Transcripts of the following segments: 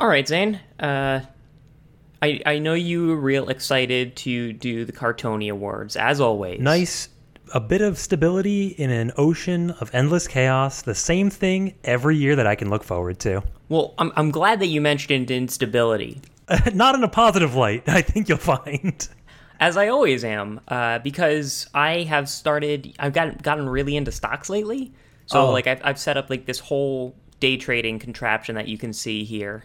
All right, Zane. Uh, I I know you were real excited to do the Cartony Awards, as always. Nice, a bit of stability in an ocean of endless chaos. The same thing every year that I can look forward to. Well, I'm I'm glad that you mentioned instability, Not in a positive light, I think you'll find. as I always am, uh, because I have started. I've gotten gotten really into stocks lately. So Oh. like I've I've set up like this whole day trading contraption that you can see here.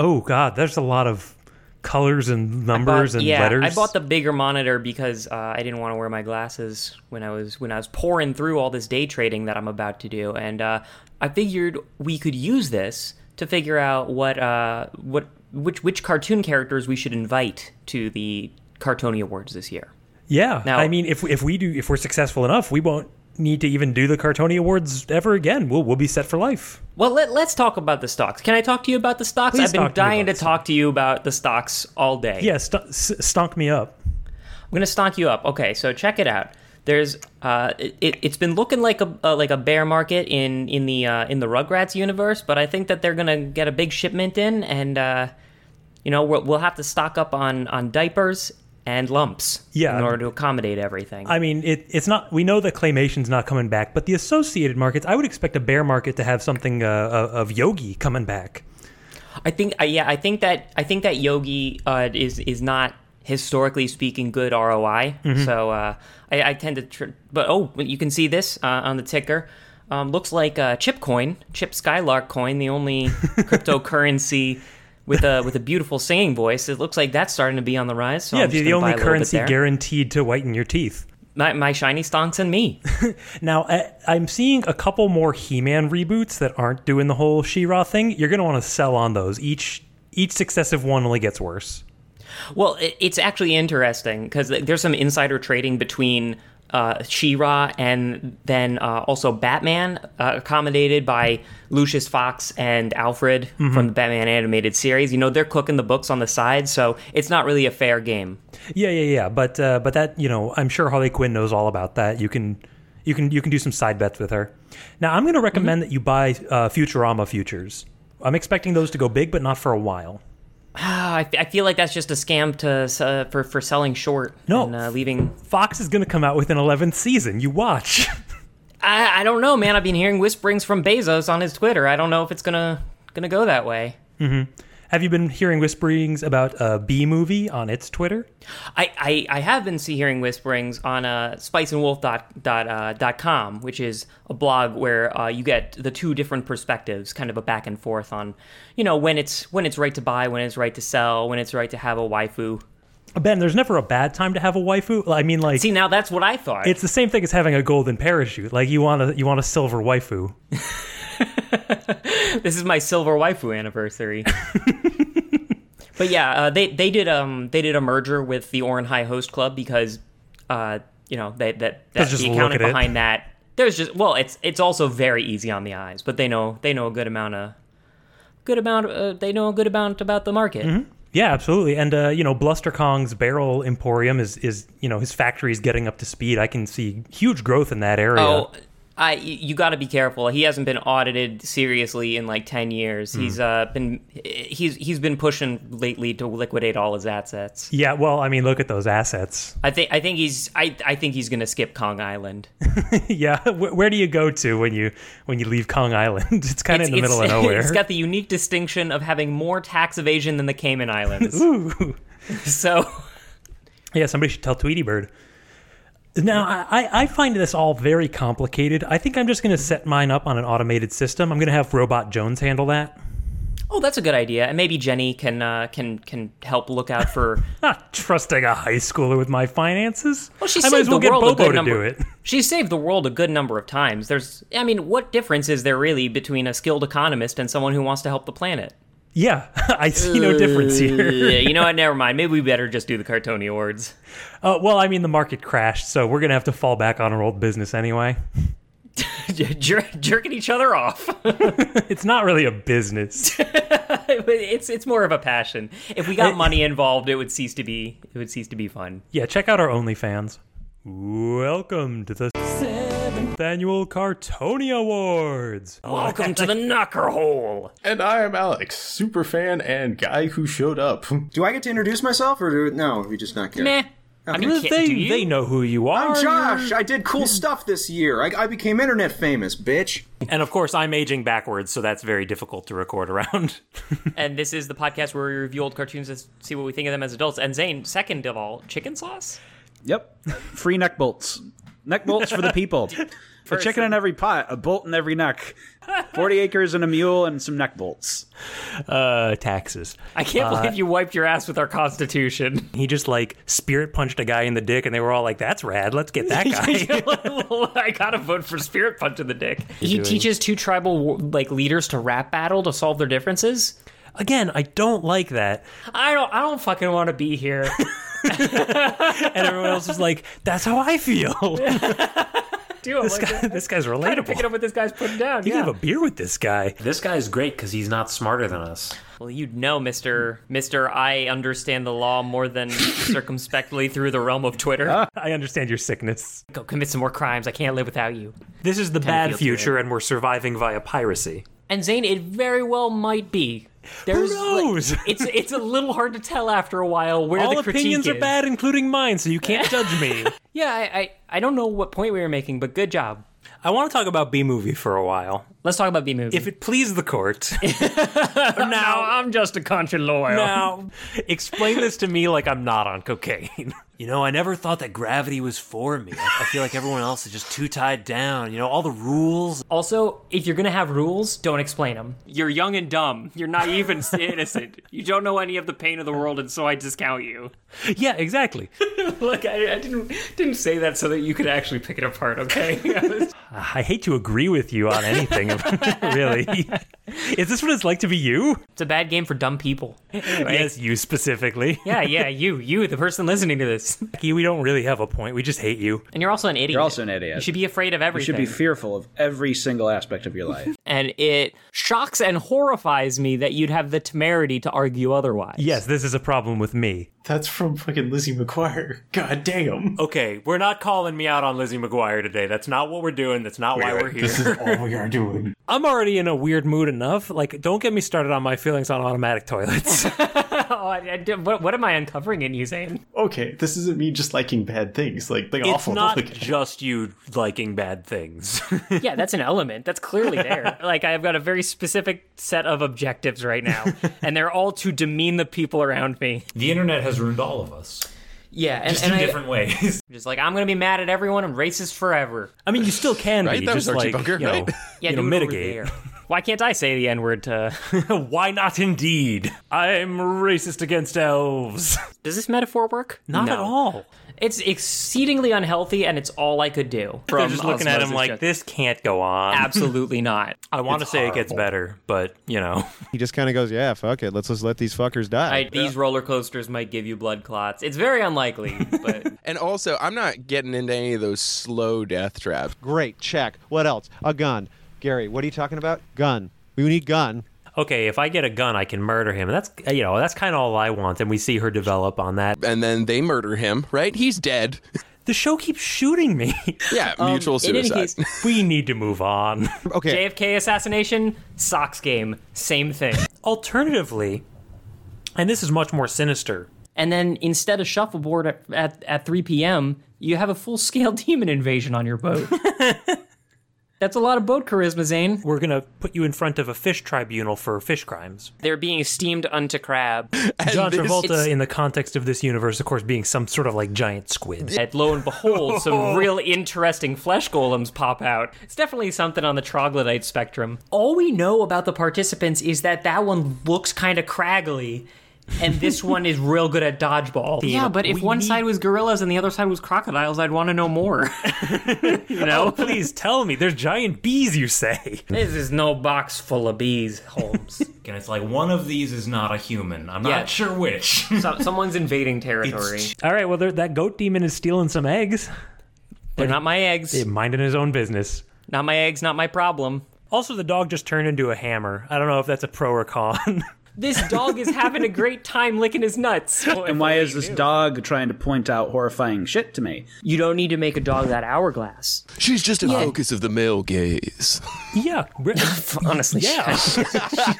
Oh God, there's a lot of colors and numbers Bought- and yeah, letters. I bought the bigger monitor because uh, I didn't want to wear my glasses when I was when I was pouring through all this day trading that I'm about to do, and uh, I figured we could use this to figure out what uh, what which which cartoon characters we should invite to the Cartony Awards this year. Yeah, Now- I mean, if if we do, if we're successful enough, we won't need to even do the Cartony Awards ever again. We'll we'll be set for life. Well, let, let's talk about the stocks. Can I talk to you about the stocks? Please I've been to dying to talk to you about the stocks all day. Yeah, st- s- stunk me up. I'm gonna stonk you up. Okay, so check it out. There's uh, it, it's been looking like a uh, like a bear market in in the uh, in the Rugrats universe, but I think that they're gonna get a big shipment in, and uh, you know we'll, we'll have to stock up on on diapers and lumps Yeah. in order to accommodate everything. I mean, it, it's not. We know that claymation's not coming back, but the associated markets, I would expect a bear market to have something uh, of of Yogi coming back. I think uh, yeah, I think that I think that Yogi uh, is is not historically speaking good ROI. Mm-hmm. So uh, I, I tend to, tr- but oh, you can see this uh, on the ticker. Um, looks like uh, Chip Coin, Chip Skylark Coin, the only cryptocurrency with a with a beautiful singing voice. It looks like that's starting to be on the rise. So yeah, I'm the, only currency guaranteed to whiten your teeth. my, my shiny stonks and me. Now, I, I'm seeing a couple more He-Man reboots that aren't doing the whole She-Ra thing. You're going to want to sell on those. Each each successive one only gets worse. Well, it, it's actually interesting because there's some insider trading between uh, She-Ra and then uh, also Batman, uh, accommodated by Lucius Fox and Alfred from the Batman animated series. You know, they're cooking the books on the side, so it's not really a fair game. Yeah, yeah, yeah. But uh, but that you know, I'm sure Harley Quinn knows all about that. You can you can you can do some side bets with her. Now, I'm going to recommend that you buy uh, Futurama futures. I'm expecting those to go big, but not for a while. Ah, I, I feel like that's just a scam to uh, for for selling short No. and uh, leaving. Fox is going to come out with an 11th season. You watch. I, I don't know, man. I've been hearing whisperings from Bezos on his Twitter. I don't know if it's gonna gonna go that way. Have you been hearing whisperings about a B movie on its Twitter? I, I, I have been see hearing whisperings on uh, spiceandwolf dot, dot, uh, which is a blog where uh, you get the two different perspectives, kind of a back and forth on, you know, when it's when it's right to buy, when it's right to sell, when it's right to have a waifu. Ben, there's never a bad time to have a waifu. I mean, like See, now that's what I thought. it's the same thing as having a golden parachute. Like you want a you want a silver waifu. this is my silver waifu anniversary. but yeah, uh, they they did um they did a merger with the Ouran High Host Club because uh you know they, that that just the accounting at it. behind that there's just well it's it's also very easy on the eyes, but they know they know a good amount of good amount uh, they know a good amount about the market. Mm-hmm. Yeah, absolutely. And uh, you know, Bluster Kong's Barrel Emporium is is you know his factory is getting up to speed. I can see huge growth in that area. Oh, I you, got to be careful. He hasn't been audited seriously in like ten years. Hmm. He's uh been he's he's been pushing lately to liquidate all his assets. Yeah, well, I mean, look at those assets. I think I think he's I, I think he's gonna skip Kong Island. yeah, where, where do you go to when you when you leave Kong Island? It's kind of in the middle of nowhere. It's got the unique distinction of having more tax evasion than the Cayman Islands. Ooh. so Yeah, somebody should tell Tweety Bird. Now, I, I find this all very complicated. I think I'm just going to set mine up on an automated system. I'm going to have Robot Jones handle that. oh, that's a good idea, and maybe Jenny can uh, can can help look out for. Not trusting a high schooler with my finances. Well, she I might saved as well the get world a Bobo good to number. do it. She saved the world a good number of times. There's, I mean, what difference is there really between a skilled economist and someone who wants to help the planet? Yeah, I see no difference here. yeah, you know what? Never mind. Maybe we better just do the Cartony Awards. Uh, well, I mean, the market crashed, so we're going to have to fall back on our old business anyway. Jer- jerking each other off. It's not really a business. it's it's more of a passion. If we got money involved, it would cease to be it would cease to be fun. yeah, check out our OnlyFans. Welcome to the Annual Cartony Awards. Welcome to the knocker hole. And I am Alex, super fan and guy who showed up. Do I get to introduce myself, or do no? We just not care. Meh. I mean, Well, they, do you? they know who you are. I'm Josh. I did cool stuff this year. I, I became internet famous, bitch. And of course, I'm aging backwards, so that's very difficult to record around. And this is the podcast where we review old cartoons and see what we think of them as adults. And Zane, second of all, chicken sauce. Yep. Free neck bolts. Neck bolts for the people. A chicken in every pot, a bolt in every neck. 40 acres and a mule and some neck bolts. uh, taxes. I can't believe you wiped your ass with our constitution. He just like spirit punched a guy in the dick, and they were all like, "That's rad. Let's get that guy." I gotta vote for Spirit Punch in the dick. He teaches two tribal like leaders to rap battle to solve their differences. Again, I don't like that. I don't. I don't fucking want to be here. And everyone else was like, "That's how I feel." Dude, this like, guy, this guy's kind of picking up what this guy's putting down. You yeah. can have a beer with this guy. This guy's great because he's not smarter than us. Well, you know, Mister Mister, I understand the law more than circumspectly through the realm of Twitter. I understand your sickness. Go commit some more crimes. I can't live without you. This is the bad feels future, and we're surviving via piracy. And Zane, it very well might be. There's knows? Like, it's it's a little hard to tell after a while where All the opinions are is. bad, including mine, so you can't judge me. Yeah, I, I I don't know what point we were making, but good job. I want to talk about B movie for a while, Let's talk about B movie. if it please the court. now I'm just a country lawyer. Now, explain this to me like I'm not on cocaine. You know, I never thought that gravity was for me. I I feel like everyone else is just too tied down. You know, all the rules. Also, if you're gonna have rules, don't explain them. You're young and dumb. You're naive and innocent. You don't know any of the pain of the world, and so I discount you. Yeah, exactly. Look, I, I didn't didn't say that so that you could actually pick it apart. Okay. I hate to agree with you on anything, really. Is this what it's like to be you? it's a bad game for dumb people. Yes, you specifically. Yeah, yeah, you, you, the person listening to this, we don't really have a point. We just hate you. and you're also an idiot. You're also an idiot. You should be afraid of everything. You should be fearful of every single aspect of your life. and it shocks and horrifies me that you'd have the temerity to argue otherwise. Yes, this is a problem with me. That's from fucking Lizzie McGuire. God damn. Okay, we're not calling me out on Lizzie McGuire today. That's not what we're doing. That's not why we're here. This is all we are doing. I'm already in a weird mood enough. Like, don't get me started on my feelings on automatic toilets. Oh, I, I did- what, what am I uncovering in you, Zane? Okay, this isn't me just liking bad things. Like, like it's awful. not Look, just you liking bad things. Yeah, that's an element. That's clearly there. like I've got a very specific set of objectives right now, and they're all to demean the people around me. The internet has ruined all of us. Yeah, and, Just and in I, different ways. just like I'm gonna be mad at everyone and racist forever. I mean, you still can Right? be, That was just Archie like Bunker, you know, right? Yeah, you know, do it over mitigate. There. Why can't I say the N word to? Why not? Indeed, I'm racist against elves. Does this metaphor work? Not No. at all. It's exceedingly unhealthy, and it's all I could do. They're just looking at him like just- this can't go on. Absolutely not. I want to It's say it gets better, but you know, He just kind of goes, "Yeah, fuck it. Let's just let these fuckers die." I, these roller coasters might give you blood clots. It's very unlikely, but and also, I'm not getting into any of those slow death traps. Great, check. What else? A gun. Gary, what are you talking about? Gun. We need gun. okay, if I get a gun, I can murder him. That's you know, that's kind of all I want, and we see her develop on that. And then they murder him, right? He's dead. The show keeps shooting me. yeah, um, mutual in suicide. case- we need to move on. okay. JFK assassination, Sox game, same thing. Alternatively, and this is much more sinister. And then instead of shuffleboard at, at, at 3 p.m., you have a full scale demon invasion on your boat. That's a lot of boat charisma, Zane. We're gonna put you in front of a fish tribunal for fish crimes. They're being steamed unto crab. John this- Travolta, it's- in the context of this universe, of course, being some sort of like giant squid. And lo and behold, some real interesting flesh golems pop out. It's definitely something on the troglodyte spectrum. All we know about the participants is that that one looks kind of craggly. And this one is real good at dodgeball. Yeah, but if we one need- side was gorillas and the other side was crocodiles, I'd want to know more. you know? Oh, please tell me. There's giant bees, you say. This is no box full of bees, Holmes. And it's like one of these is not a human. I'm Yeah. not sure which. so, someone's invading territory. All right, well, that goat demon is stealing some eggs. They're not my eggs. Minding his own business. Not my eggs, not my problem. Also, the dog just turned into a hammer. I don't know if that's a pro or con. This dog is having a great time licking his nuts. And why is this dog trying to point out horrifying shit to me? You don't need to make a dog that hourglass. She's just a focus of the male gaze. Yeah. Honestly, Yeah.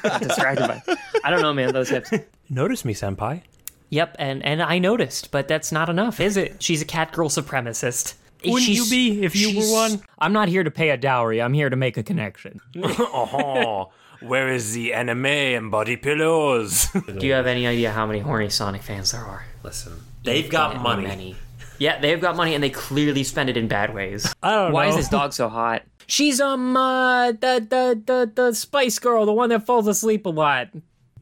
I'm distracted by. I don't know, man. Those hips. Notice me, senpai. Yep, and and I noticed, but that's not enough, is it? She's a cat girl supremacist. Wouldn't She's- you be if you were one? I'm not here to pay a dowry. I'm here to make a connection. Oh, where is the anime and body pillows? Do you have any idea how many horny Sonic fans there are? Listen, they've got money. Many. Yeah, they've got money and they clearly spend it in bad ways. I don't know. Why know. is this dog so hot? She's um uh the the the the Spice Girl, the one that falls asleep a lot.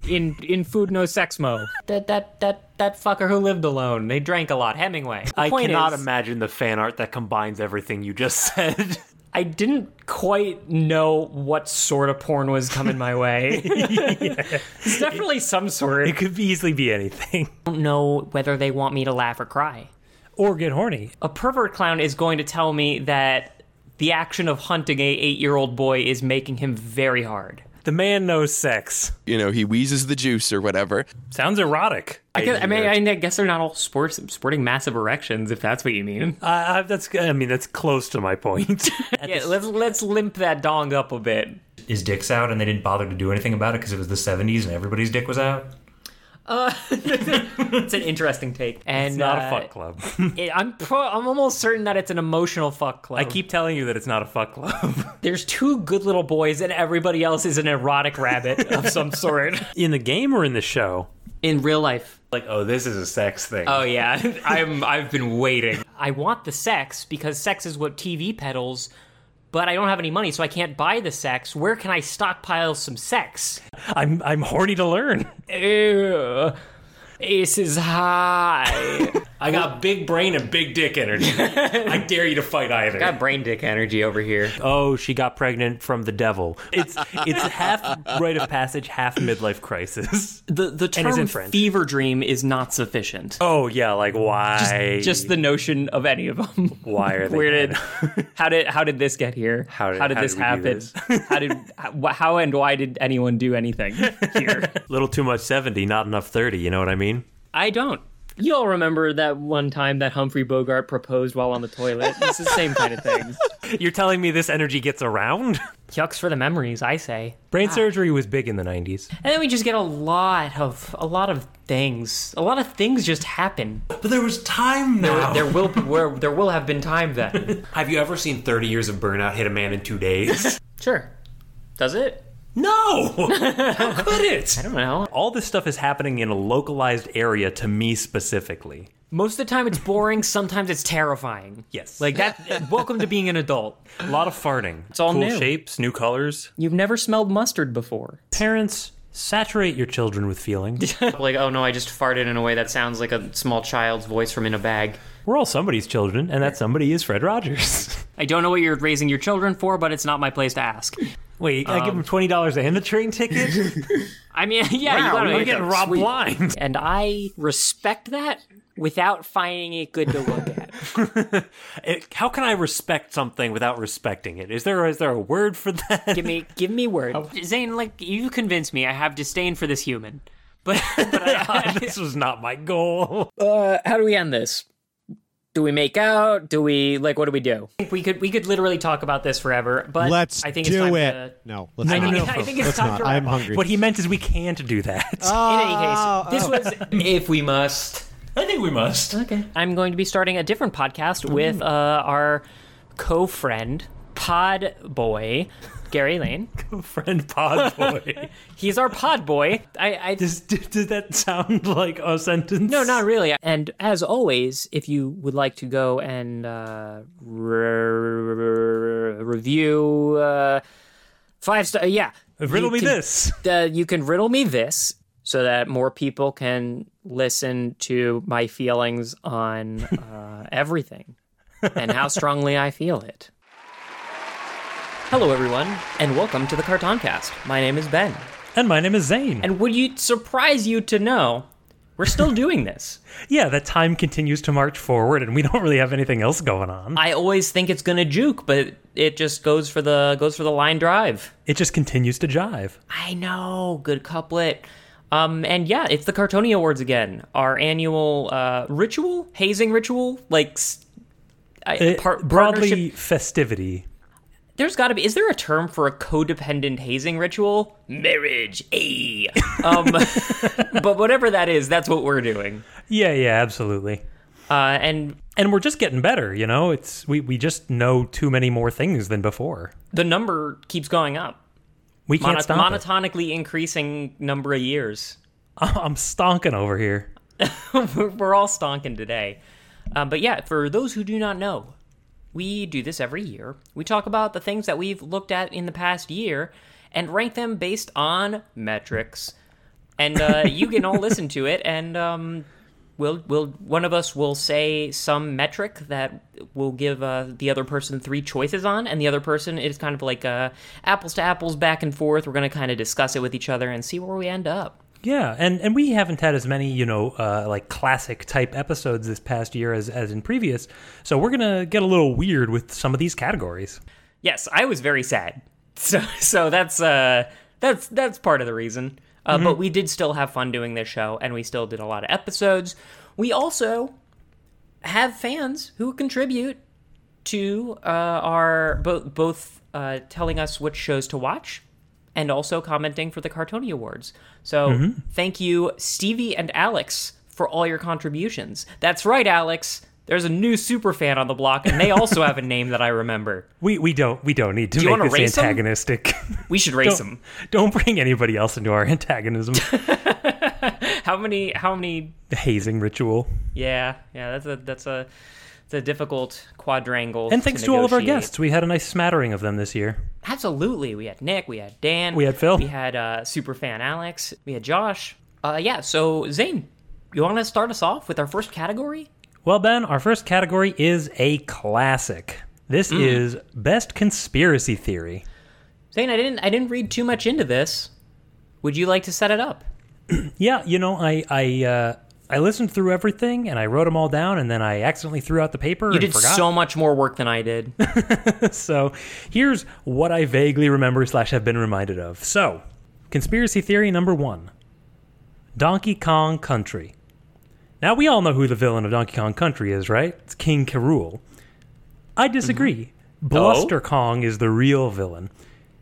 In in Food No Sex Mo. That that that that fucker who lived alone. They drank a lot. Hemingway. The I cannot is, imagine the fan art that combines everything you just said. I didn't quite know what sort of porn was coming my way. It's definitely some sort. It could easily be anything. I don't know whether they want me to laugh or cry. Or get horny. A pervert clown is going to tell me that the action of hunting a eight-year-old boy is making him very hard. The man knows sex. You know, he wheezes the juice or whatever. Sounds erotic. I, guess, I mean, I guess they're not all sports sporting massive erections, if that's what you mean. Uh, that's. I mean, that's close to my point. Yeah, let's let's limp that dong up a bit. His dick's out, and they didn't bother to do anything about it because it was the '70s and everybody's dick was out. It's an interesting take, and it's not uh, a fuck club. it- I'm pro- I'm almost certain that it's an emotional fuck club. I keep telling you that it's not a fuck club. There's two good little boys, and everybody else is an erotic rabbit of some sort. in the game or in the show? In real life, Like, oh, this is a sex thing. Oh yeah, I'm I've been waiting. I want the sex because sex is what TV peddles, but I don't have any money, so I can't buy the sex. Where can I stockpile some sex? I'm I'm horny to learn. Ew. Ace is high. I got big brain and big dick energy. I dare you to fight either. Got brain dick energy over here. Oh, she got pregnant from the devil. It's it's half rite of passage, half midlife crisis. The the term in French. fever dream is not sufficient. Oh yeah, like why? Just the notion of any of them. why are they? Where did how did how did this get here? How did- how did how this did happen? this? how did how, how and why did anyone do anything here? little too much seventy, not enough thirty. You know what I mean? I don't. You all remember that one time that Humphrey Bogart proposed while on the toilet? It's the same kind of thing. You're telling me this energy gets around? Yucks for the memories, I say. Brain ah. surgery was big in the '90s. And then we just get a lot of a lot of things. A lot of things just happen. but there was time now. There will be, where there will have been time then. Have you ever seen 30 Years of Burnout hit a man in two days? Sure. Does it? No! How could it? I don't know. All this stuff is happening in a localized area to me specifically. Most of the time it's boring, sometimes it's terrifying. Yes. Like that welcome to being an adult. A lot of farting. It's all cool new. shapes, new colors. You've never smelled mustard before. Parents, saturate your children with feeling. like, oh no, I just farted in a way that sounds like a small child's voice from in a bag. We're all somebody's children, and that somebody is Fred Rogers. I don't know what you're raising your children for, but it's not my place to ask. Wait, I give him twenty dollars and the train ticket. I mean, yeah, you Wow, gotta I'm make getting robbed sweet. blind. And I respect that without finding it good to look at. It- how can I respect something without respecting it? Is there is there a word for that? give me, give me word, Zane. Like you convince me, I have disdain for this human. But, but I, this was not my goal. uh, how do we end this? Do we make out? Do we like? What do we do? We could we could literally talk about this forever. But Let's I think it's do time it. To, No, let's No, not. no, no. I think it's Let's time not. to I'm hungry. What he meant is we can't do that. In any case, this was if we must. I think we must. Okay. I'm going to be starting a different podcast with uh, our co-friend Pod Boy, Gary Lane. Friend Pod Boy. He's our Pod Boy. I, I does, does that sound like a sentence? no, not really. And as always, if you would like to go and uh, re- review uh, five star, yeah, Riddle me can- this. uh, you can riddle me this so that more people can listen to my feelings on uh, everything and how strongly I feel it. Hello, everyone, and welcome to the Cartoncast. My name is Ben, And my name is Zane. and would you surprise you to know we're still doing this? yeah, that time continues to march forward, and we don't really have anything else going on. I always think it's gonna juke, but it just goes for the goes for the line drive. It just continues to jive. I know, good couplet. Um, and yeah, it's the Cartonia Awards again. Our annual uh, ritual, hazing ritual, like I- Uh, par- broadly festivity. There's got to be. Is there a term for a codependent hazing ritual? Marriage, a. Um, but whatever that is, that's what we're doing. Yeah, yeah, absolutely. Uh, and And we're just getting better, you know. It's we, we just know too many more things than before. the number keeps going up. We can't Mono- stop it. monotonically increasing number of years. I'm stonking over here. we're all stonking today. Um, but yeah, for those who do not know, we do this every year. We talk about the things that we've looked at in the past year and rank them based on metrics. And uh, you can all listen to it, and um, we'll we'll one of us will say some metric that will give uh, the other person three choices on, and the other person is kind of like uh, apples to apples, back and forth. We're going to kind of discuss it with each other and see where we end up. Yeah, and and we haven't had as many, you know, uh, like classic type episodes this past year as as in previous. So we're gonna get a little weird with some of these categories. Yes, I was very sad. So so that's uh that's that's part of the reason. Uh, But we did still have fun doing this show, and we still did a lot of episodes. We also have fans who contribute to uh, our both both uh, telling us which shows to watch and also commenting for the Cartony Awards. So mm-hmm. thank you, Stevie and Alex, for all your contributions. That's right, Alex. There's a new super fan on the block, and they also have a name that I remember. We we don't we don't need to you make this antagonistic. We should race them. don't bring anybody else into our antagonism. How many? How many? hazing ritual. Yeah, yeah. That's a that's a it's a difficult quadrangle. And thanks to all of our guests, we had a nice smattering of them this year. Absolutely, we had Nick, we had Dan, We had Phil. we had uh, super fan Alex, we had Josh. Uh, yeah. So Zane, you want to start us off with our first category? Well, Ben, our first category is a classic. This Mm. is best conspiracy theory. Zane, I didn't I didn't read too much into this. Would you like to set it up? Yeah, you know, I I uh, I listened through everything and I wrote them all down, and then I accidentally threw out the paper. You and did forgot. so much more work than I did. So here's what I vaguely remember slash have been reminded of. So, conspiracy theory number one: Donkey Kong Country. Now we all know who the villain of Donkey Kong Country is, right? It's King K. Rool. I disagree. Mm-hmm. Oh. Bluster Kong is the real villain.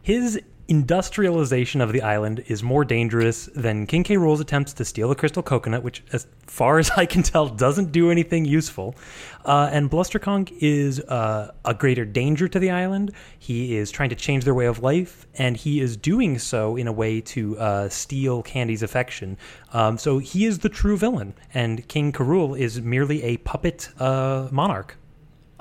His industrialization of the island is more dangerous than King K. Attempts to steal the crystal coconut, which, as far as I can tell, doesn't do anything useful. Uh, and Bluster Kong is uh, a greater danger to the island. He is trying to change their way of life, and he is doing so in a way to uh, steal Candy's affection. Um, so he is the true villain, and King K. Rool is merely a puppet uh, monarch.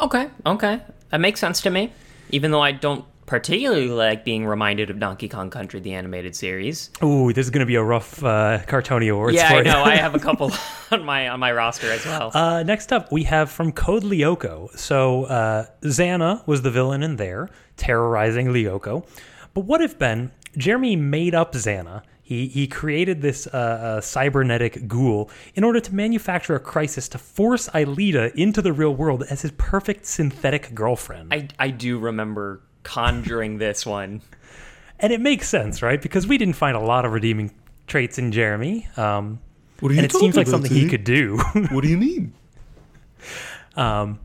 okay, okay, that makes sense to me. Even though I don't particularly like being reminded of Donkey Kong Country, the animated series. Ooh, this is going to be a rough uh, Cartony Awards yeah, for I know. I have a couple on my on my roster as well. Uh, next up, we have from Code Lyoko. So uh, Xana was the villain in there, terrorizing Lyoko. But what if Ben Jeremy made up Xana? He he created this uh, uh, cybernetic ghoul in order to manufacture a crisis to force Aelita into the real world as his perfect synthetic girlfriend. I I do remember conjuring this one. and it makes sense, right? Because we didn't find a lot of redeeming traits in Jeremy. Um, What are you and it seems like something he Zane? could do. What do you mean? Um,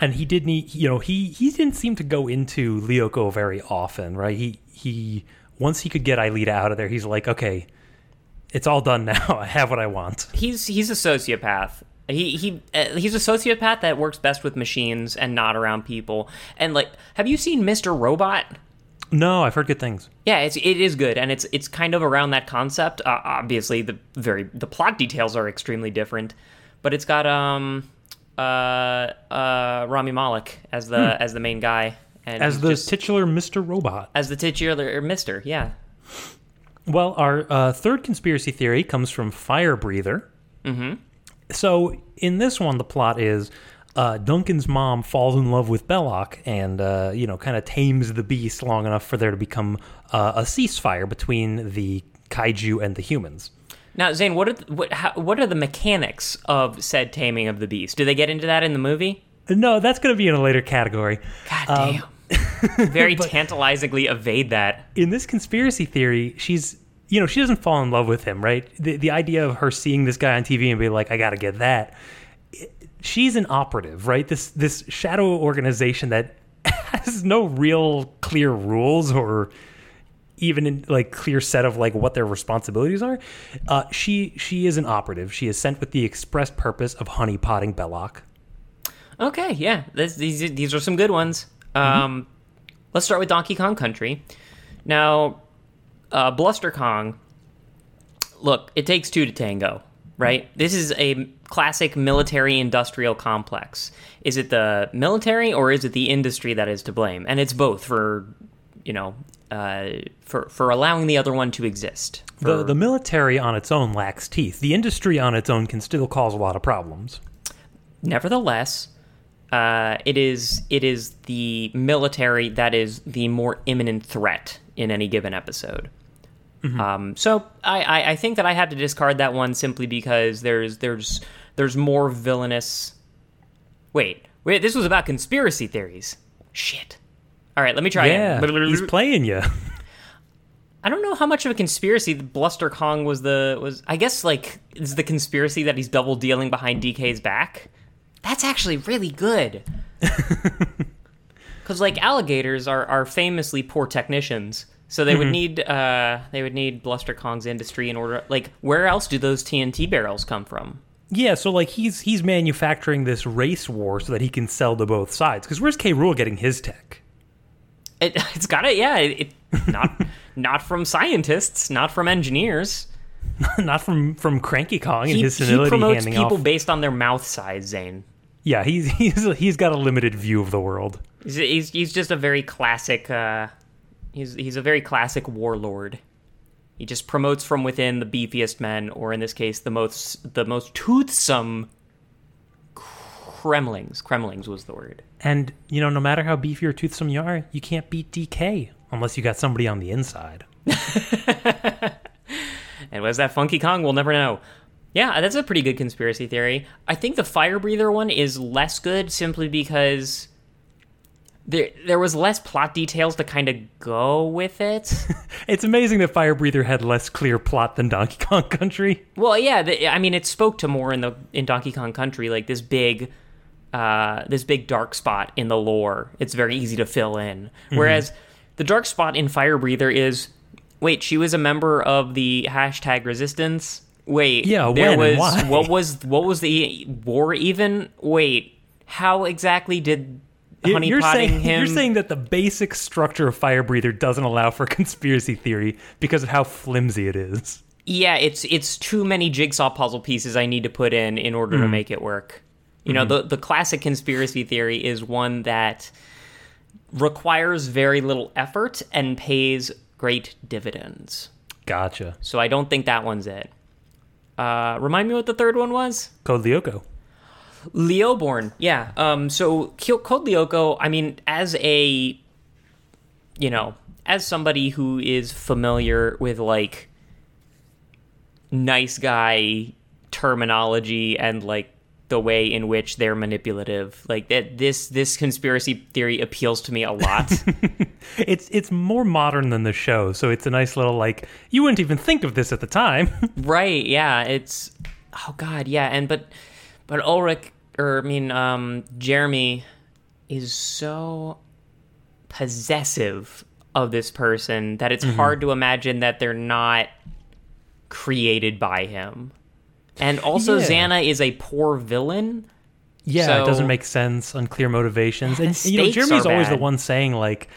and he didn't he- you know he he didn't seem to go into Lyoko very often right he he once he could get Aelita out of there he's like okay it's all done now I have what I want He's he's a sociopath. He he uh, he's a sociopath that works best with machines and not around people. And like, have you seen Mr. Robot? no I've heard good things Yeah, it's it is good, and it's it's kind of around that concept. Uh, obviously, the very the plot details are extremely different, but it's got um uh uh Rami Malek as the as the main guy and Hmm. as the just- titular Mr. Robot as the titular Mister. Yeah, well our uh, third conspiracy theory comes from Fire Breather mm-hmm. So in this one the plot is uh, Duncan's mom falls in love with Belloc and, uh, you know, kind of tames the beast long enough for there to become uh, a ceasefire between the kaiju and the humans. Now, Zane, what are the, what how, what are the mechanics of said taming of the beast? Do they get into that in the movie? No, that's going to be in a later category. God Um, damn. Very tantalizingly evade that. In this conspiracy theory, she's you know, she doesn't fall in love with him, right? The the idea of her seeing this guy on TV and be like, I got to get that. She's an operative, right? This this shadow organization that has no real clear rules or even in, like clear set of like what their responsibilities are. Uh, she she is an operative. She is sent with the express purpose of honeypotting Belloc. Okay, yeah, this, these these are some good ones. Um, let's start with Donkey Kong Country. Now, uh, Bluster Kong. Look, it takes two to tango, right? This is a classic military-industrial complex. Is it the military or is it the industry that is to blame? And it's both for, you know, uh, for for allowing the other one to exist. The the military on its own lacks teeth. The industry on its own can still cause a lot of problems. Nevertheless, uh, it is it is the military that is the more imminent threat in any given episode. Um, so I, I, I think that I had to discard that one simply because there's there's there's more villainous. Wait, wait, this was about conspiracy theories. Shit. All right, let me try Yeah, again. he's playing you. I don't know how much of a conspiracy Bluster Kong was the was I guess like is the conspiracy that he's double dealing behind DK's back. That's actually really good. Cuz like alligators are are famously poor technicians. So they would need uh they would need Bluster Kong's industry in order like where else do those TNT barrels come from? Yeah, so like he's he's manufacturing this race war so that he can sell to both sides. Because where's K. Rool getting his tech? It, it's got it yeah, it, it not not from scientists, not from engineers. Not from from Cranky Kong and He, his he promotes people off. based on their mouth size, Zane. yeah, he's he's he's got a limited view of the world. He's, he's, he's just a very classic. Uh, he's he's a very classic warlord. He just promotes from within the beefiest men, or in this case, the most the most toothsome Kremlings. Kremlings was the word. And you know, no matter how beefy or toothsome you are, you can't beat DK unless you got somebody on the inside. And was that Funky Kong? We'll never know. Yeah, that's a pretty good conspiracy theory. I think the fire breather one is less good simply because there there was less plot details to kind of go with it. It's amazing that Fire Breather had less clear plot than Donkey Kong Country. Well, yeah, the, I mean, it spoke to more in the in Donkey Kong Country, like this big, uh, this big dark spot in the lore. It's very easy to fill in. Whereas the dark spot in Fire Breather is, wait, she was a member of the hashtag Resistance. Wait, Yeah, there was what was what was the war even? Wait, how exactly did honeypotting You're saying him? you're saying that the basic structure of Fire Breather doesn't allow for conspiracy theory because of how flimsy it is. Yeah, it's it's too many jigsaw puzzle pieces I need to put in in order to make it work. You know, the the classic conspiracy theory is one that requires very little effort and pays great dividends. Gotcha. So I don't think that one's it. Uh, remind me what the third one was? Code Lyoko. Leoborn, yeah. Um, so Code Lyoko, I mean, as a, you know, as somebody who is familiar with like nice guy terminology and like the way in which they're manipulative, like that, this this conspiracy theory appeals to me a lot. It's it's more modern than the show, so it's a nice little like you wouldn't even think of this at the time. Right, yeah, it's oh god, yeah, and but but Ulrich or I mean um Jeremy is so possessive of this person that it's hard to imagine that they're not created by him. And also Yeah. Xana is a poor villain. yeah, So- it doesn't make sense. Unclear motivations, and you know Jeremy's always the one saying like,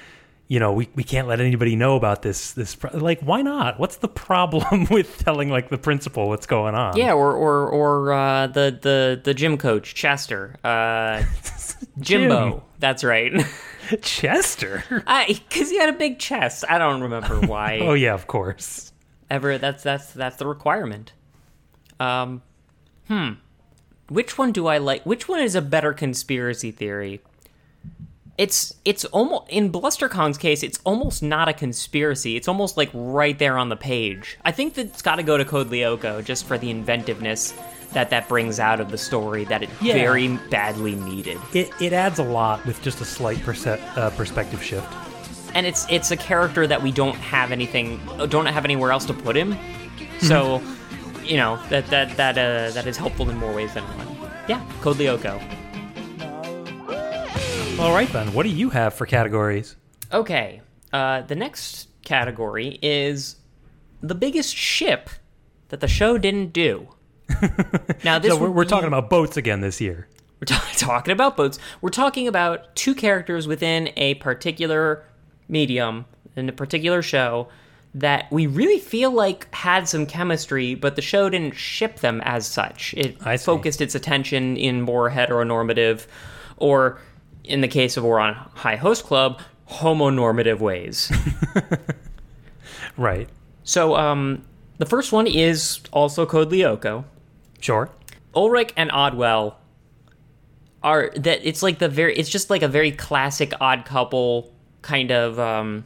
you know, we, we can't let anybody know about this. This pro-. like, why not? What's the problem with telling like the principal what's going on? Yeah, or or or uh, the the the gym coach Chester, uh, Jimbo. Jim. That's right. Chester. I Because he had a big chest. I don't remember why. oh yeah, of course. ever that's that's that's the requirement um hmm which one do i like which one is a better conspiracy theory it's it's almost in bluster kong's case it's almost not a conspiracy it's almost like right there on the page i think that it's got to go to code lyoko just for the inventiveness that that brings out of the story that it Yeah. very badly needed It it adds a lot with just a slight perce- uh, perspective shift. and it's it's a character that we don't have anything don't have anywhere else to put him. So, you know that that that uh, that is helpful in more ways than one. Yeah, Code Lyoko. All right then. What do you have for categories? Okay, uh, the next category is the biggest ship that the show didn't do. now this So we're, we're be- talking about boats again this year. We're ta- talking about boats. We're talking about two characters within a particular medium, in a particular show, that we really feel like had some chemistry, but the show didn't ship them as such. It I focused its attention in more heteronormative, or in the case of Ouran High Host Club, homonormative ways. Right. so, um, the first one is also Code Lyoko. Sure. Ulrich and Oddwell are that it's like the very it's just like a very classic odd couple kind of um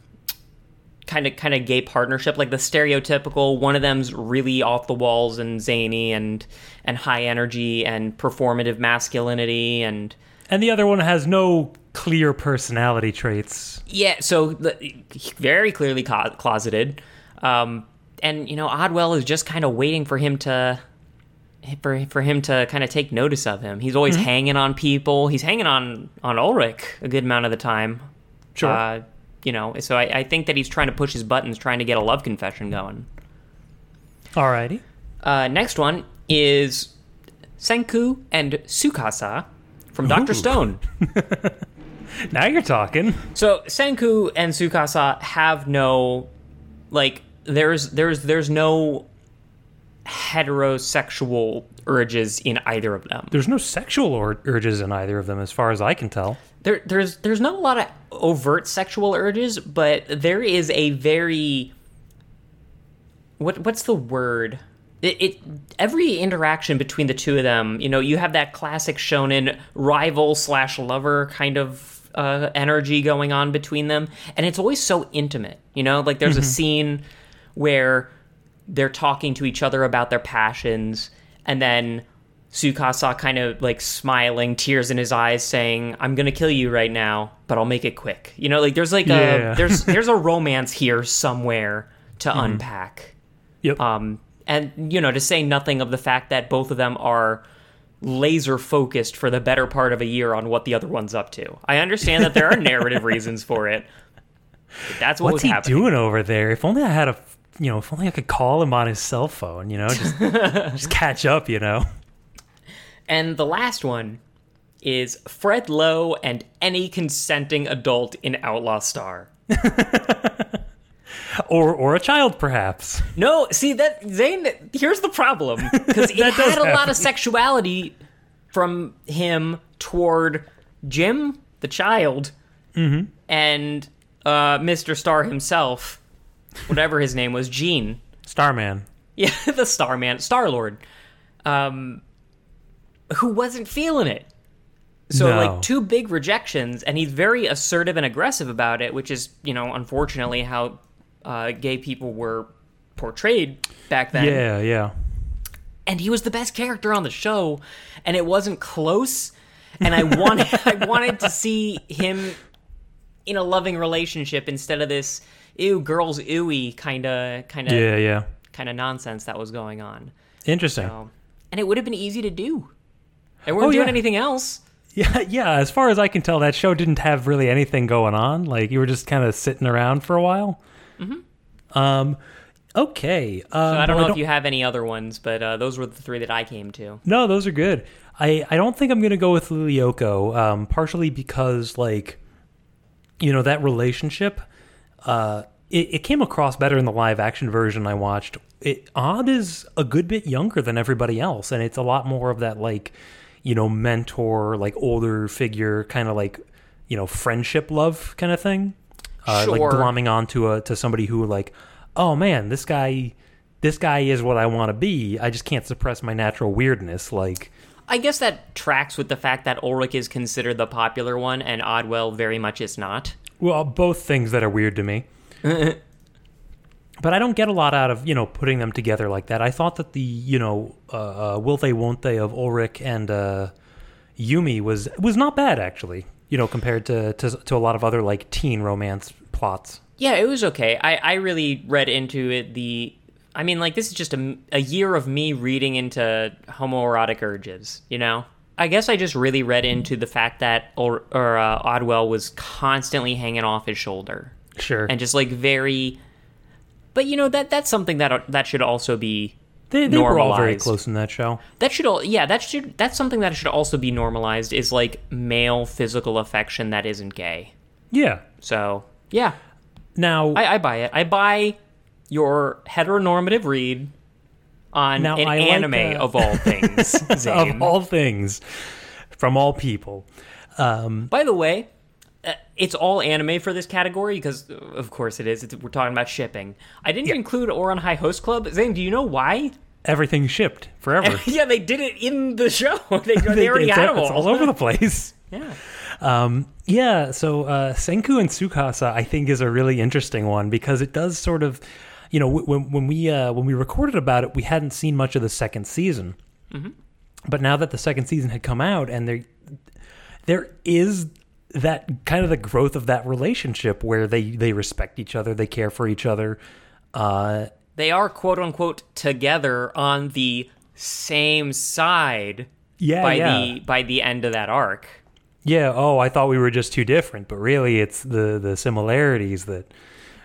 kind of kind of gay partnership like the stereotypical one of them's really off the walls and zany and and high energy and performative masculinity and And the other one has no clear personality traits. yeah so very clearly co- closeted um and you know Oddwell is just kind of waiting for him to for for him to kind of take notice of him. He's always hanging on people. He's hanging on on Ulrich a good amount of the time. Sure. Uh, you know, so I, I think that he's trying to push his buttons, trying to get a love confession going. Alrighty. Uh, next one is Senku and Tsukasa from Doctor Stone. Now you're talking. So Senku and Tsukasa have no like there's there's there's no heterosexual urges in either of them. There's no sexual ur- urges in either of them, as far as I can tell. There there's there's not a lot of overt sexual urges, but there is a very what what's the word? It, it every interaction between the two of them, you know, you have that classic shonen rival slash lover kind of uh, energy going on between them, and it's always so intimate. You know, like there's a scene where they're talking to each other about their passions, and then Tsukasa kind of like smiling, tears in his eyes, saying, "I'm gonna kill you right now, but I'll make it quick." You know, like there's like Yeah. a there's there's a romance here somewhere to unpack. Yep. Um, and you know, to say nothing of the fact that both of them are laser focused for the better part of a year on what the other one's up to. I understand that there are narrative reasons for it. But that's what What's he happening. doing over there? If only I had a, you know, if only I could call him on his cell phone. You know, just just catch up. You know. And the last one is Fred Luo and any consenting adult in Outlaw Star. Or or a child, perhaps. No, see that Zane. Here's the problem because it had a lot of sexuality from him toward Jim, the child, Mm-hmm. and uh, Mr. Star himself, whatever his name was, Gene. Starman. Yeah, the Starman, Star Lord, um, who wasn't feeling it. So No. like two big rejections, and he's very assertive and aggressive about it, which is you know unfortunately how uh, gay people were portrayed back then. Yeah, yeah. And he was the best character on the show, and it wasn't close. And I wanted I wanted to see him in a loving relationship instead of this ew girls ooey kind of kind of Yeah, yeah. kind of nonsense that was going on. Interesting. So, and it would have been easy to do. They weren't Oh, doing yeah. anything else. Yeah, yeah. As far as I can tell, that show didn't have really anything going on. Like you were just kind of sitting around for a while. Mm-hmm. Um, okay. Um, So I don't well, know if you have any other ones, but uh, those were the three that I came to. No, those are good. I, I don't think I'm gonna go with Lilioko, um, partially because like, you know, that relationship, uh, it, it came across better in the live action version I watched. It, Odd is a good bit younger than everybody else, and it's a lot more of that like, you know, mentor, like older figure, kind of like, you know, friendship love kind of thing. Uh, Like Sure. glomming onto a to somebody who like, oh man, this guy, this guy is what I want to be. I just can't suppress my natural weirdness. Like, I guess that tracks with the fact that Ulrich is considered the popular one and Oddwell very much is not. Well, both things that are weird to me. but I don't get a lot out of you know putting them together like that. I thought that the you know uh, uh, will they won't they of Ulrich and uh, Yumi was was not bad actually. You know compared to, to to a lot of other like teen romance plots. Yeah, it was okay. I, I really read into it the. I mean, like, this is just a, a year of me reading into homoerotic urges, you know? I guess I just really read into the fact that or, or uh, Odwell was constantly hanging off his shoulder Sure. and just like very. But you know that that's something that that should also be they, they were all very close in that show. that should all yeah that should that's something that should also be normalized is like male physical affection that isn't gay. Yeah. So yeah, Now, I, I buy it. I buy your heteronormative read on Now, an I anime uh, of all things. Of all things, from all people, By the way, it's all anime for this category because, uh, of course, it is. It's, we're talking about shipping. I didn't include Ouran High Host Club. Zane, do you know why? everything shipped forever. yeah, they did it in the show. they, they already it's, had them it's all over the place. Yeah. Yeah, so uh, Senku and Tsukasa, I think, is a really interesting one because it does sort of, you know, when when we uh, when we recorded about it, we hadn't seen much of the second season, but now that the second season had come out, and there there is that kind of the growth of that relationship where they they respect each other, they care for each other. Uh, They are quote unquote together on the same side yeah, by yeah, the by the end of that arc. yeah. Oh, I thought we were just too different, but really, it's the the similarities that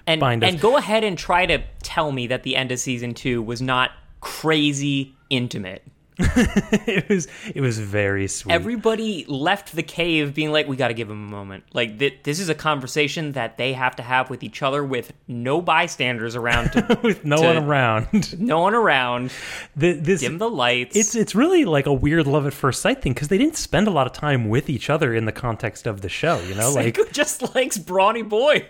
And bind us. and go ahead and try to tell me that the end of season two was not crazy intimate. it was it was very sweet. Everybody left the cave being like, "We got to give him a moment." Like th- this is a conversation that they have to have with each other with no bystanders around, to, with no to- one around. no one around. The, this Dim the lights. it's it's really like a weird love at first sight thing because they didn't spend a lot of time with each other in the context of the show. You know, like just likes brawny boys.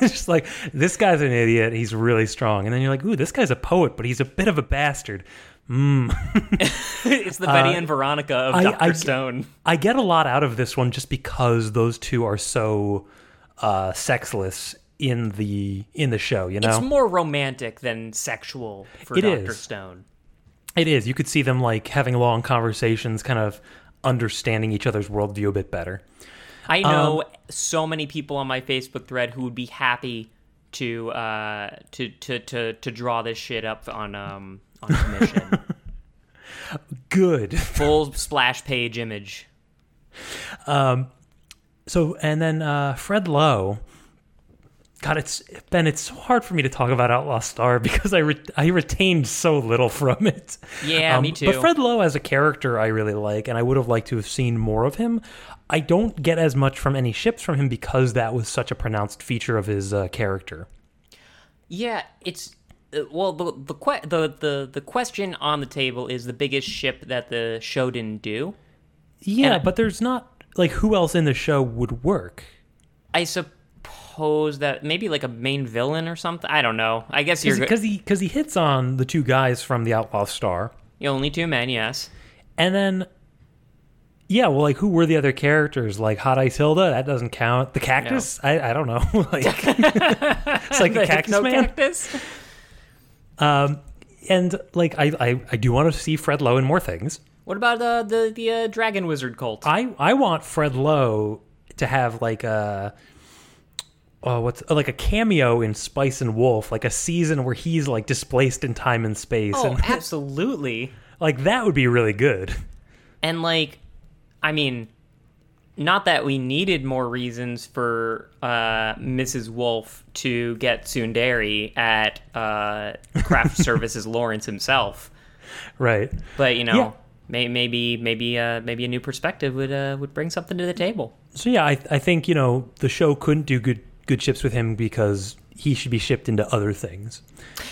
just like this guy's an idiot. He's really strong, and then you're like, ooh, this guy's a poet, but he's a bit of a bastard. it's the Betty and Veronica of Uh, I- Doctor I- Stone. I get a lot out of this one just because those two are so uh, sexless in the in the show. You know, It's more romantic than sexual for It Doctor is. Stone. It is. You could see them like having long conversations, kind of understanding each other's worldview a bit better. I know Um, so many people on my Facebook thread who would be happy to uh, to, to to to draw this shit up on um on commission. Good. Full splash page image. Um, so and then uh, Fred Luo. God, it's Ben. It's so hard for me to talk about Outlaw Star because I re- I retained so little from it. Yeah, me too. But Fred Luo as a character, I really like, and I would have liked to have seen more of him. I don't get as much from any ships from him because that was such a pronounced feature of his uh, character. Yeah, it's Uh, well the the, que- the the the question on the table is the biggest ship that the show didn't do. Yeah, And- but there's not like who else in the show would work. I suppose that maybe like a main villain or something. I don't know. I guess you're because he because he hits on the two guys from the Outlaw Star, The only two men. Yes. and then yeah, well, like who were the other characters? Like Hot Ice Hilda, that doesn't count. The cactus, I, I don't know. like it's like a cactus no man. cactus. And like I, I I do want to see Fred Luo in more things. What about uh, the the uh, dragon wizard cult? I I want Fred Luo to have like a. Oh, what's like a cameo in Spice and Wolf, like a season where he's like displaced in time and space, oh, and absolutely. like that would be really good. And like, I mean, not that we needed more reasons for uh, Mrs. Wolf to get Sundari at uh, Craft Services Lawrence himself, Right. but you know, Yeah. may, maybe maybe uh, maybe a new perspective would uh, would bring something to the table. So yeah, I I think you know the show couldn't do good good ships with him because he should be shipped into other things.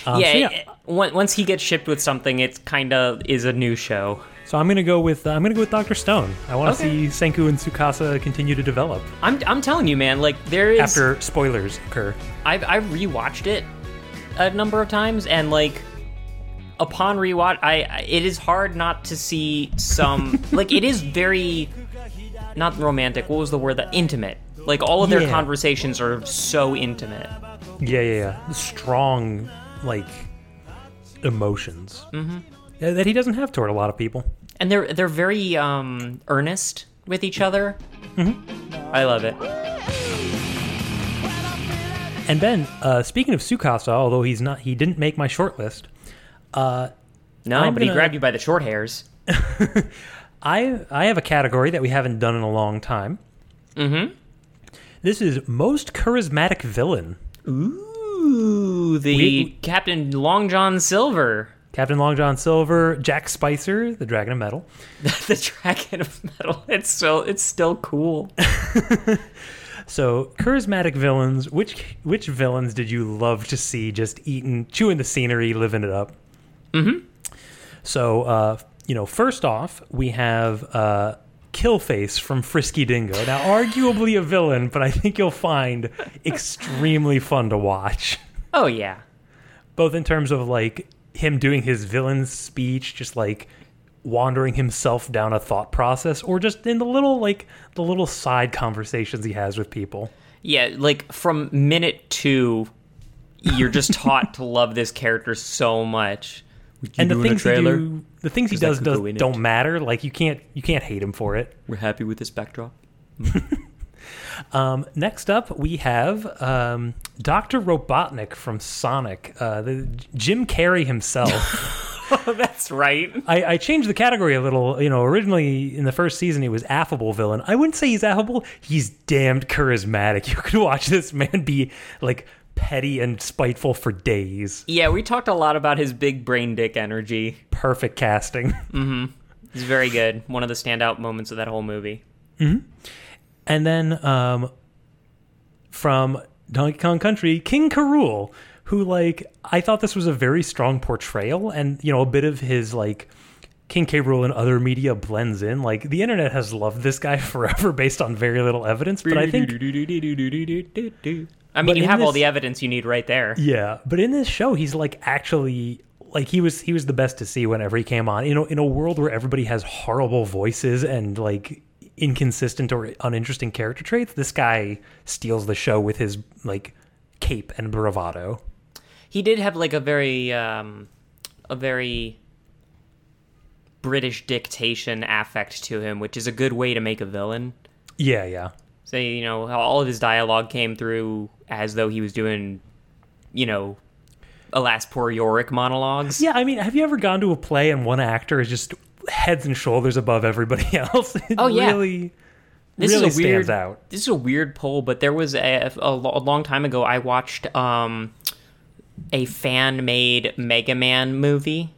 Um, yeah, so, yeah. it- once he gets shipped with something, it kind of is a new show. So I'm gonna go with uh, I'm gonna go with Doctor Stone. I want to Okay. see Senku and Tsukasa continue to develop I'm I'm telling you, man. Like there is after spoilers occur. I've I've rewatched it a number of times, and like upon rewatch, I I- it is hard not to see some like it is very not romantic. What was the word? That intimate. Like all of their Yeah. conversations are so intimate. Yeah, yeah, yeah. Strong like emotions mm-hmm. that he doesn't have toward a lot of people. And they're they're very um earnest with each other. Mm-hmm. I love it. And Ben, uh, speaking of Tsukasa, although he's not, he didn't make my short list. Uh, No, I'm but he gonna- grabbed you by the short hairs. I I have a category that we haven't done in a long time. Mm-hmm. This is most charismatic villain. Ooh, the We- Captain Long John Silver, Captain Long John Silver, Jack Spicer, the Dragon of Metal. the Dragon of Metal. It's still it's still cool. So charismatic villains. Which which villains did you love to see just eating, chewing the scenery, living it up? Mm-hmm. So uh, you know, first off, we have uh, Killface from Frisky Dingo. Now, arguably a villain, but I think you'll find extremely fun to watch. Oh yeah, both in terms of like him doing his villain speech, just like wandering himself down a thought process, or just in the little like the little side conversations he has with people. yeah. Like from minute two, you're just taught to love this character so much. and the things he trailer? do, the things he 'Cause that does, does go in it. don't matter. Like you can't you can't hate him for it. We're happy with this backdrop. Um, next up, we have um, Doctor Robotnik from Sonic, uh, the Jim Carrey himself. That's right. I, I changed the category a little. You know, originally in the first season he was affable villain. I wouldn't say he's affable. He's damned charismatic. You could watch this man be like petty and spiteful for days. Yeah, we talked a lot about his big brain dick energy. Perfect casting. He's very good. One of the standout moments of that whole movie. And then um, from Donkey Kong Country, King K. Rool, who like I thought this was a very strong portrayal, and you know a bit of his like King K. Rool in other media blends in. Like the internet has loved this guy forever based on very little evidence, but I think I mean, you have all the evidence you need right there. Yeah, but in this show, he's like actually like he was he was the best to see whenever he came on. You know, in a world where everybody has horrible voices and like inconsistent or uninteresting character traits, this guy steals the show with his like cape and bravado. He did have like a very, um, a very British dictation affect to him, which is a good way to make a villain. Yeah, yeah. So you know, all of his dialogue came through as though he was doing, you know, alas poor Yorick monologues. Yeah, I mean, have you ever gone to a play and one actor is just heads and shoulders above everybody else? It Oh, yeah. really, This really is a weird, stands out. This is a weird poll, but there was a, a, a long time ago. I watched um, a fan-made Mega Man movie,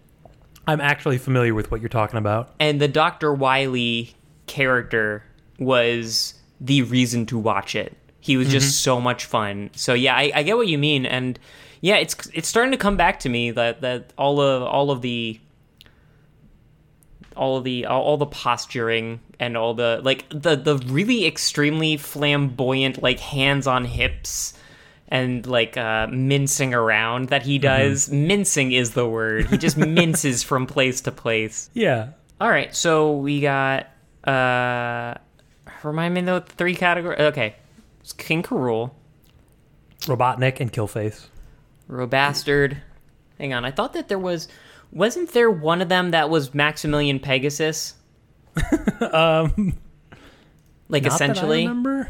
I'm actually familiar with what you're talking about. and the Doctor Wily character was the reason to watch it. He was just so much fun. So yeah, I, I get what you mean, and yeah, it's it's starting to come back to me that that all of all of the all of the all, all the posturing and all the like the the really extremely flamboyant like hands on hips and like uh mincing around that he does mincing is the word he just minces from place to place Yeah, all right, so we got uh remind me the three categories. Okay. It's King K. Rool, Robotnik and Killface. Robastard. Hang on, I thought that there was wasn't there one of them that was Maximilian Pegasus? um like that I essentially. remember.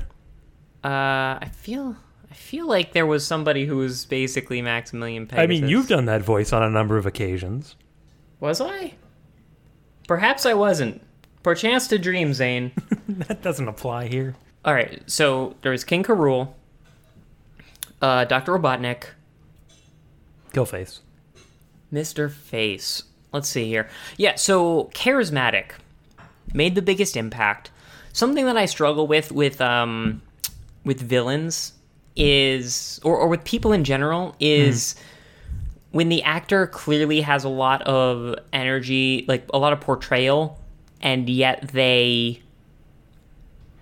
Uh I feel I feel like there was somebody who was basically Maximilian Pegasus. I mean, you've done that voice on a number of occasions. Was I? Perhaps I wasn't. Perchance to dream, Zane. That doesn't apply here. All right, so there was King K. Rool, uh, Dr. Robotnik, Go Killface. Mr. Face. Let's see here. Yeah, so charismatic made the biggest impact. Something that I struggle with with um with villains is or, or with people in general is when the actor clearly has a lot of energy, like a lot of portrayal, and yet they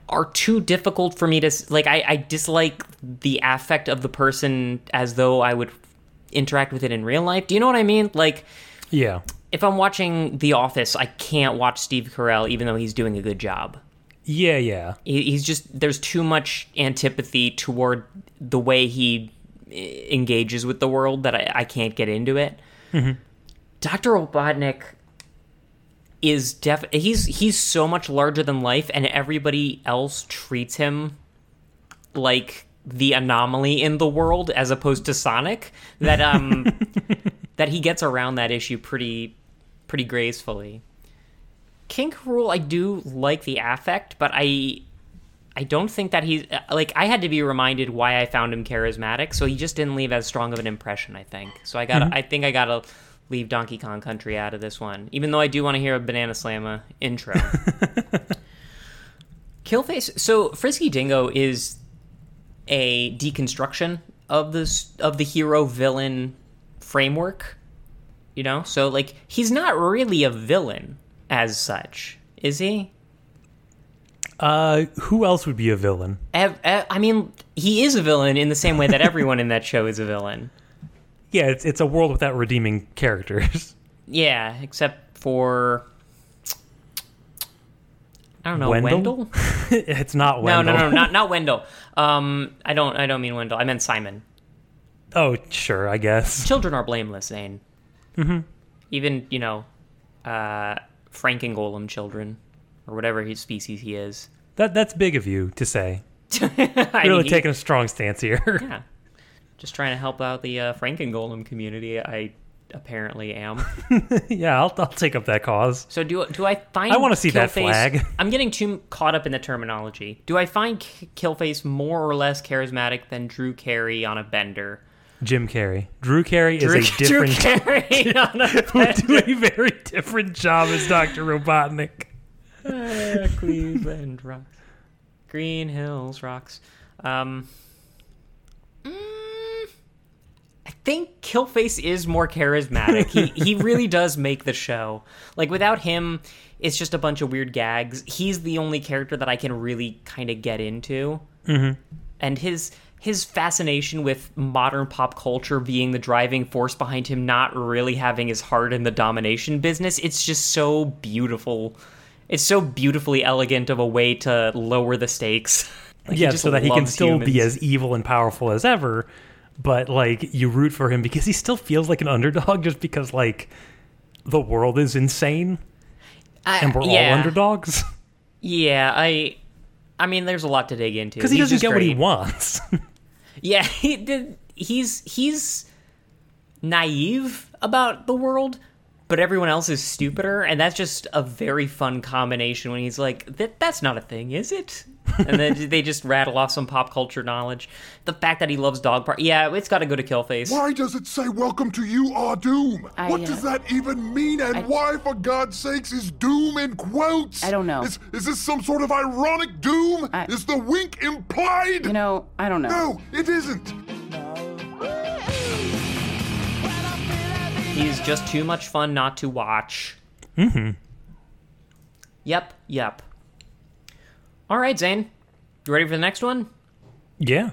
are too difficult for me to like. I, I dislike the affect of the person as though I would interact with it in real life. Do you know what I mean? Like, Yeah. if I'm watching The Office, I can't watch Steve Carell even though he's doing a good job. Yeah, yeah. He- He's just there's too much antipathy toward the way he eh, engages with the world that I, I can't get into it. Dr. Robotnik is def he's he's so much larger than life and everybody else treats him like the anomaly in the world as opposed to Sonic that um that he gets around that issue pretty pretty gracefully. King Rule, I do like the affect, but I I don't think that he's like I had to be reminded why I found him charismatic, so he just didn't leave as strong of an impression. I think so. I got to I think I gotta leave Donkey Kong Country out of this one, even though I do want to hear a Banana Slamma intro. Killface. So Frisky Dingo is a deconstruction of this of the hero villain framework. You know, so like he's not really a villain as such, is he? Uh, who else would be a villain? Ev- ev- I mean, he is a villain in the same way that everyone in that show is a villain. Yeah, it's it's a world without redeeming characters. Yeah, except for I don't know Wendell? Wendell. it's not No, Wendell. no, no, not not Wendell. Um, I don't I don't mean Wendell. I meant Simon. Oh, sure, I guess. Children are blameless, Zane. Mm-hmm. Even you know, uh, Frankengolem children or whatever his species he is. That that's big of you to say. Really mean, he- taking a strong stance here. Yeah. Just trying to help out the uh, Frankengolem community. I apparently am. yeah, I'll I'll take up that cause. So do do I find? I wanna see that Killface- flag. I'm getting too caught up in the terminology. Do I find K- Killface more or less charismatic than Drew Carey on a bender? Jim Carrey. Drew Carey Drew, is a different Drew Carey on a do a very different job as Dr. Robotnik. bender. Cleveland rocks. Green Hills rocks. Um, mm, think Killface is more charismatic. he he really does make the show. Like without him, it's just a bunch of weird gags. He's the only character that I can really kind of get into. Mm-hmm. And his his fascination with modern pop culture being the driving force behind him not really having his heart in the domination business, it's just so beautiful. It's so beautifully elegant of a way to lower the stakes. Like, yeah, so that he can still be as evil and powerful as ever, but like you root for him because he still feels like an underdog just because like the world is insane I- and we're yeah. all underdogs. Yeah, I. I mean, there's a lot to dig into Because he He's doesn't get what he wants. Yeah, he did. He's he's naive about the world, but everyone else is stupider, and that's just a very fun combination. When he's like, "That that's not a thing, is it?" and then they just rattle off some pop culture knowledge. The fact that he loves dog park, yeah, it's got to go to Killface. Why does it say welcome to you are doom? I, what uh, does that even mean? And I- why, for God's sakes, is doom in quotes? I don't know. Is, is this some sort of ironic doom? I- is the wink implied? You know, I don't know. no, it isn't. He's just too much fun not to watch. Mm-hmm. Yep, yep. All right, Zane, you ready for the next one? yeah.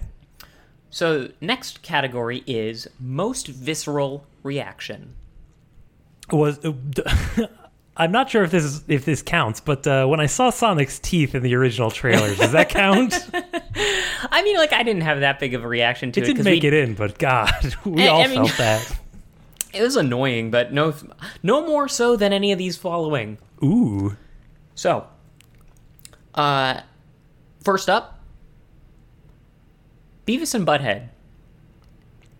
So, next category is most visceral reaction. Was I'm not sure if this is, if this counts, but uh, when I saw Sonic's teeth in the original trailers, does that count? I mean, like, I didn't have that big of a reaction to it it. didn't make we, it in, but God, we I- all I mean- felt that. It was annoying, but no, no more so than any of these following. Ooh. So, uh, first up, Beavis and Butthead.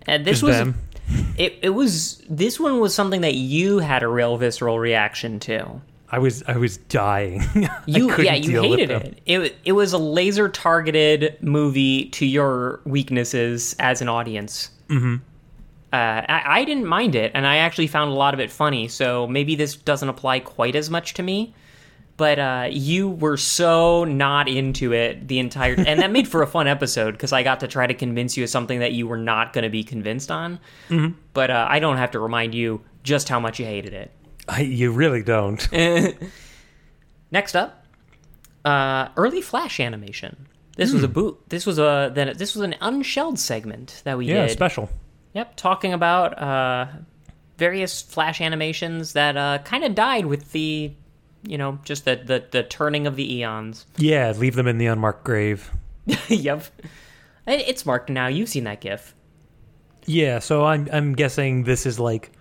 And this Just was them. it. It was this one was something that you had a real visceral reaction to. I was I was dying. You yeah, you hated it. It it was a laser targeted movie to your weaknesses as an audience. Mm-hmm. Uh, I, I didn't mind it, and I actually found a lot of it funny. So maybe this doesn't apply quite as much to me. But uh, you were so not into it the entire, and that made for a fun episode because I got to try to convince you of something that you were not going to be convinced on. Mm-hmm. But uh, I don't have to remind you just how much you hated it. I, you really don't. Next up, uh, early Flash animation. This was a boot. This was a then. This was an unshelled segment that we yeah, did. special. Yep, talking about uh, various Flash animations that uh, kind of died with the, you know, just the, the the turning of the eons. Yeah, leave them in the unmarked grave. yep, it's marked now. You've seen that GIF. Yeah, so I'm I'm guessing this is like,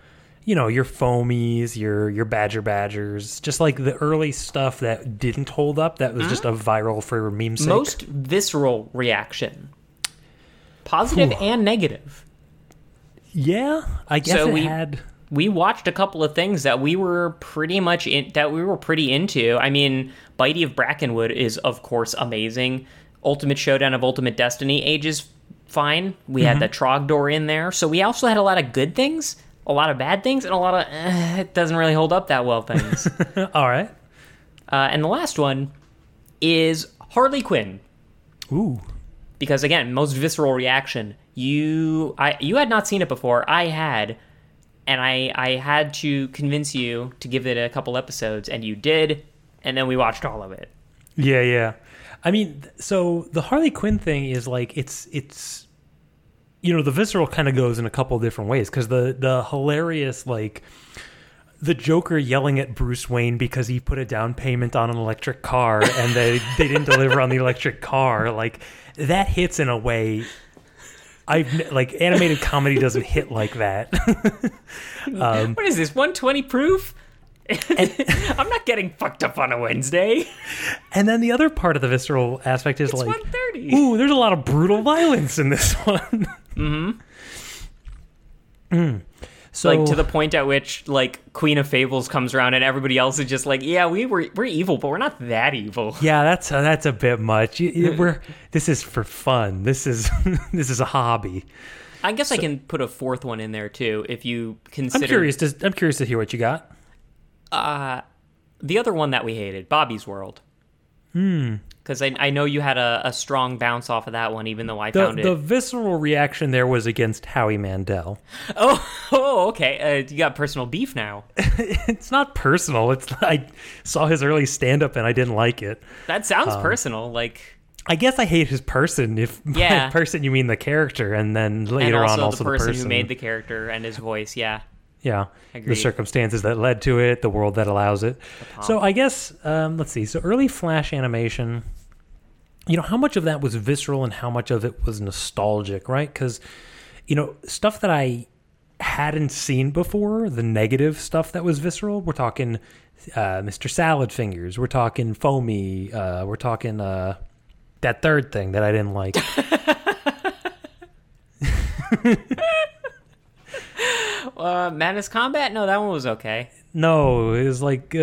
you know, your foamies, your your badger badgers, just like the early stuff that didn't hold up. That was just a mm-hmm. viral for meme sake. Most visceral reaction. positive and negative. Yeah, I guess So it we- had. We watched a couple of things that we were pretty much in that we were pretty into. I mean, Bitey of Brackenwood is of course amazing. Ultimate Showdown of Ultimate Destiny ages fine. We had the Trogdor in there, so we also had a lot of good things, a lot of bad things, and a lot of eh, it doesn't really hold up that well things. uh, All right. and the last one is Harley Quinn Ooh. because again, most visceral reaction. You, I, you had not seen it before. I had, and I, I had to convince you to give it a couple episodes, and you did, and then we watched all of it. Yeah, yeah. I mean, so the Harley Quinn thing is like it's it's you know the visceral kind of goes in a couple different ways because the the hilarious like the Joker yelling at Bruce Wayne because he put a down payment on an electric car and they they didn't deliver on the electric car like that hits in a way I've like animated comedy doesn't hit like that. Um, What is this? One twenty proof? I'm not getting fucked up on a Wednesday. And then the other part of the visceral aspect is It's like, 130. ooh, there's a lot of brutal violence in this one. mm-hmm. So, like to the point at which like Queen of Fables comes around and everybody else is just like, yeah, we were we're evil, but we're not that evil. yeah, that's uh, that's a bit much. We're this is for fun. This is this is a hobby. I guess I can put a fourth one in there too if you consider I'm curious. To, I'm curious to hear what you got. the other one that we hated, Bobby's World. Hmm. Because I, I know you had a, a strong bounce off of that one, even though I The found it. the visceral reaction there was against Howie Mandel. Oh, oh, okay. Uh, you got personal beef now. It's not personal. It's I saw his early stand up and I didn't like it. That sounds personal. Like, I guess I hate his person. If by Yeah. person you mean the character, and then later and also, on also the person, person who made the character and his voice. Yeah. Yeah. The circumstances that led to it, the world that allows it. So I guess um, let's see. So early Flash animation, you know, how much of that was visceral and how much of it was nostalgic, right? Because you know, stuff that I hadn't seen before, the negative stuff that was visceral. We're talking uh, Mr. Salad Fingers. We're talking Foamy. Uh, we're talking uh, that third thing that I didn't like. Uh, Madness Combat? No, that one was okay. no, it was like uh,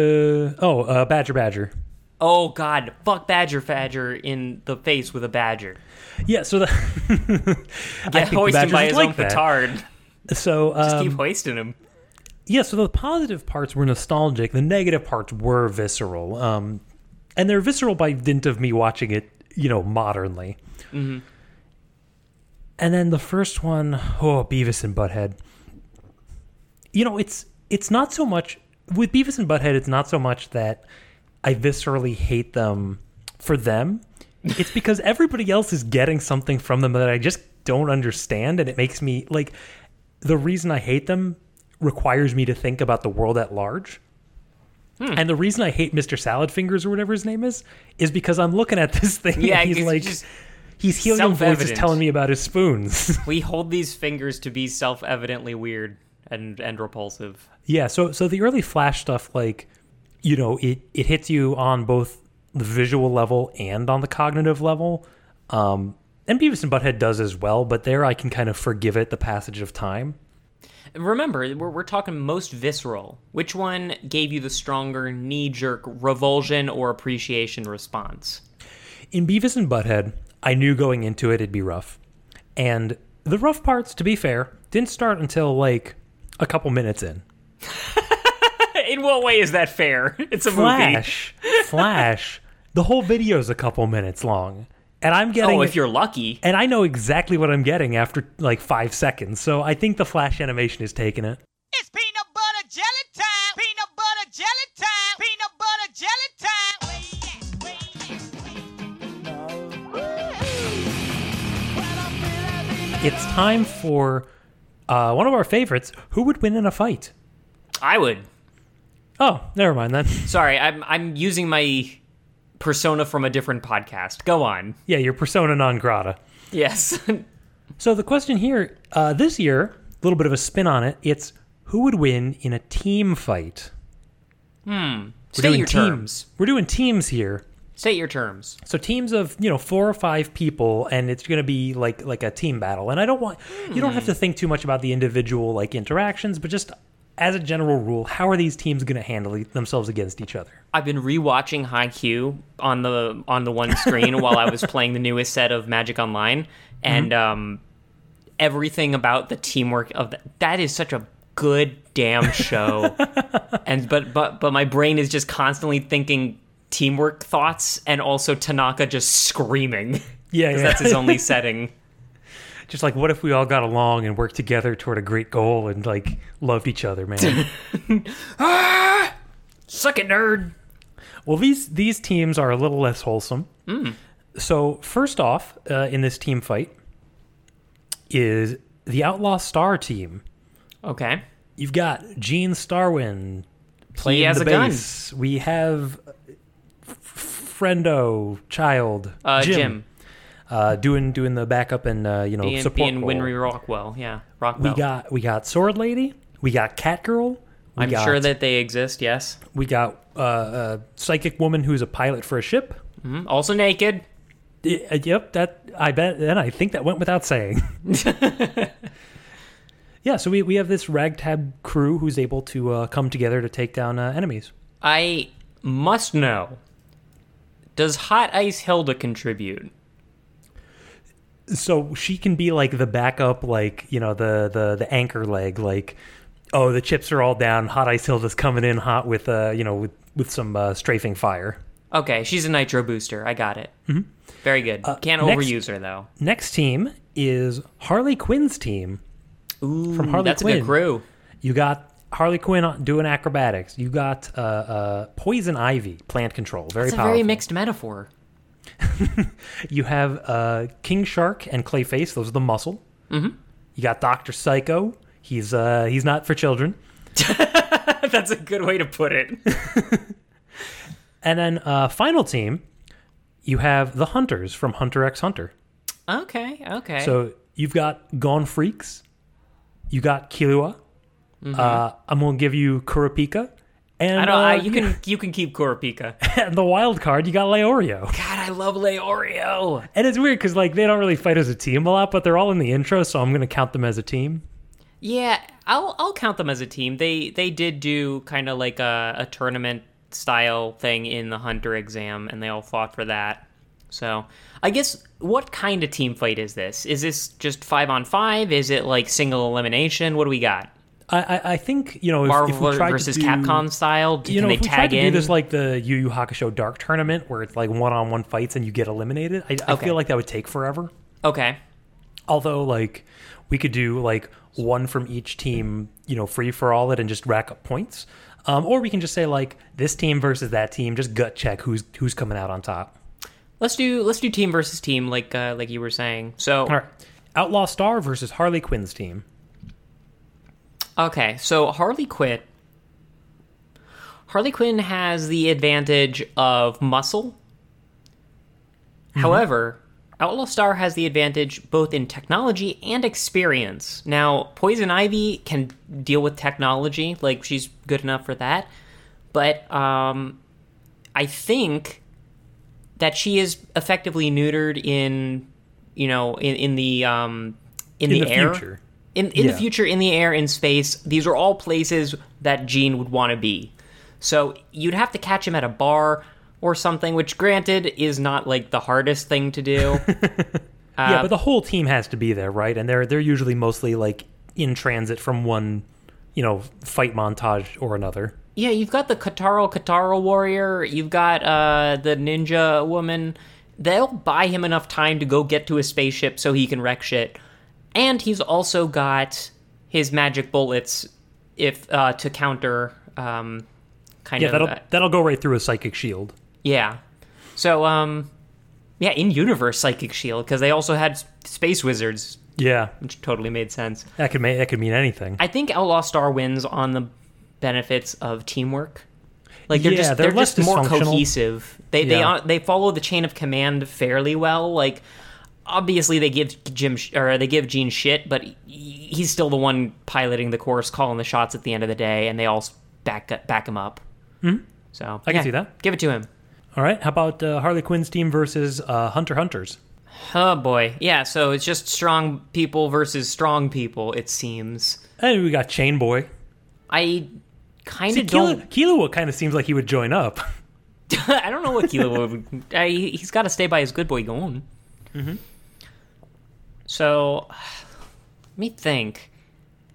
oh, uh, Badger Badger. Oh, God. Fuck Badger Badger in the face with a badger. Yeah, so the Get hoisted by his like own that. petard. So Just um, keep hoisting him. yeah, so the positive parts were nostalgic. The negative parts were visceral, um, and they're visceral by dint of me watching it, you know, modernly. Mm-hmm. And then the first one, oh, Beavis and Butthead. You know, it's it's not so much with Beavis and Butthead. It's not so much that I viscerally hate them for them. It's because everybody else is getting something from them that I just don't understand, and it makes me like the reason I hate them requires me to think about the world at large. Hmm. And the reason I hate Mr. Salad Fingers or whatever his name is is because I'm looking at this thing Yeah, and he's like just he's helium voices self-evident. telling me about his spoons. We hold these fingers to be self-evidently weird and and repulsive. yeah, so so the early Flash stuff like you know, it it hits you on both the visual level and on the cognitive level. Um and Beavis and Butthead does as well, but there I can kind of forgive it the passage of time. Remember, we're, we're talking most visceral. Which one gave you the stronger knee-jerk revulsion or appreciation response? in Beavis and Butthead, I knew going into it it'd be rough. And the rough parts, to be fair, didn't start until like a couple minutes in. In what way is that fair? It's a movie. Flash, Flash, the whole video's a couple minutes long. And I'm getting Oh, if you're lucky. and I know exactly what I'm getting after like 5 seconds. So I think the Flash animation is taking it. It's time for uh, one of our favorites, who would win in a fight? I would. Oh, never mind then. Sorry, I'm I'm using my persona from a different podcast. Go on. yeah, your persona non grata. Yes. So the question here, uh, this year, a little bit of a spin on it. It's who would win in a team fight? Hmm. We're State doing your teams. terms. We're doing teams here. State your terms. So teams of you know four or five people, and it's going to be like like a team battle. And I don't want you don't have to think too much about the individual like interactions, but just as a general rule, how are these teams going to handle themselves against each other? I've been rewatching Haikyuu on the on the one screen while I was playing the newest set of Magic Online, and um, everything about the teamwork of that that is such a good damn show. and but but but my brain is just constantly thinking teamwork thoughts, and also Tanaka just screaming. Yeah, yeah. that's his only setting. Just like what if we all got along and worked together toward a great goal and like loved each other, man. Suck it, nerd. Well, these these teams are a little less wholesome. So first off, uh, in this team fight is the Outlaw Star team. Okay. You've got Gene Starwin playing has the a gun. bass. We have Friendo Child Uh, Jim, Jim. Uh, doing doing the backup and uh, you know Being, support being role. Winry Rockwell, yeah, Rockwell. We got we got Sword Lady. We got Catgirl. We I'm got, sure that they exist. Yes. we got uh, a psychic woman who's a pilot for a ship. Mhm. Also naked. Uh, Yep, that I bet, and I think that went without saying. yeah, so we, we have this ragtag crew who's able to uh, come together to take down uh, enemies. I must know. Does Hot Ice Hilda contribute? So she can be like the backup, like you know the the the anchor leg, like oh the chips are all down, Hot Ice Hilda's coming in hot with uh you know with with some uh, strafing fire. Okay, she's a nitro booster. I got it. Mhm. Very good. Can't next- overuse her though. Next team is Harley Quinn's team. Ooh, from Harley that's a Quinn. good crew. You got Harley Quinn doing acrobatics. You got uh, uh, Poison Ivy, plant control, very That's a powerful. very mixed metaphor. You have uh, King Shark and Clayface; those are the muscle. Mhm. You got Doctor Psycho. He's uh, he's not for children. that's a good way to put it. And then uh, final team, you have the Hunters from Hunter x Hunter. Okay, okay. So you've got Gon Freecss. You got Killua. Uh, I'm gonna give you Kurapika. And Mm-hmm. I don't. uh, I, you can you can keep Kurapika. and the wild card, you got Leorio. God, I love Leorio. And it's weird because like they don't really fight as a team a lot, but they're all in the intro, so I'm gonna count them as a team. Yeah, I'll I'll count them as a team. They they did do kind of like a, a tournament style thing in the hunter exam, and they all fought for that. So I guess what kind of team fight is this? Is this just five on five? Is it like single elimination? What do we got? I I, think you know if, Marvel if we tried versus to do, Capcom style? You Can know, they if we tag tried to do this like the Yu Yu Hakusho Dark Tournament, where it's like one-on-one fights and you get eliminated, I, I Okay. feel like that would take forever. Okay. Although, like, we could do like one from each team, you know, free for all it and just rack up points. Um, or we can just say like this team versus that team, just gut check who's who's coming out on top. Let's do let's do team versus team, like uh, like you were saying. So right, Outlaw Star versus Harley Quinn's team. Okay, so Harley Quinn. Harley Quinn has the advantage of muscle. However, Outlaw Star has the advantage both in technology and experience. Now, Poison Ivy can deal with technology, like she's good enough for that. But um, I think that she is effectively neutered in, you know, in, in the um, in, In the, the air. future. In in the future, in the air, in space, these are all places that Gene would want to be. So you'd have to catch him at a bar or something, which, granted, is not like the hardest thing to do. yeah, Uh, but the whole team has to be there, right? And they're they're usually mostly like in transit from one, you know, fight montage or another. Yeah, you've got the Ctarl-Ctarl warrior. You've got uh, the ninja woman. They'll buy him enough time to go get to a spaceship so he can wreck shit. And he's also got his magic bullets if uh, to counter um, kind yeah, of that'll uh, that'll go right through a psychic shield. yeah. So um, yeah, in universe psychic shield because they also had space wizards, Yeah, which totally made sense. that could make that could mean anything. I think Outlaw Star wins on the benefits of teamwork. Like they're Yeah, just they're they're, just more cohesive. They they Yeah. uh, they follow the chain of command fairly well. Like obviously they give Jim sh- or they give Gene shit, but he's still the one piloting the course, calling the shots at the end of the day, and they all back back him up. Mhm. So I can see that. Give it to him. All right. How about uh, Harley Quinn's team versus uh, Hunter Hunters? Oh boy, yeah. So it's just strong people versus strong people. It seems. And we got Chain Boy. I kind of don't. Killua kind of seems like he would join up. I don't know what Killua would. I, he's got to stay by his good boy going. Mm-hmm. So, let me think,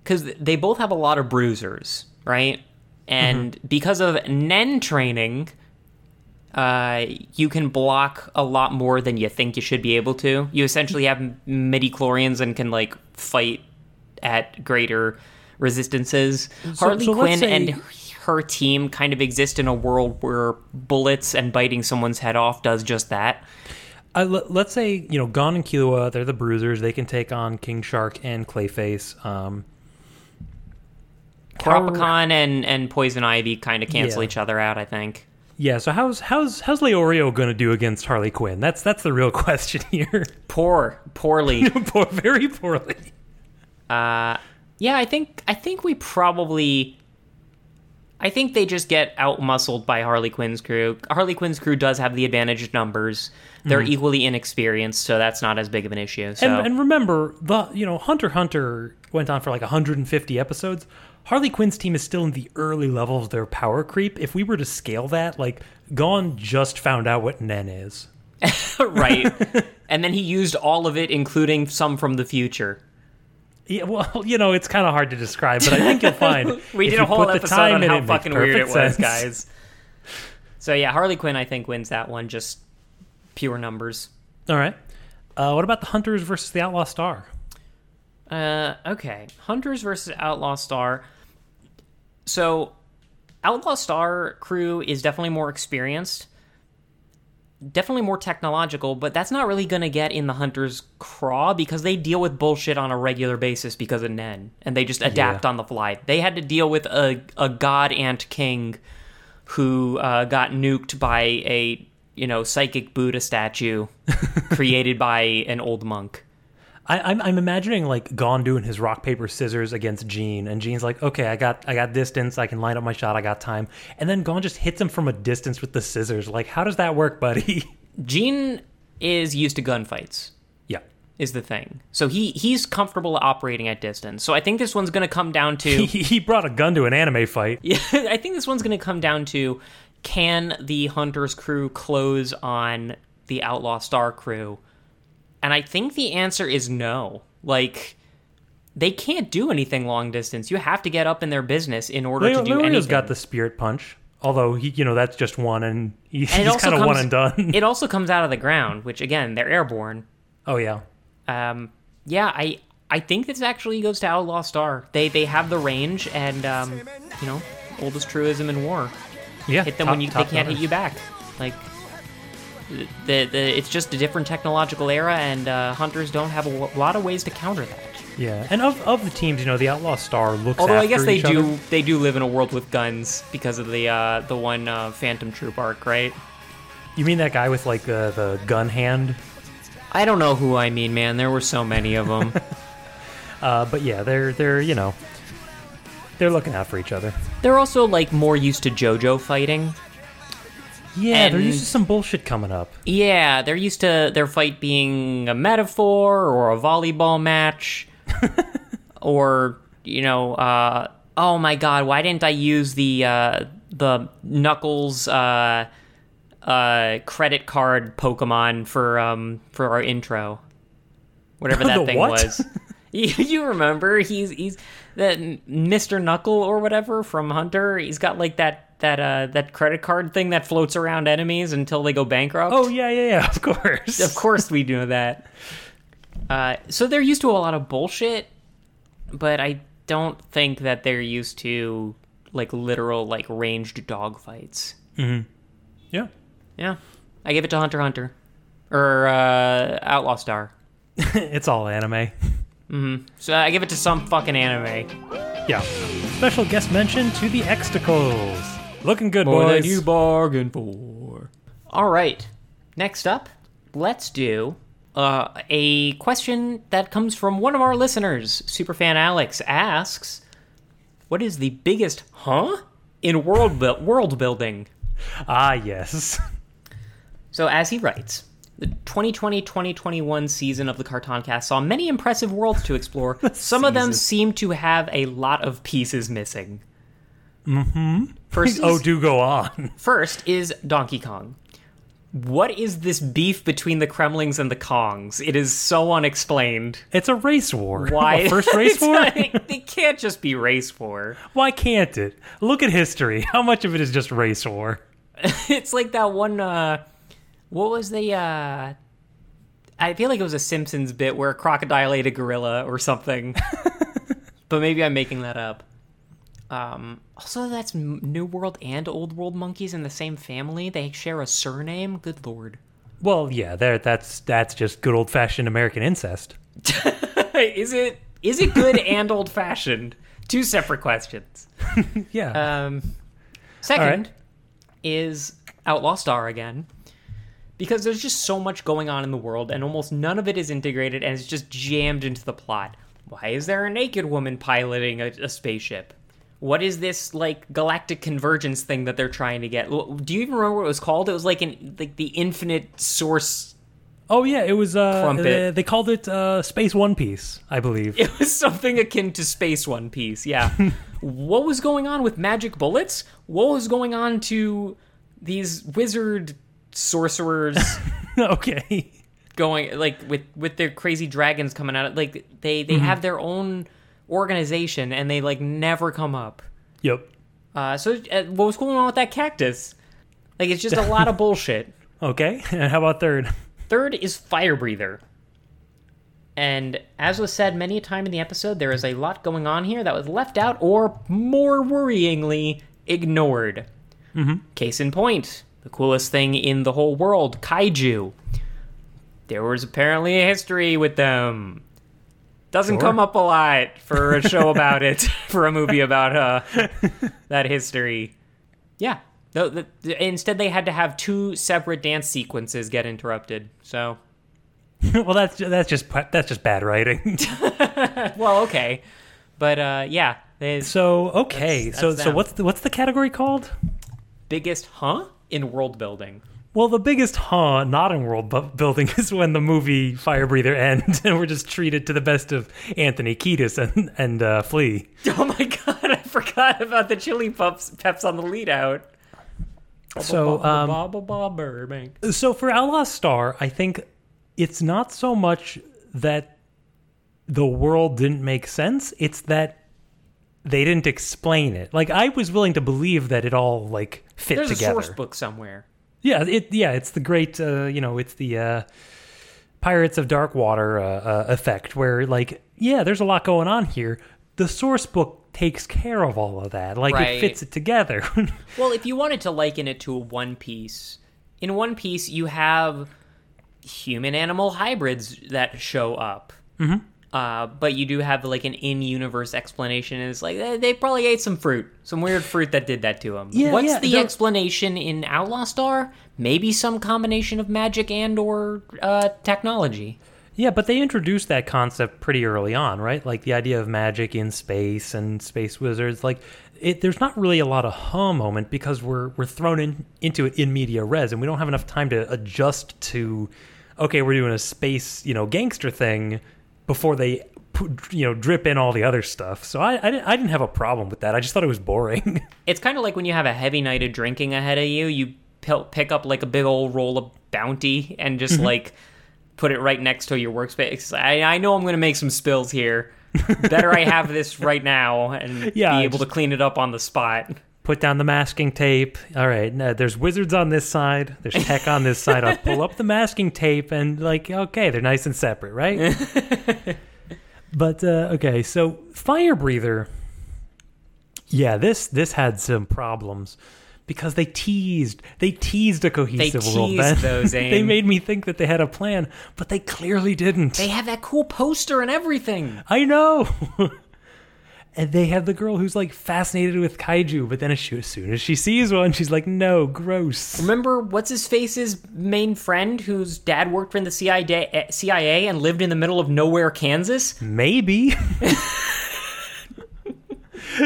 because they both have a lot of bruisers, right? And Mm-hmm. because of Nen training, uh, you can block a lot more than you think you should be able to. You essentially have midi-chlorians and can like fight at greater resistances. So- Harley so Quinn say- and her team kind of exist in a world where bullets and biting someone's head off does just that. Let, let's say you know Gon and Killua, they're the Bruisers. They can take on King Shark and Clayface. Um, how- and, and Poison Ivy kind of cancel Yeah. each other out, I think. yeah. So how's how's how's Leorio going to do against Harley Quinn? That's that's the real question here. Poor, poorly. Poor, very poorly. Uh, yeah, I think I think we probably. I think they just get out muscled by Harley Quinn's crew. Harley Quinn's crew does have the advantage of numbers. They're Mhm. equally inexperienced, so that's not as big of an issue. So And, and remember, the you know Hunter Hunter went on for like 150 episodes. Harley Quinn's team is still in the early levels of their power creep. If we were to scale that, like Gon just found out what Nen is. right, and then he used all of it, including some from the future. Yeah, well, you know, it's kind of hard to describe, but I think you'll find we did a whole episode time on how it fucking weird it perfect was, guys. So yeah, Harley Quinn I think wins that one. Just pure numbers. All right. Uh, what about the Hunters versus the Outlaw Star? Uh, okay. Hunters versus Outlaw Star. So, Outlaw Star crew is definitely more experienced, definitely more technological, but that's not really going to get in the Hunters' craw because they deal with bullshit on a regular basis because of Nen, and they just adapt Yeah. on the fly. They had to deal with a, a god ant king who uh, got nuked by a you know psychic Buddha statue created by an old monk. I, I'm, I'm imagining like Gon doing his rock paper scissors against Gene, and Gene's like, "Okay, I got I got distance, I can line up my shot, I got time," and then Gon just hits him from a distance with the scissors. Like, how does that work, buddy? Gene is used to gunfights. Yeah. Is the thing. So he he's comfortable operating at distance. So I think this one's going to come down to he, he brought a gun to an anime fight. Yeah, I think this one's going to come down to can the Hunter's crew close on the Outlaw Star crew? And I think the answer is no. Like they can't do anything long distance. You have to get up in their business in order Leo, to do Leorio's anything. got the spirit punch, although he, you know, that's just one, and he, And he's kind of one and done. it also comes out of the ground, which again, they're airborne. oh yeah. Um, yeah, I I think this actually goes to Outlaw Star. They they have the range, and um, you know, oldest truism in war. Yeah, hit them top- when you they can't gunner. hit you back. Like the, the it's just a different technological era, and uh, hunters don't have a w- lot of ways to counter that. Yeah, and of, of the teams, you know, the Outlaw Star looks. Although I guess they do other. they do live in a world with guns because of the uh, the one uh, Phantom Troop arc, right? You mean that guy with like the the gun hand? I don't know who I mean, man. There were so many of them. Uh, but yeah, they're they're you know, they're looking out for each other. They're also like more used to JoJo fighting. Yeah, they're used to some bullshit coming up. Yeah, they're used to their fight being a metaphor or a volleyball match, or you know, uh, oh my god, why didn't I use the uh, the Knuckles uh, uh, credit card Pokemon for um, for our intro? Whatever that thing what? was. You, you remember he's he's that Mr. Knuckle or whatever from Hunter. He's got like that that uh that credit card thing that floats around enemies until they go bankrupt. Oh yeah, yeah, yeah. Of course. Of course we do that. Uh, so they're used to a lot of bullshit, but I don't think that they're used to like literal like ranged dogfights. Mm-hmm. Yeah. Yeah, I give it to Hunter Hunter or uh, Outlaw Star. it's all anime. Mm-hmm. So I give it to some fucking anime. Yeah. Special guest mention to the Extacles. Looking good, More boys. than you bargained for. All right. Next up, let's do uh, a question that comes from one of our listeners. Superfan Alex asks, "What is the biggest huh in world bu- world building?" Ah, yes. So, as he writes, the 2020 2021 season of the Cartoncast saw many impressive worlds to explore. Some of them seem to have a lot of pieces missing. Mm-hmm. First, oh, do go on. First is Donkey Kong. What is this beef between the Kremlings and the Kongs? It is so unexplained. It's a race war. Why? A first race war? like- it can't just be race war. Why can't it? Look at history. How much of it is just race war? it's like that one uh what was the uh I feel like it was a Simpsons bit where a crocodile ate a gorilla or something. but maybe I'm making that up. Um also that's New World and Old World monkeys in the same family. They share a surname. Good lord. Well, yeah, there. That's that's just good old fashioned American incest. is it is it good and old fashioned? Two separate questions. yeah. Um, second is Outlaw Star again. Because there's just so much going on in the world, and almost none of it is integrated, and it's just jammed into the plot. Why is there a naked woman piloting a, a spaceship? What is this like galactic convergence thing that they're trying to get? Do you even remember what it was called? It was like an like the infinite source. Oh yeah, it was. Uh, they, they called it uh, Space One Piece, I believe. It was something akin to Space One Piece. Yeah. what was going on with magic bullets? What was going on to these wizard sorcerers okay. going like with with their crazy dragons coming out? Like they they Mhm. have their own organization and they like never come up. Yep. Uh, so uh, what was going on with that cactus? Like it's just a lot of bullshit. Okay. And how about third? Third is Fire Breather. And as was said many a time in the episode, there is a lot going on here that was left out or, more worryingly, ignored. Mhm. Case in point, the coolest thing in the whole world, kaiju. There was apparently a history with them. Doesn't Sure. come up a lot for a show about it, for a movie about uh, that history. Yeah. No, the, the- instead, they had to have two separate dance sequences get interrupted. So, well, that's that's just that's just bad writing. well, okay, but uh, yeah. they- so okay, that's- so that's so them. what's the what's the category called? biggest huh in world building? Well, the biggest huh not in world building is when the movie Fire Breather ends, and we're just treated to the best of Anthony Kiedis and and uh, Flea. Oh my god, I forgot about the chili pups peps on the lead out. So, um. So for Outlaw Star, I think it's not so much that the world didn't make sense; it's that they didn't explain it. Like I was willing to believe that it all like fit There's together. a source book somewhere. Yeah, it yeah, it's the great uh, you know, it's the uh, Pirates of Dark Water uh, uh, effect where like yeah, there's a lot going on here. The source book takes care of all of that. Like Right. it fits it together. Well, if you wanted to liken it to a One Piece, in One Piece you have human animal hybrids that show up. Mhm. Uh, but you do have like an in-universe explanation. And it's like eh, they probably ate some fruit, some weird fruit that did that to them. Yeah, What's yeah, the there- explanation in Outlaw Star? Maybe some combination of magic and or uh, technology. Yeah, but they introduced that concept pretty early on, right? Like the idea of magic in space and space wizards. Like, it, there's not really a lot of huh moment because we're we're thrown in, into it in media res, and we don't have enough time to adjust to. Okay, we're doing a space, you know, gangster thing before they, put, you know, drip in all the other stuff. So I, I didn't I didn't have a problem with that. I just thought it was boring. It's kind of like when you have a heavy night of drinking ahead of you, you pick up like a big old roll of bounty and just Mhm. like put it right next to your workspace. I, I know I'm going to make some spills here. Better I have this right now and Yeah, be able just- to clean it up on the spot. Put down the masking tape. All right, no, there's wizards on this side. There's tech on this side. I'll pull up the masking tape and like, okay, they're nice and separate, right? but uh, okay, so fire breather. Yeah, this this had some problems because they teased they teased a cohesive world. teased Ben. those, they made me think that they had a plan, but they clearly didn't. They have that cool poster and everything. I know. and they have the girl who's like fascinated with kaiju, but then as, she, as soon as she sees one, she's like, "No, gross." Remember what's his face's main friend whose dad worked for the CIA, eh, CIA and lived in the middle of nowhere, Kansas? Maybe.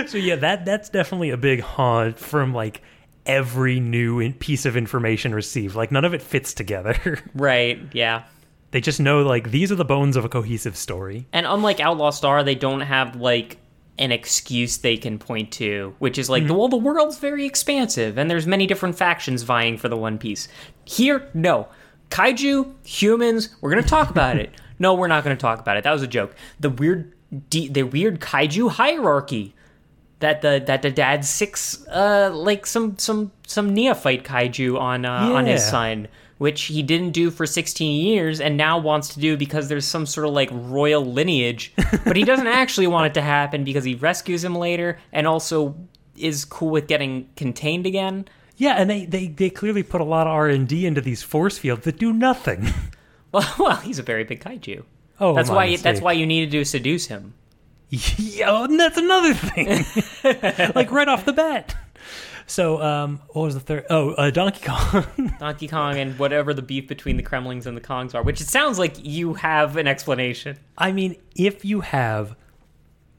so yeah, that that's definitely a big haunt from like every new piece of information received. Like none of it fits together. Right, yeah. they just know like these are the bones of a cohesive story. And unlike Outlaw Star, they don't have like an excuse they can point to, which is like, well, the world's very expansive and there's many different factions vying for the One Piece. Here, no. Kaiju, humans, we're gonna talk about it. No, we're not gonna talk about it. That was a joke. The weird, the weird kaiju hierarchy that the that the dad's six, uh, like some some some neophyte kaiju on uh, on his son which he didn't do for 16 years and now wants to do because there's some sort of like royal lineage. but he doesn't actually want it to happen because he rescues him later and also is cool with getting contained again. Yeah, and they, they, they clearly put a lot of R and D into these force fields that do nothing. Well, well, he's a very big kaiju. Oh, that's why that's why you needed to seduce him. yeah, and that's another thing. like right off the bat. So, um, what was the third? Oh, uh, Donkey Kong. Donkey Kong and whatever the beef between the Kremlings and the Kongs are, which it sounds like you have an explanation. I mean, if you have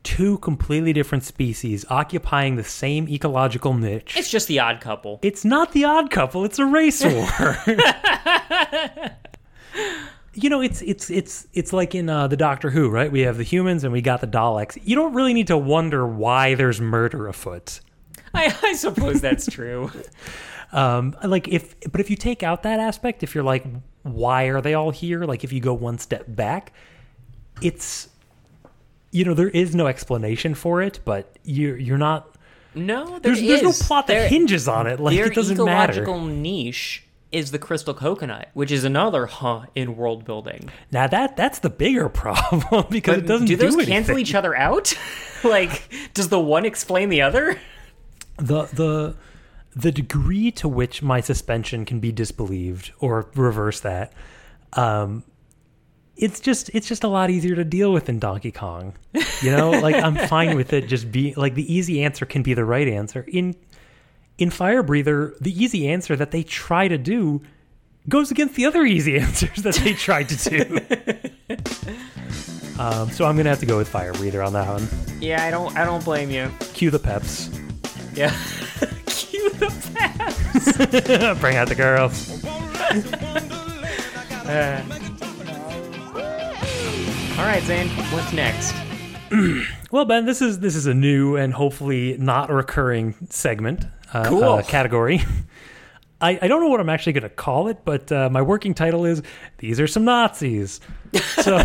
two completely different species occupying the same ecological niche, It's just the odd couple. it's not the odd couple, it's a race war. you know, it's it's it's it's like in uh, the Doctor Who, right? We have the humans and we got the Daleks. You don't really need to wonder why there's murder afoot. I, I suppose that's true. Um, like if, but if you take out that aspect, if you're like, why are they all here? Like if you go one step back, it's, you know, there is no explanation for it, but you're you're not. No, there There's there's no plot that There- hinges on it. Like it doesn't matter. ecological niche is the crystal coconut, which is another huh in world building. Now that that's the bigger problem because it doesn't do those do cancel each other out? like, does the one explain the other? The the the degree to which my suspension can be disbelieved or reverse that um it's just it's just a lot easier to deal with in Donkey Kong. You know, like I'm fine with it just be like the easy answer can be the right answer. In in Fire Breather, the easy answer that they try to do goes against the other easy answers that they tried to do. um, so I'm gonna have to go with Fire Breather on that one. Yeah, I don't. I don't blame you. Cue the peps. Yeah. Cue the pass. Bring out the girls. Uh, all right, Zane. What's next? Well, Ben, this is this is a new and hopefully not recurring segment uh, Cool. uh, category. I, I don't know what I'm actually going to call it, but uh, my working title is "These are some Nazis." So,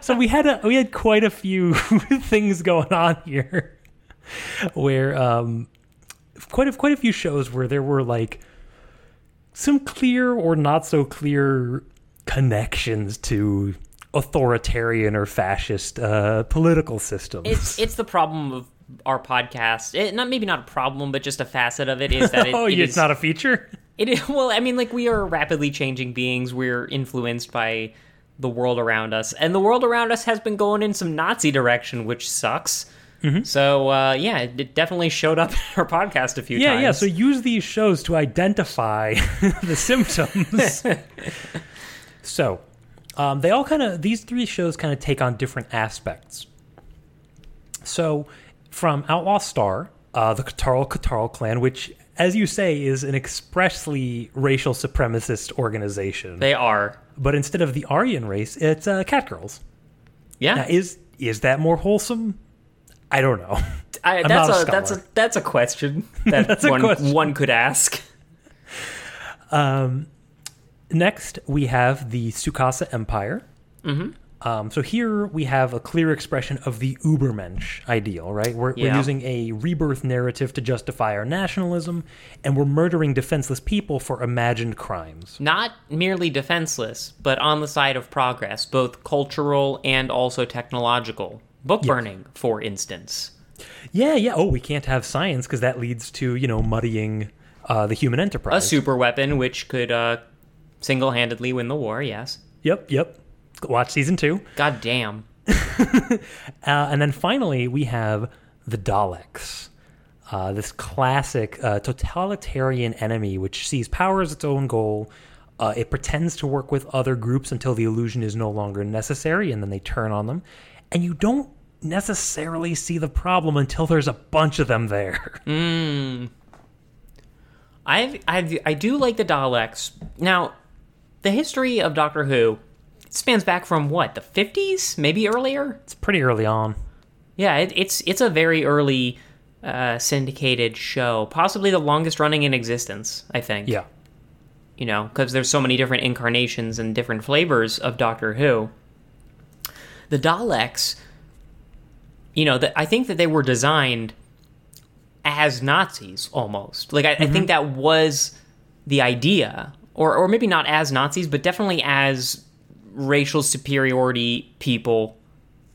so we had a, we had quite a few things going on here, where um, quite a quite a few shows where there were like some clear or not so clear connections to authoritarian or fascist uh, political systems. It's it's the problem of our podcast. It, not maybe not a problem, but just a facet of it is that it, oh, it it's is- not a feature. It is, well, I mean, like we are rapidly changing beings. We're influenced by the world around us, and the world around us has been going in some Nazi direction, which sucks. Mm-hmm. So uh, yeah, it it definitely showed up in our podcast a few Yeah, times. yeah. yeah. So use these shows to identify the symptoms. so um, they all kind of these three shows kind of take on different aspects. So from Outlaw Star, uh, the Ctarl-Ctarl clan, which, as you say, is an expressly racial supremacist organization. they are. but instead of the Aryan race, it's uh, cat girls. Yeah, Now, is is that more wholesome? I don't know. I, that's a a, that's a that's a question that That's one question. one could ask. Um, Next, we have the Tsukasa Empire. Mm-hmm. Um, so here we have a clear expression of the Ubermensch ideal, right? We're, we're using a rebirth narrative to justify our nationalism, and we're murdering defenseless people for imagined crimes. Not merely defenseless, but on the side of progress, both cultural and also technological. Book burning, for instance. Yeah, yeah. Oh, we can't have science because that leads to you know muddying uh, the human enterprise. A super weapon which could uh, single handedly win the war, yes. Yep, yep. Watch season two. God damn. Uh, and then finally, we have the Daleks. Uh, this classic uh, totalitarian enemy which sees power as its own goal. Uh, it pretends to work with other groups until the illusion is no longer necessary, and then they turn on them. And you don't necessarily see the problem until there's a bunch of them there. I I I do like the Daleks. Now, the history of Doctor Who spans back from what the 50s, maybe earlier. It's pretty early on. Yeah, it, it's it's a very early uh, syndicated show, possibly the longest running in existence. I think. Yeah. you know, because there's so many different incarnations and different flavors of Doctor Who. The Daleks, you know, that I think that they were designed as Nazis almost. Like I, I think that was the idea, or or maybe not as Nazis, but definitely as racial superiority people.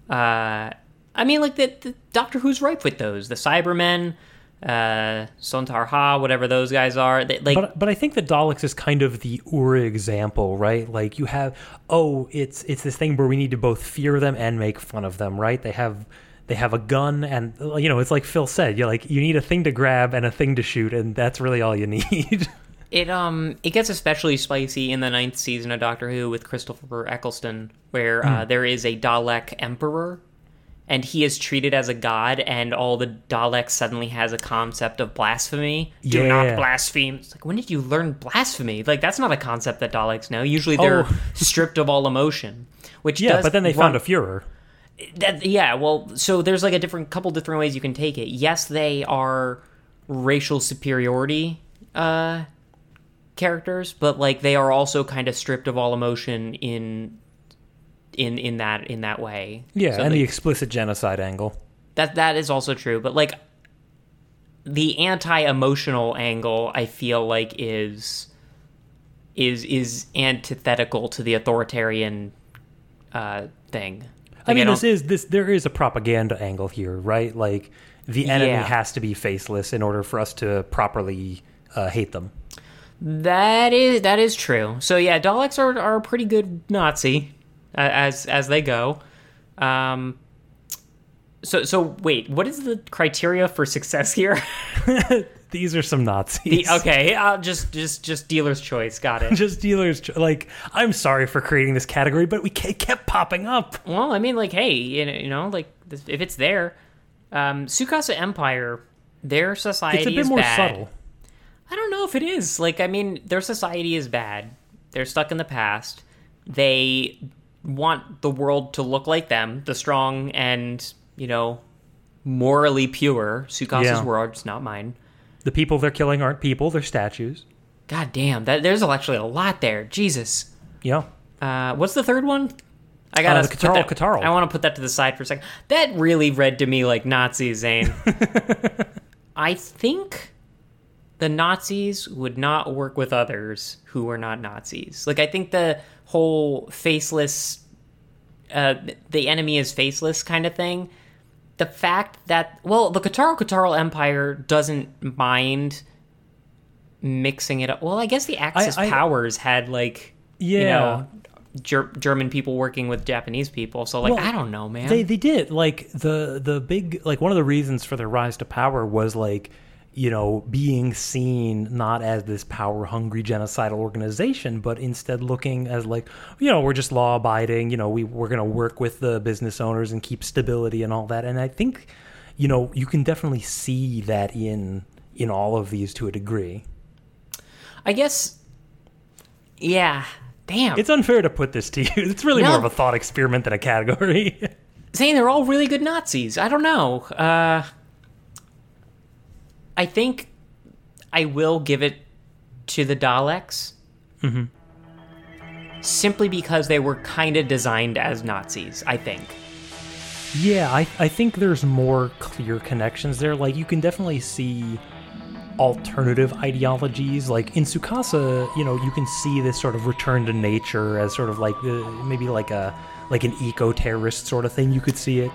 Uh, I mean, like the, the Doctor Who's ripe with those. The Cybermen, uh, Sontar Ha, whatever those guys are. They, like, but but I think the Daleks is kind of the ur example, right? Like you have oh, it's it's this thing where we need to both fear them and make fun of them, right? They have they have a gun and you know, it's like Phil said, you like you need a thing to grab and a thing to shoot and that's really all you need. It um it gets especially spicy in the ninth season of Doctor Who with Christopher Eccleston, where uh, there is a Dalek Emperor, and he is treated as a god, and all the Daleks suddenly has a concept of blasphemy. Do Yeah. not blaspheme. It's like when did you learn blasphemy? Like that's not a concept that Daleks know. Usually they're Oh. stripped of all emotion. Which yeah, but then they run- found a Führer. That yeah well so there's like a different couple different ways you can take it. Yes they are racial superiority uh characters but like they are also kind of stripped of all emotion in in in that in that way. Yeah, So and they- the explicit genocide angle. that that is also true but like the anti-emotional angle i feel like is is is antithetical to the authoritarian uh thing I mean, don't- this is this. There is a propaganda angle here, right? Like the enemy Yeah. has to be faceless in order for us to properly uh, hate them. That is that is true. So yeah, Daleks are are a pretty good Nazi uh, as as they go. Um. So so wait, what is the criteria for success here? These are some Nazis. The- okay, uh, just just just dealer's choice. Got it. just dealers. ch- Like, I'm sorry for creating this category, but we kept popping up. well, I mean, like, hey, you know, like if it's there, um, Tsukasa Empire, their society It's a bit is more bad. subtle. I don't know if it is. Like, I mean, their society is bad. They're stuck in the past. They want the world to look like them, the strong and, you know, morally pure. Tsukasa's Yeah. words, not mine. The people they're killing aren't people; they're statues. God damn, that there's actually a lot there. Jesus. Yeah. Uh, what's the third one? I gotta Uh, Ctarl- that- Ctarl. I want to put that to the side for a second. That really read to me like Nazis, Zane. I think the Nazis would not work with others who were not Nazis. Like I think the whole faceless, uh, the enemy is faceless kind of thing. The fact that well, the Ctarl-Ctarl Empire doesn't mind mixing it up. Well, I guess the Axis I- powers had like you Yeah. know Ger- German people working with Japanese people. So like Well, I don't know, man. They they did like the the big like one of the reasons for their rise to power was like you know being seen not as this power hungry genocidal organization but instead looking as like you know we're just law abiding you know we we're going to work with the business owners and keep stability and all that and I think you know you can definitely see that in in all of these to a degree. I guess. Yeah. Damn. It's unfair to put this to you. It's really No. more of a thought experiment than a category. saying they're all really good Nazis. I don't know. Uh, I think I will give it to the Daleks. Mm-hmm. Simply because they were kind of designed as Nazis, I think. Yeah, I, I think there's more clear connections there. Like, you can definitely see alternative ideologies. Like, in Tsukasa, you know, you can see this sort of return to nature as sort of like the, maybe like a like an eco-terrorist sort of thing. You could see it.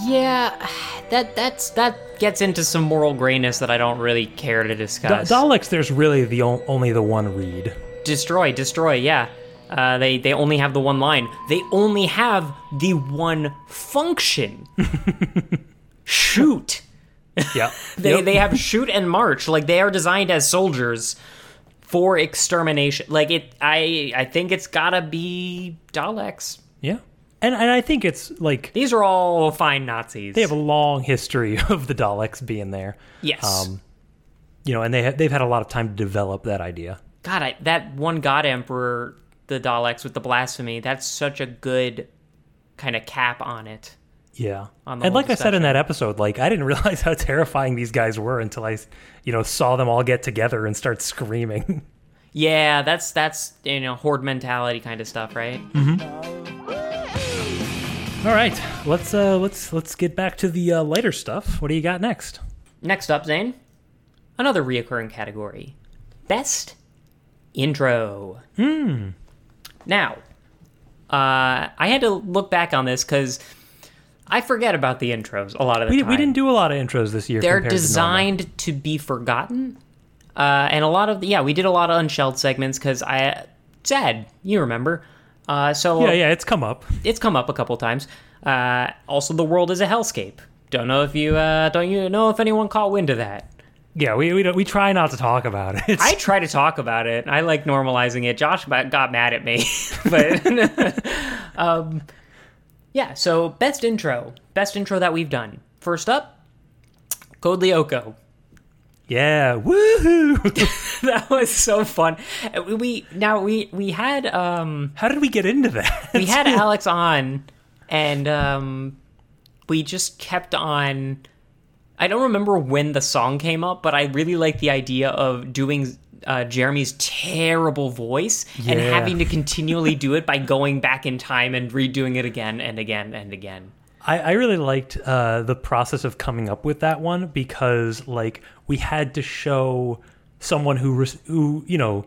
Yeah, that that's that gets into some moral grayness that I don't really care to Da- discuss. Daleks, there's really the on- only the one read. destroy, destroy. Yeah, uh, they they only have the one line. They only have the one function. Shoot. Yeah, They they have shoot and march. Like they are designed as soldiers for extermination. Like it. I I think it's gotta be Daleks. yeah. And and I think it's like These are all fine Nazis. they have a long history of the Daleks being there. yes. Um, you know, and they ha- they've had a lot of time to develop that idea. God, I, that one God Emperor, the Daleks with the blasphemy, that's such a good kind of cap on it. Yeah, On and like I said in that episode, like I didn't realize how terrifying these guys were until I, you know, saw them all get together and start screaming. Yeah, that's that's you know horde mentality kind of stuff, right? All right, let's uh let's let's get back to the uh, lighter stuff. What do you got next? Next up, Zane, another reoccurring category: best intro. Hmm. Now, uh, I had to look back on this because I forget about the intros a lot of the We, time. we didn't do a lot of intros this year. They're compared to designed to, be forgotten, uh, and a lot of yeah, we did a lot of unshelled segments because I said you remember. Uh, so Yeah, yeah, it's come up. it's come up a couple times. Uh, also, the world is a hellscape. Don't know if you uh, don't you know if anyone caught wind of that. Yeah, we we, don't, we try not to talk about it. I try to talk about it. I like normalizing it. Josh got mad at me, but um, yeah. So best intro, best intro that we've done. First up, Code Lyoko. Yeah, woohoo! that was so fun. Uh, We, we now we we had um How did we get into that? we had Alex on, and um we just kept on. I don't remember when the song came up, but I really like the idea of doing uh, Jeremy's terrible voice and having to continually do it by going back in time and redoing it again and again and again. I, I really liked uh, the process of coming up with that one because, like, we had to show someone who, res- who you know,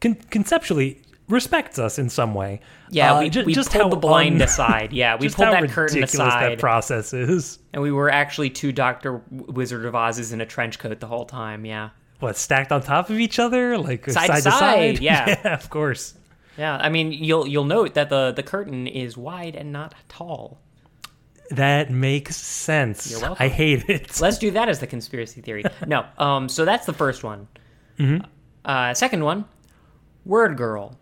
con- conceptually respects us in some way. Yeah, Uh, we, ju- we just pulled how the blind un- aside. Yeah, we pulled that curtain aside. That process is and we were actually two Doctor Wizard of Oz's in a trench coat the whole time. Yeah. what stacked on top of each other, like Side side, to side, side. yeah. of course. Yeah, I mean, you'll you'll note that the the curtain is wide and not tall. That makes sense. You're welcome. I hate it. Let's do that as the conspiracy theory. No, um, so that's the first one. Mm-hmm. Uh, second one, Word Girl.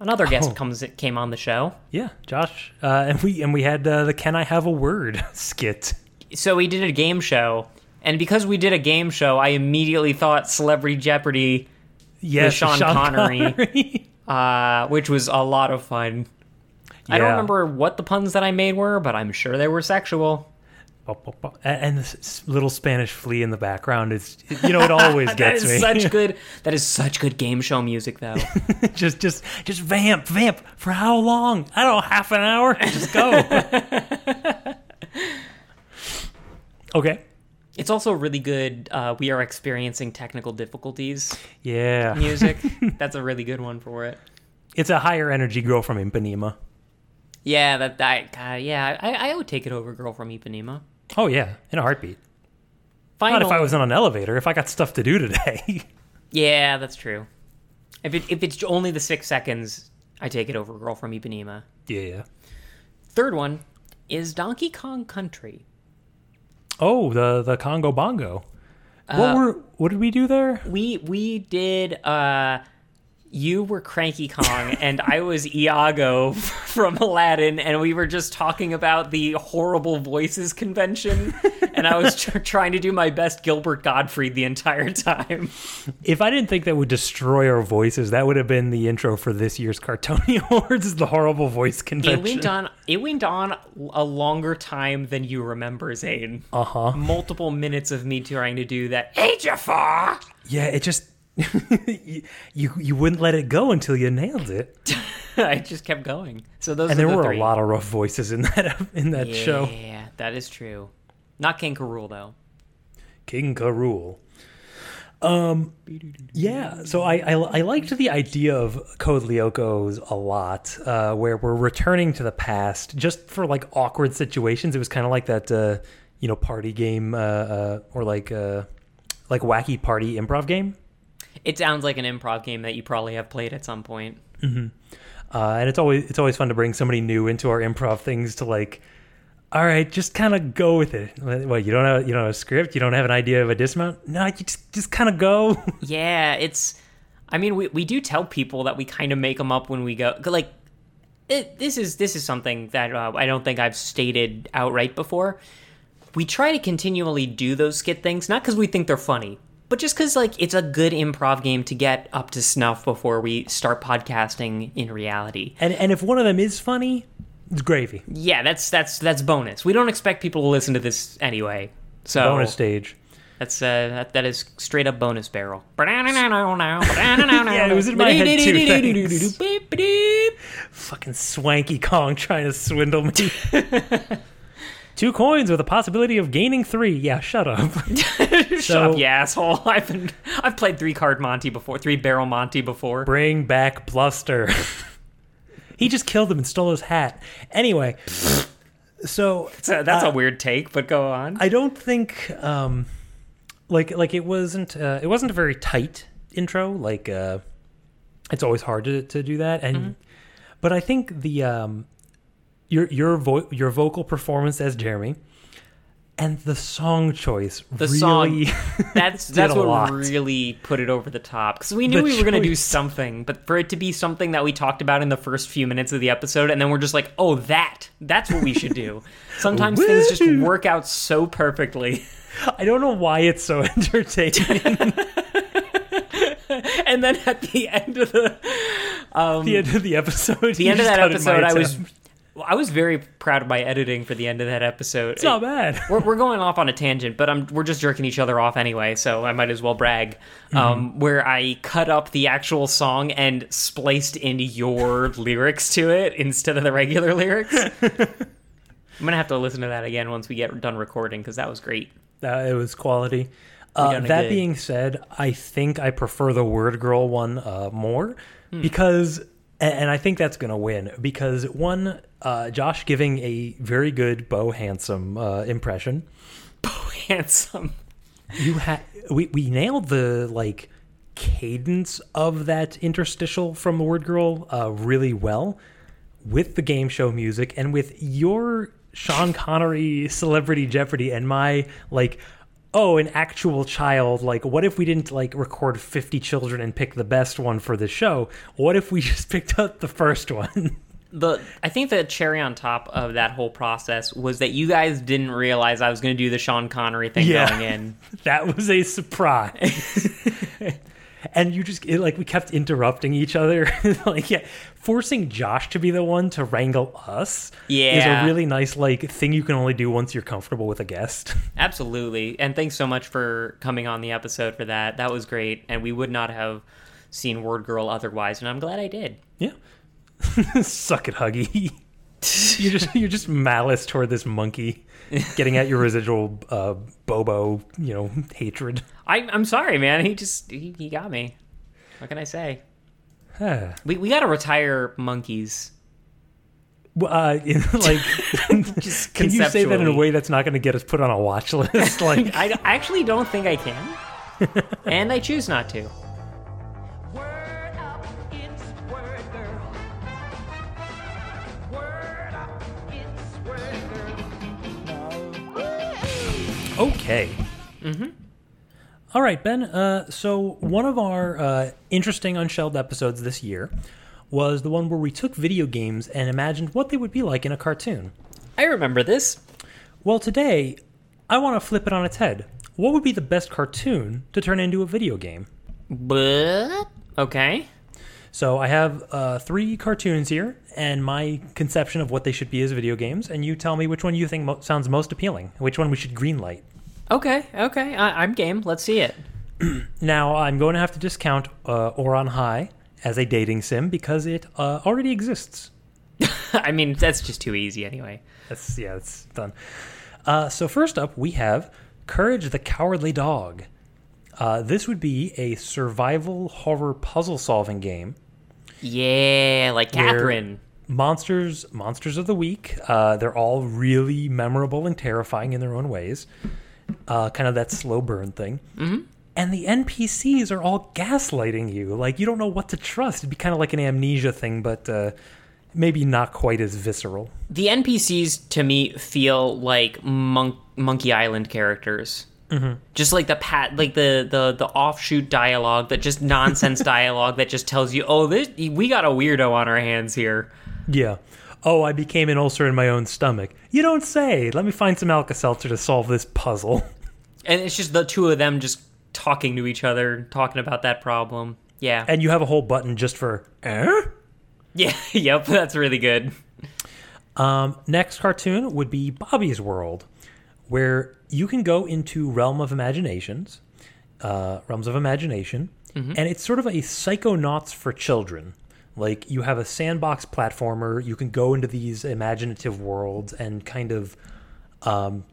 Another guest Oh. comes came on the show. Yeah, Josh, uh, and we and we had uh, the "Can I Have a Word" skit. So we did a game show, and because we did a game show, I immediately thought Celebrity Jeopardy, Yes, Sean Connery. Connery. uh, which was a lot of fun. I don't remember what the puns that I made were, but I'm sure they were sexual. And this little Spanish flea in the background is, you know, it always gets is me. such good. That is such good game show music, though. just, just, just vamp, vamp for how long? I don't know, half an hour. Just go. okay. It's also really good. Uh, we are experiencing technical difficulties. Yeah. Music. That's a really good one for it. It's a higher energy girl from Ipanema. Yeah, that. that uh, yeah, I, I would take it over "Girl from Ipanema." Oh yeah, in a heartbeat. Final. Not if I was on an elevator. If I got stuff to do today. Yeah, that's true. If it if it's only the six seconds, I take it over "Girl from Ipanema." yeah. yeah. Third one is Donkey Kong Country. Oh, the the Kongo Bongo. Uh, what were what did we do there? We we did. uh You were Cranky Kong, and I was Iago from Aladdin, and we were just talking about the horrible voices convention, and I was tr- trying to do my best Gilbert Gottfried the entire time. If I didn't think that would destroy our voices, that would have been the intro for this year's Cartony Awards. Is the horrible voice convention. It went on. It went on a longer time than you remember, Zane. Uh huh. Multiple minutes of me trying to do that. Hey, Jafar! Yeah, it just you, you you wouldn't let it go until you nailed it. I just kept going. So those and there the were three. a lot of rough voices in that in that yeah, show. Yeah, that is true. Not King K. Rool though. King K. Rool. Um, yeah. So I, I I liked the idea of Code Lyokos a lot, uh, where we're returning to the past just for like awkward situations. It was kind of like that, uh, you know, party game uh, uh, or like uh, like wacky party improv game. It sounds like an improv game that you probably have played at some point. Uh, and it's always it's always fun to bring somebody new into our improv things to like. All right, just kind of go with it. What you don't have you don't have a script, you don't have an idea of a dismount. No, you just just kind of go. Yeah, it's. I mean, we we do tell people that we kind of make them up when we go. Like, it, this is this is something that uh, I don't think I've stated outright before. We try to continually do those skit things, not because we think they're funny, but just because like it's a good improv game to get up to snuff before we start podcasting in reality. And and if one of them is funny, it's gravy. Yeah, that's that's that's bonus. We don't expect people to listen to this anyway. So Bonus stage. That's uh, that, that is straight up bonus barrel. yeah, it was in my head too. Fucking swanky Kong trying to swindle me. Two coins with a possibility of gaining three. Yeah, shut up. Shut up, you asshole! I've been I've played three card Monty before, three barrel Monty before. Bring back Bluster. he just killed him and stole his hat. Anyway, so So that's uh, a weird take, but go on. I don't think um like like it wasn't uh, it wasn't a very tight intro like uh it's always hard to to do that and Mm-hmm. but I think the um your your vo- your vocal performance as Jeremy and the song choice the really song that's that's what lot. really put it over the top because we knew The we were going to do something but for it to be something that we talked about in the first few minutes of the episode and then we're just like oh that that's what we should do sometimes things just work out so perfectly I don't know why it's so entertaining. and then at the end of the um the end of the episode. the end of that episode i was i was very proud of my editing for the end of that episode It's not bad. we're, we're going off on a tangent, but I'm we're just jerking each other off anyway, so I might as well brag. Mm-hmm. Um, where I cut up the actual song and spliced in your lyrics to it instead of the regular lyrics. I'm gonna have to listen to that again once we get done recording because that was great. Uh, it was quality. Uh, that good. being said, I think I prefer the Word Girl one uh, more Hmm. because, and, and I think that's going to win because one, uh, Josh giving a very good Bo Handsome uh, impression. Bo Handsome. You had we we nailed the like cadence of that interstitial from the Word Girl uh, really well with the game show music and with your Sean Connery Celebrity Jeopardy and my like oh an actual child like what if we didn't like record 50 children and pick the best one for the show what if we just picked up the first one The I think the cherry on top of that whole process was that you guys didn't realize I was going to do the Sean Connery thing Yeah. going in. that was a surprise and you just it, like we kept interrupting each other like yeah forcing josh to be the one to wrangle us yeah is a really nice like thing you can only do once you're comfortable with a guest Absolutely. And thanks so much for coming on the episode for that. That was great. And we would not have seen Word Girl otherwise. And I'm glad I did. yeah suck it huggy you're just you're just malice toward this monkey getting at your residual uh bobo you know hatred I, I'm sorry, man. He just, he, he got me. What can I say? we we got to retire monkeys. Well, uh, in, like, Just can you say that in a way that's not going to get us put on a watch list? Like, I, I actually don't think I can. and I choose not to. Okay. Mm-hmm. All right, Ben. Uh, so one of our uh, interesting unshelled episodes this year was the one where we took video games and imagined what they would be like in a cartoon. I remember this. Well, today I want to flip it on its head. What would be the best cartoon to turn into a video game? But, okay. So I have uh, three cartoons here, and my conception of what they should be as video games, and you tell me which one you think mo- sounds most appealing, which one we should greenlight. Okay, okay. I, I'm game. Let's see it. Now I'm going to have to discount uh, Ouran High as a dating sim because it uh, already exists. I mean, that's just too easy anyway. That's yeah, it's done. Uh, so first up, we have Courage the Cowardly Dog. Uh, this would be a survival horror puzzle solving game. Yeah, like Catherine. Monsters, monsters of the week. Uh, they're all really memorable and terrifying in their own ways. Uh, kind of that slow burn thing. Mm-hmm. And the NPCs are all gaslighting you. Like you don't know what to trust. It'd be kind of like an amnesia thing, but uh, maybe not quite as visceral. The NPCs to me feel like Monk, Monkey Island characters. Mm-hmm. Just like the pat, like the the the offshoot dialogue, that just nonsense dialogue that just tells you, oh, this we got a weirdo on our hands here. Yeah. Oh, I became an ulcer in my own stomach. You don't say. Let me find some Alka Seltzer to solve this puzzle. And it's just the two of them just talking to each other, talking about that problem. Yeah. And you have a whole button just for eh? Yeah, yep, that's really good. Um, next cartoon would be Bobby's World, where you can go into Realm of Imaginations, uh, Realms of Imagination, Mhm. and it's sort of a Psychonauts for children. Like you have a sandbox platformer, you can go into these imaginative worlds and kind of. Um,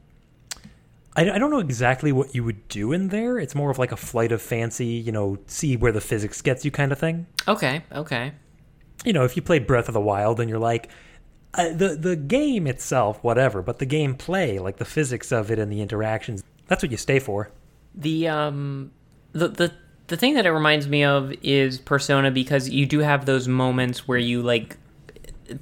I, I don't know exactly what you would do in there. It's more of like a flight of fancy, you know, see where the physics gets you kind of thing Okay, okay. you know, if you play Breath of the Wild and you're like, uh, the the game itself, whatever, but the gameplay, like the physics of it and the interactions, that's what you stay for. The um the the the thing that it reminds me of is Persona because you do have those moments where you like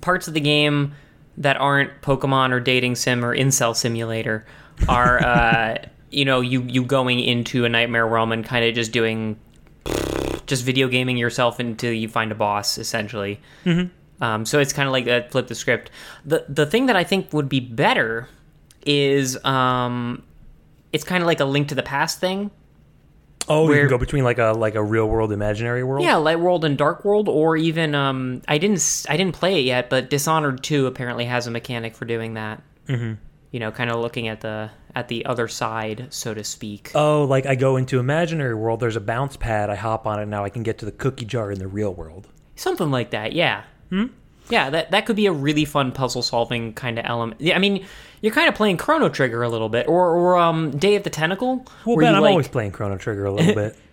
parts of the game that aren't Pokemon or dating sim or incel simulator are uh you know you you going into a nightmare realm and kind of just doing just video gaming yourself until you find a boss essentially. Mhm. Um, so it's kind of like that flip the script. The the thing that I think would be better is um, it's kind of like a link to the past thing. Oh, you can go between like a like a real world imaginary world. Yeah, Light World and Dark World, or even um, I didn't I didn't play it yet, but Dishonored Two apparently has a mechanic for doing that. Mhm. You know, kind of looking at the at the other side, so to speak. Oh, like I go into imaginary world. There's a bounce pad. I hop on it. Now I can get to the cookie jar in the real world. Something like that, yeah. Hmm? Yeah, that that could be a really fun puzzle solving kind of element. Yeah, I mean, you're kind of playing Chrono Trigger a little bit, or or um, Day of the Tentacle. Well, Ben, I'm like- always playing Chrono Trigger a little bit.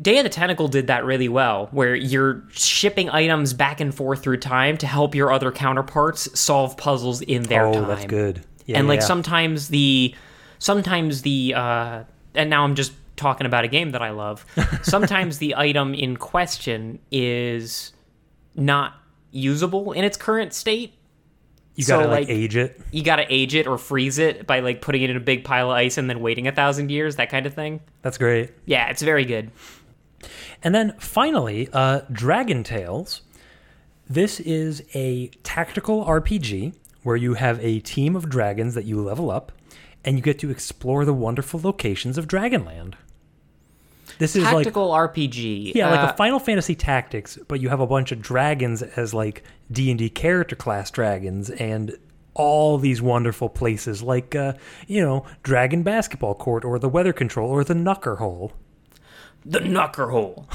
Day of the Tentacle did that really well, where you're shipping items back and forth through time to help your other counterparts solve puzzles in their oh, time. that's good. Yeah, and like yeah. sometimes the sometimes the uh and now I'm just talking about a game that I love. sometimes the item in question is not usable in its current state. You gotta like, like, age it. You got to age it or freeze it by like putting it in a big pile of ice and then waiting a thousand years, that kind of thing. That's great. Yeah, it's very good. And then finally, uh, Dragon Tales. This is a tactical RPG where you have a team of dragons that you level up, and you get to explore the wonderful locations of Dragonland. This is like Tactical RPG. yeah, like Uh, a Final Fantasy Tactics, but you have a bunch of dragons as like D and D character class dragons, and all these wonderful places like uh, you know Dragon Basketball Court or the Weather Control or the Knucker Hole. the Knucker Hole.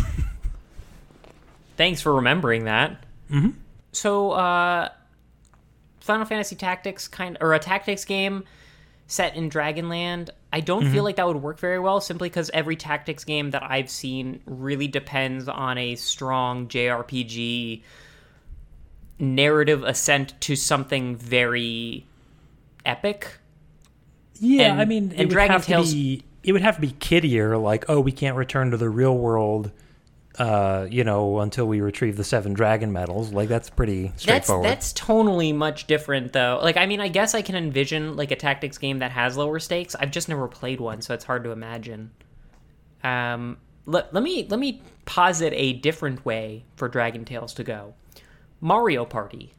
Thanks for remembering that. Mhm. So, uh, Final Fantasy Tactics kind or a tactics game set in Dragonland. I don't Mhm. feel like that would work very well simply because every tactics game that I've seen really depends on a strong JRPG narrative ascent to something very epic. Yeah, And- I mean, and it would Dragon have Tales- to be it would have to be kiddier, like oh, we can't return to the real world, uh, you know, until we retrieve the seven dragon medals. Like that's pretty That's straightforward. that's tonally much different though. Like I mean, I guess I can envision like a tactics game that has lower stakes. I've just never played one, so it's hard to imagine. Um, let, let me let me posit a different way for Dragon Tales to go. Mario Party.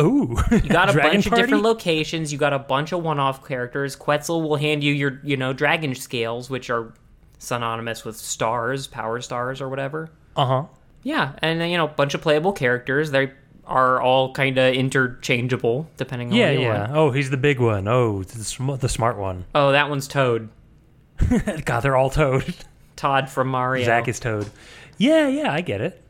Ooh, You got a bunch of different locations. You got a bunch of one-off characters. Quetzal will hand you your, you know, dragon scales, which are synonymous with stars, power stars, or whatever. Uh huh. Yeah, and you know, a bunch of playable characters. They are all kind of interchangeable depending on Yeah, yeah. want. Oh, he's the big one. Oh, the, sm- the smart one. Oh, that one's Toad. God, they're all Toad. Todd from Mario. Zak is Toad. Yeah, yeah, I get it.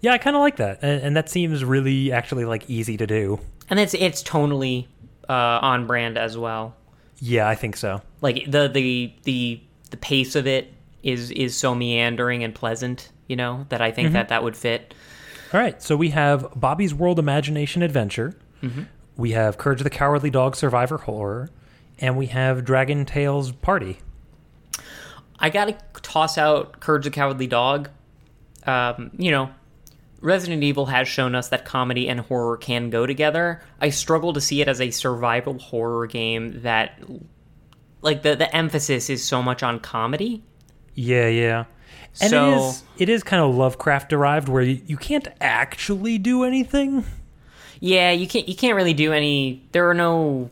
Yeah, I kind of like that, and, and that seems really actually like easy to do. and it's it's tonally uh, on brand as well. Yeah, I think so. Like the the the the pace of it is is so meandering and pleasant, you know, that I think Mhm. that that would fit. All right, so we have Bobby's World Imagination Adventure. Mhm. We have Courage the Cowardly Dog Survivor Horror, and we have Dragon Tales Party. I gotta toss out Courage the Cowardly Dog. Um, you know, Resident Evil has shown us that comedy and horror can go together. I struggle to see it as a survival horror game that, like, the, the emphasis is so much on comedy. Yeah, yeah. And So- it is it is kind of Lovecraft derived, where you, you can't actually do anything. Yeah, you can't you can't really do any. There are no.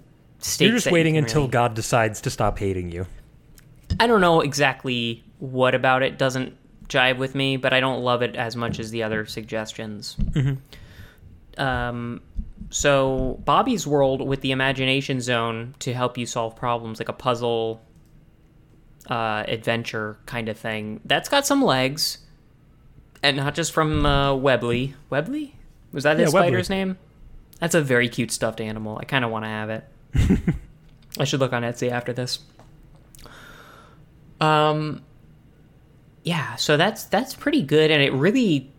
You're just that you waiting until really- God decides to stop hating you. I don't know exactly what about it doesn't jive with me, but I don't love it as much as the other suggestions. Um, so Bobby's World with the Imagination Zone to help you solve problems, like a puzzle uh, adventure kind of thing. That's got some legs, and not just from uh, Webley. Webley was that his Yeah, Webley. spider's name? That's a very cute stuffed animal. I kind of want to have it. I should look on Etsy after this. Um, yeah, so that's that's pretty good, and it really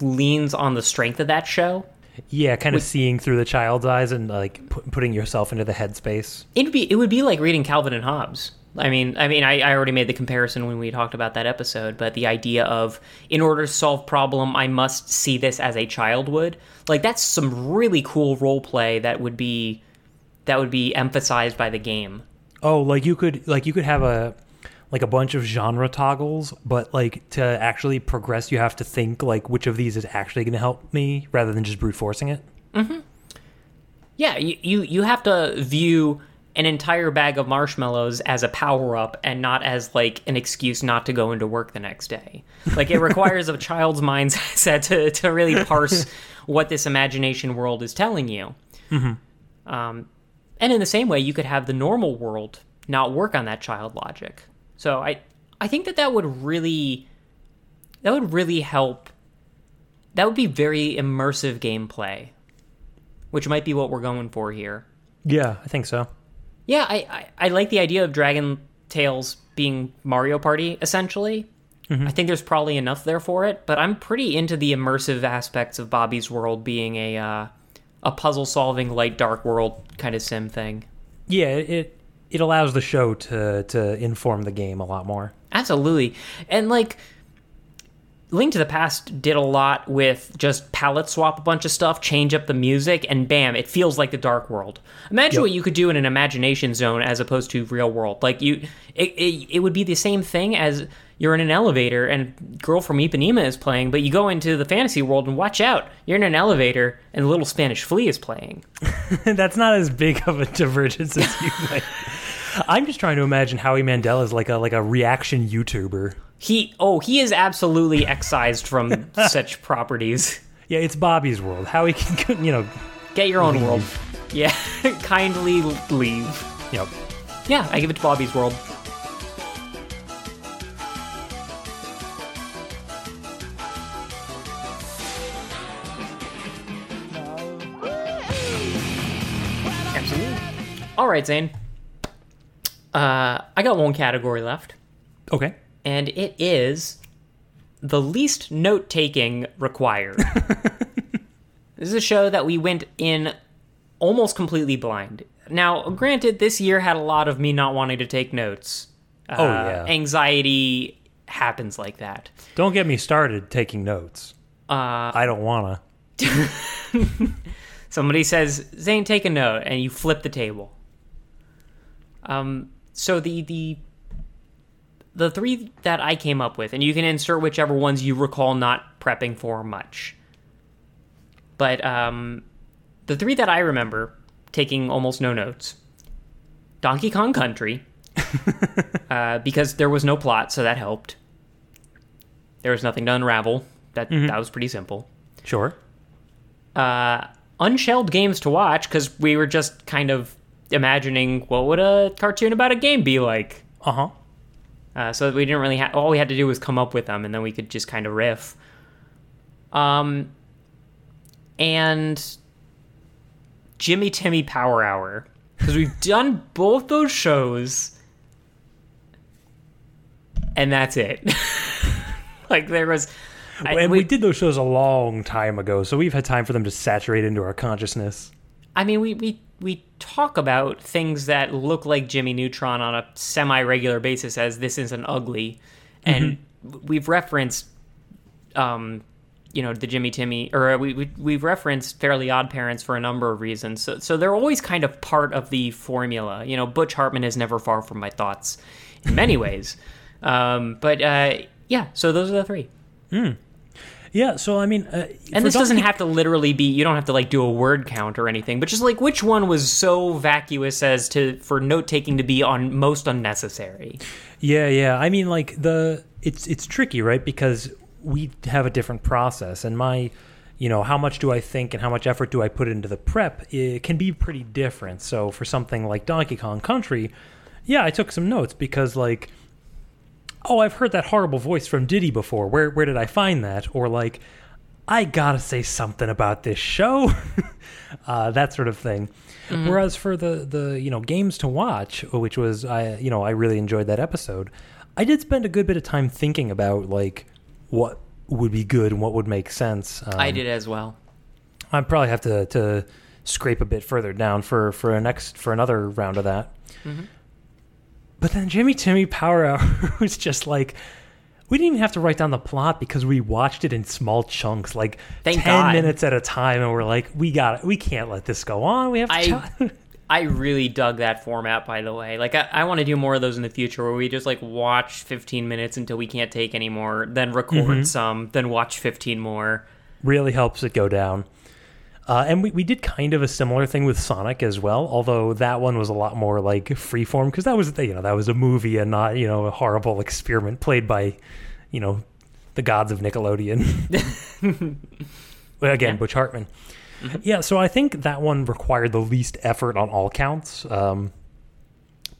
leans on the strength of that show. Yeah, kind of seeing through the child's eyes and like pu- putting yourself into the headspace. It'd be it would be like reading Calvin and Hobbes. I mean, I mean, I, I already made the comparison when we talked about that episode, but the idea of in order to solve problem, I must see this as a child would. Like that's some really cool role play that would be that would be emphasized by the game. Oh, like you could like you could have a like a bunch of genre toggles, but like to actually progress, you have to think like which of these is actually going to help me rather than just brute forcing it. Yeah, you, you you have to view an entire bag of marshmallows as a power up and not as like an excuse not to go into work the next day. Like it requires a child's mindset to to really parse what this imagination world is telling you. Um, and in the same way, you could have the normal world not work on that child logic. So I I think that that would really that would really help. That would be very immersive gameplay, which might be what we're going for here. Yeah, I think so. Yeah, I, I, I like the idea of Dragon Tales being Mario Party, essentially. I think there's probably enough there for it, but I'm pretty into the immersive aspects of Bobby's World being a uh, a puzzle solving light dark world kind of sim thing. Yeah, it it allows the show to to inform the game a lot more. Absolutely. And like Link to the Past did a lot with just palette swap a bunch of stuff, change up the music, and bam, it feels like the Dark World. Imagine Yep. what you could do in an imagination zone as opposed to real world. Like you, it, it, it would be the same thing as you're in an elevator and Girl from Ipanema is playing, but you go into the fantasy world and watch out, you're in an elevator and Little Spanish Flea is playing. That's not as big of a divergence as you might. I'm just trying to imagine Howie Mandel is like a like a reaction YouTuber. He, oh, he is absolutely excised from such properties. Yeah, it's Bobby's world. Howie can you know Get your own world. Yeah, kindly leave. Yep. Yeah, I give it to Bobby's World. Absolutely. All right, Zane. Uh, I got one category left, Okay. and it is the least note taking required. this is a show that we went in almost completely blind. Now, granted, this year had a lot of me not wanting to take notes. Uh, Oh, yeah. Anxiety happens like that. Don't get me started taking notes. Uh, I don't wanna. Somebody says, Zane, take a note, and you flip the table. Um, so the the the three that I came up with, and you can insert whichever ones you recall not prepping for much. But um, the three that I remember taking almost no notes: Donkey Kong Country, uh, because there was no plot, so that helped. There was nothing to unravel. That that was pretty simple Sure. uh, unshelled games to watch because we were just kind of imagining what would a cartoon about a game be like. Uh huh. Uh, so we didn't really have all we had to do was come up with them, and then we could just kind of riff. Um, and Jimmy Timmy Power Hour because we've done both those shows, and that's it. like there was, I- and we, did those shows a long time ago, so we've had time for them to saturate into our consciousness. I mean, we, we we talk about things that look like Jimmy Neutron on a semi-regular basis as this isn't ugly, and we've referenced, um, you know, the Jimmy Timmy, or we, we we've referenced Fairly Odd Parents for a number of reasons. So so they're always kind of part of the formula. You know, Butch Hartman is never far from my thoughts, in many ways. Um, but uh, yeah, so those are the three. Yeah, so I mean, uh, And this doesn't have to literally be. You don't have to like do a word count or anything, but just like which one was so vacuous as to for note taking to be on most unnecessary. Yeah, yeah. I mean, like the it's it's tricky, right? Because we have a different process, and my, you know, how much do I think and how much effort do I put into the prep? It can be pretty different. So for something like Donkey Kong Country, yeah, I took some notes because like, oh, I've heard that horrible voice from Diddy before. Where where did I find that? Or like, I gotta say something about this show, uh, that sort of thing. Mhm. Whereas for the the you know games to watch, which was I you know I really enjoyed that episode. I did spend a good bit of time thinking about like what would be good and what would make sense. Um, I did as well. I probably have to to scrape a bit further down for for a next for another round of that. Mhm. But then Jimmy Timmy Power Hour was just like we didn't even have to write down the plot because we watched it in small chunks, like Thank ten God. minutes at a time, and we're like, we got it. We can't let this go on. We have to. I really dug that format, by the way. Like, I, I want to do more of those in the future where we just like watch 15 minutes until we can't take anymore, then record Mhm. some, then watch 15 more. really helps it go down. Uh, and we, we did kind of a similar thing with Sonic as well, although that one was a lot more like freeform because that was you know that was a movie and not you know a horrible experiment played by you know the gods of Nickelodeon. again, Butch Hartman. Yeah, so I think that one required the least effort on all counts. Um,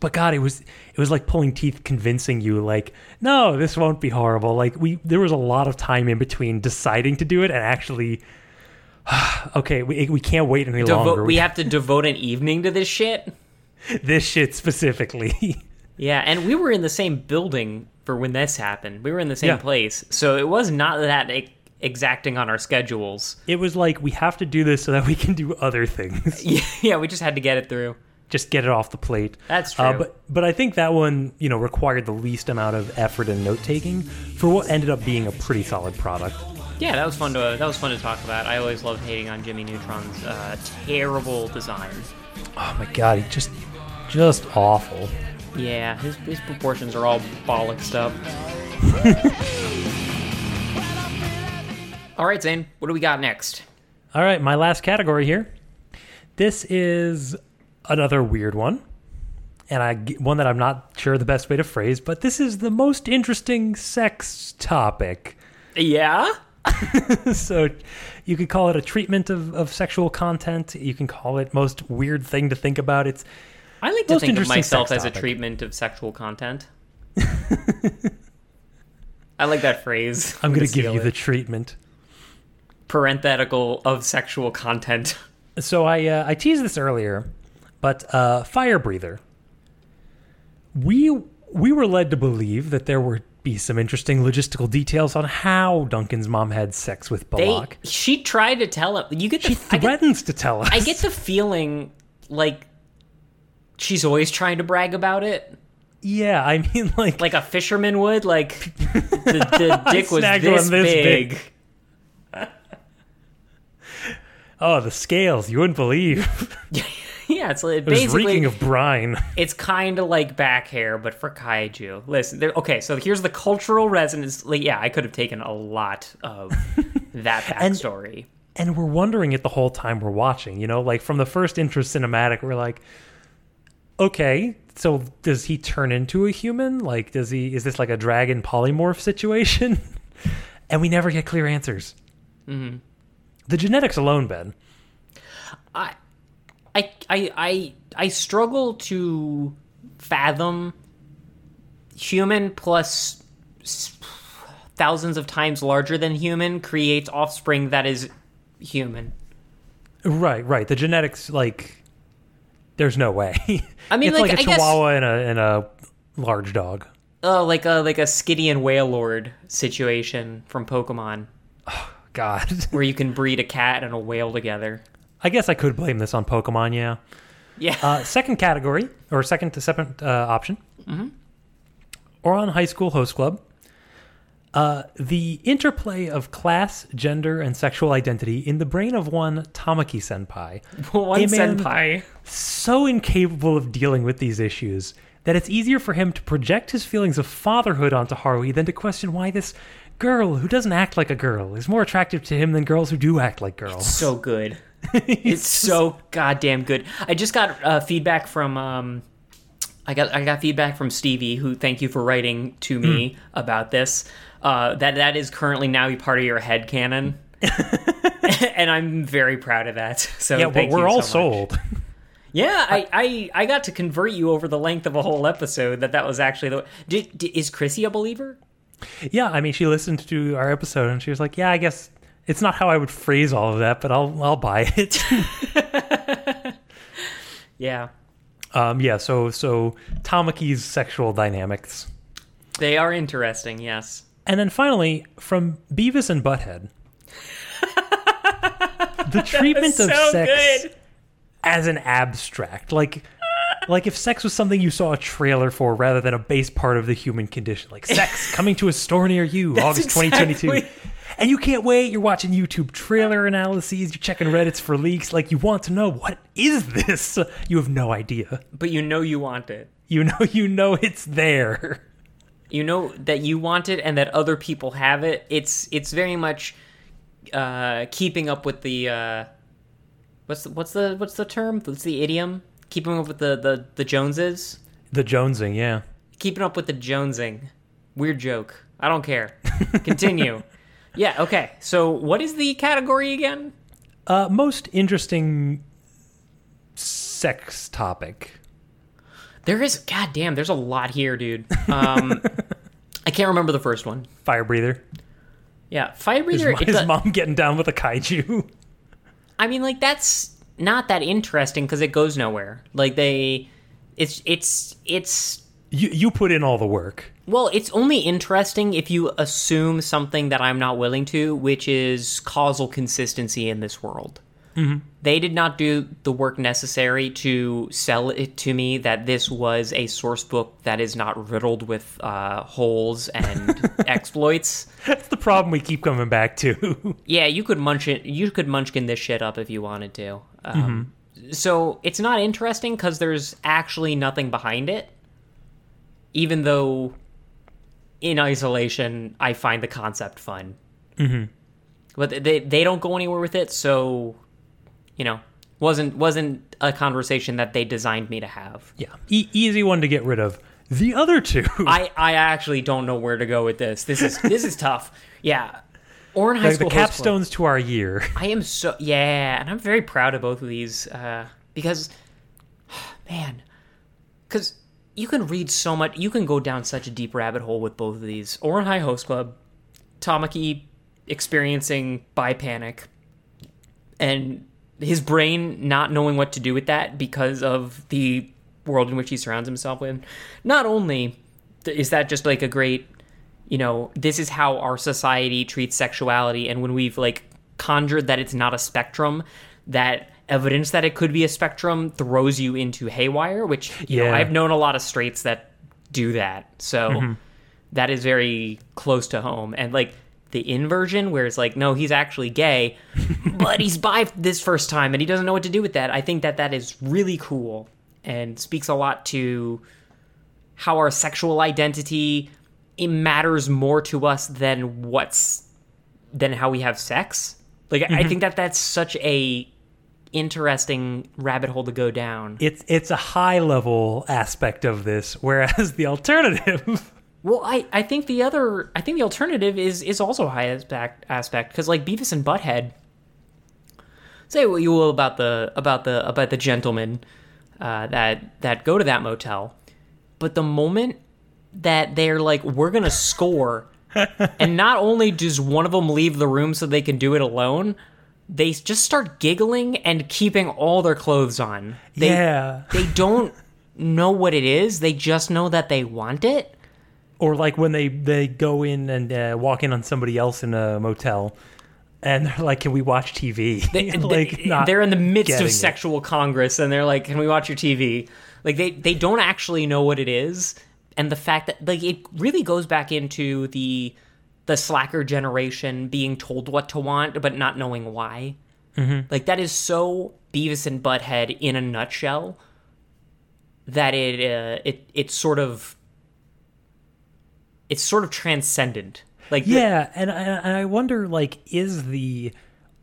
but God, it was it was like pulling teeth, convincing you like, no, this won't be horrible. Like we, there was a lot of time in between deciding to do it and actually. okay, we we can't wait any Devo- longer. we have to devote an evening to this shit. this shit specifically. Yeah, and we were in the same building for when this happened. We were in the same Yeah. place, so it was not that e- exacting on our schedules. it was like we have to do this so that we can do other things. Yeah, yeah, we just had to get it through. Just get it off the plate. That's Uh, true. but but I think that one you know required the least amount of effort and note taking for what ended up being a pretty solid product. Yeah, that was fun to that was fun to talk about. I always loved hating on Jimmy Neutron's uh, terrible design. Oh my god, he just just awful. Yeah, his his proportions are all bollocksed up. all right, Zane, what do we got next? All right, my last category here. This is another weird one, and I one that I'm not sure the best way to phrase, but this is the most interesting sex topic. Yeah. so you could call it a treatment of, of sexual content. You can call it most weird thing to think about. It's I like to think of myself as a treatment of sexual content. I like that phrase. I'm going to give you the treatment. parenthetical of sexual content. So I uh, I teased this earlier, but uh, fire breather. We we were led to believe that there would be some interesting logistical details on how Duncan's mom had sex with They, Balak. she tried to tell him. You get the. Get, Threatens to tell us. I get the feeling like she's always trying to brag about it, Yeah, I mean, like like a fisherman would. Like the, the dick was this, this big. big. oh, the scales you wouldn't believe. yeah, it's like It was reeking of brine. it's kind of like back hair, but for kaiju. Listen, okay, so here's the cultural resonance. Like, yeah, I could have taken a lot of that backstory. and we're wondering it the whole time we're watching. You know, like from the first intro cinematic, we're like, okay, so does he turn into a human? Like, does he? Is this like a dragon polymorph situation? and we never get clear answers. Mhm. The genetics alone, Ben. I, I, I, I, struggle to fathom human thousands of times larger than human creates offspring that is human. Right, right. The genetics, like, there's no way. I mean, it's like, like, a I guess- chihuahua and a and a large dog. Uh, like a like a Skitty and Wailord situation from Pokemon, Oh God, where you can breed a cat and a whale together. I guess I could blame this on Pokemon. Yeah. Yeah. Uh, second category or second to second uh, option. Mhm. Ouran High School Host Club. Uh, the interplay of class, gender, and sexual identity in the brain of one Tamaki Senpai. One senpai. So incapable of dealing with these issues that it's easier for him to project his feelings of fatherhood onto Haruhi than to question why this girl who doesn't act like a girl is more attractive to him than girls who do act like girls. so good. it's so goddamn good. I just got uh, feedback from um, I got I got feedback from Stevie, who thank you for writing to me Hmm. about this. Uh, that that is currently now a part of your head canon. and I'm very proud of that. So yeah, well, we're all so sold. Yeah, I, I I got to convert you over the length of a whole episode that that was actually the. Did, did, is Chrissy a believer? yeah, I mean, she listened to our episode and she was like, "Yeah, I guess it's not how I would phrase all of that, but I'll I'll buy it." Yeah, um, yeah, so so Tamaki's sexual dynamics, they are interesting. Yes. and then finally from Beavis and Butthead, the treatment of sex good. as an abstract, like. Like if sex was something you saw a trailer for rather than a base part of the human condition, like sex coming to a store near you, August 2022. And you can't wait. You're watching YouTube trailer analyses. You're checking Reddit's for leaks. Like you want to know what is this? You have no idea. But you know you want it. You know, you know it's there. you know that you want it and that other people have it it's it's very much uh keeping up with the uh what's the, what's the what's the term what's the idiom keeping up with the the the joneses The Jonesing, yeah. keeping up with the jonesing weird joke i don't care continue yeah okay so what is the category again Uh, most interesting sex topic. there is god damn there's a lot here dude um i can't remember the first one Fire breather. yeah fire breather it's his a- mom getting down with a kaiju. I mean, like that's not that interesting because it goes nowhere. Like they, it's it's it's You you put in all the work. Well, it's only interesting if you assume something that I'm not willing to, which is causal consistency in this world. They did not do the work necessary to sell it to me that this was a source book that is not riddled with uh, holes and exploits. That's the problem we keep coming back to. Yeah, you could munch it. You could munchkin this shit up if you wanted to. Um, So it's not interesting because there's actually nothing behind it. Even though, in isolation, I find the concept fun. Mm-hmm. But they they don't go anywhere with it, so you know, wasn't wasn't a conversation that they designed me to have. yeah, e- easy one to get rid of. The other two. I I actually don't know where to go with this. This is this is tough. Yeah, Ouran High like the School Club. capstones to our year. I am so yeah, and I'm very proud of both of these uh, because, man, because you can read so much, you can go down such a deep rabbit hole with both of these. Ouran High Host Club, Tamaki experiencing bi panic, and his brain not knowing what to do with that because of the world in which he surrounds himself with. Not only is that just like a great you know, this is how our society treats sexuality. And when we've like conjured that it's not a spectrum, that evidence that it could be a spectrum throws you into haywire, which, you know, Yeah. I've known a lot of straights that do that. So that is very close to home. And like the inversion, where it's like, no, he's actually gay, but he's bi this first time and he doesn't know what to do with that. I think that that is really cool and speaks a lot to how our sexual identity it matters more to us than what's than how we have sex. Like I Mm-hmm. think that that's such a interesting rabbit hole to go down. It's it's a high level aspect of this, whereas the alternative. Well, I, I think the other I think the alternative is is also a high aspect aspect because like Beavis and Butthead. Say what you will about the about the about the gentlemen uh, that that go to that motel, but the moment that they're like we're gonna score, and not only does one of them leave the room so they can do it alone, they just start giggling and keeping all their clothes on. They, yeah. they don't know what it is. They just know that they want it. Or like when they they go in and uh, walk in on somebody else in a motel, and they're like, "Can we watch TV?" They, like they- they're in the midst of it. sexual congress and they're like can we watch your tv like they they don't actually know what it is and the fact that like it really goes back into the the slacker generation being told what to want but not knowing why Mm-hmm. like that is so beavis and butthead in a nutshell that it uh, it it's sort of it's sort of transcendent Like the- yeah, and I, and I wonder, like, is the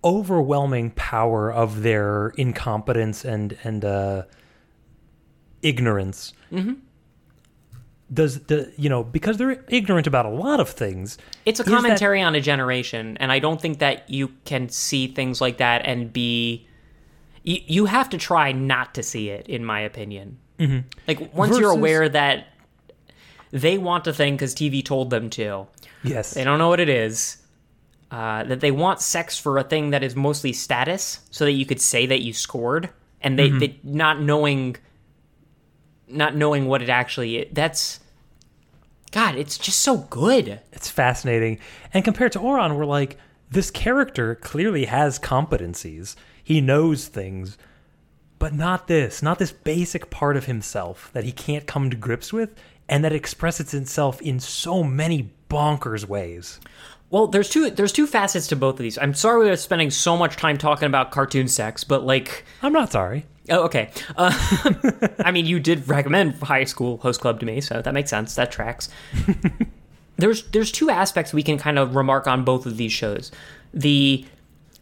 overwhelming power of their incompetence and and uh, ignorance? Mhm. Does the you know because they're ignorant about a lot of things? It's a is that- commentary on a generation, and I don't think that you can see things like that and be. You, you have to try not to see it, in my opinion. Mhm. Like once you're aware that they want a thing because TV told them to. Yes. They don't know what it is. Uh, that they want sex for a thing that is mostly status, so that you could say that you scored, and they, Mhm. they not knowing, not knowing what it actually. That's, God, it's just so good. It's fascinating. And compared to Ouran, we're like, this character clearly has competencies. He knows things, but not this, not this basic part of himself that he can't come to grips with, and that expresses itself in so many bonkers ways. Well, there's two there's two facets to both of these. I'm sorry we're spending so much time talking about cartoon sex, but like I'm not sorry. Oh, okay. Uh, I mean, you did recommend High School Host Club to me, so that makes sense. That tracks. there's there's two aspects we can kind of remark on both of these shows. The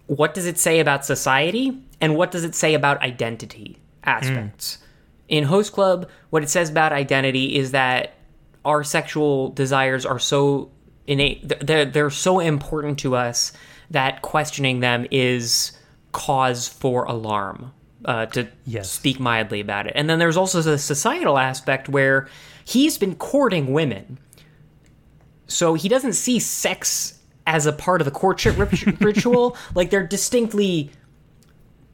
what does it say about society and what does it say about identity aspects. In Host Club, what it says about identity is that our sexual desires are so innate they're, they're so important to us that questioning them is cause for alarm uh, to speak mildly about it. And then there's also the societal aspect where he's been courting women. So he doesn't see sex as a part of the courtship ritual. Like they're distinctly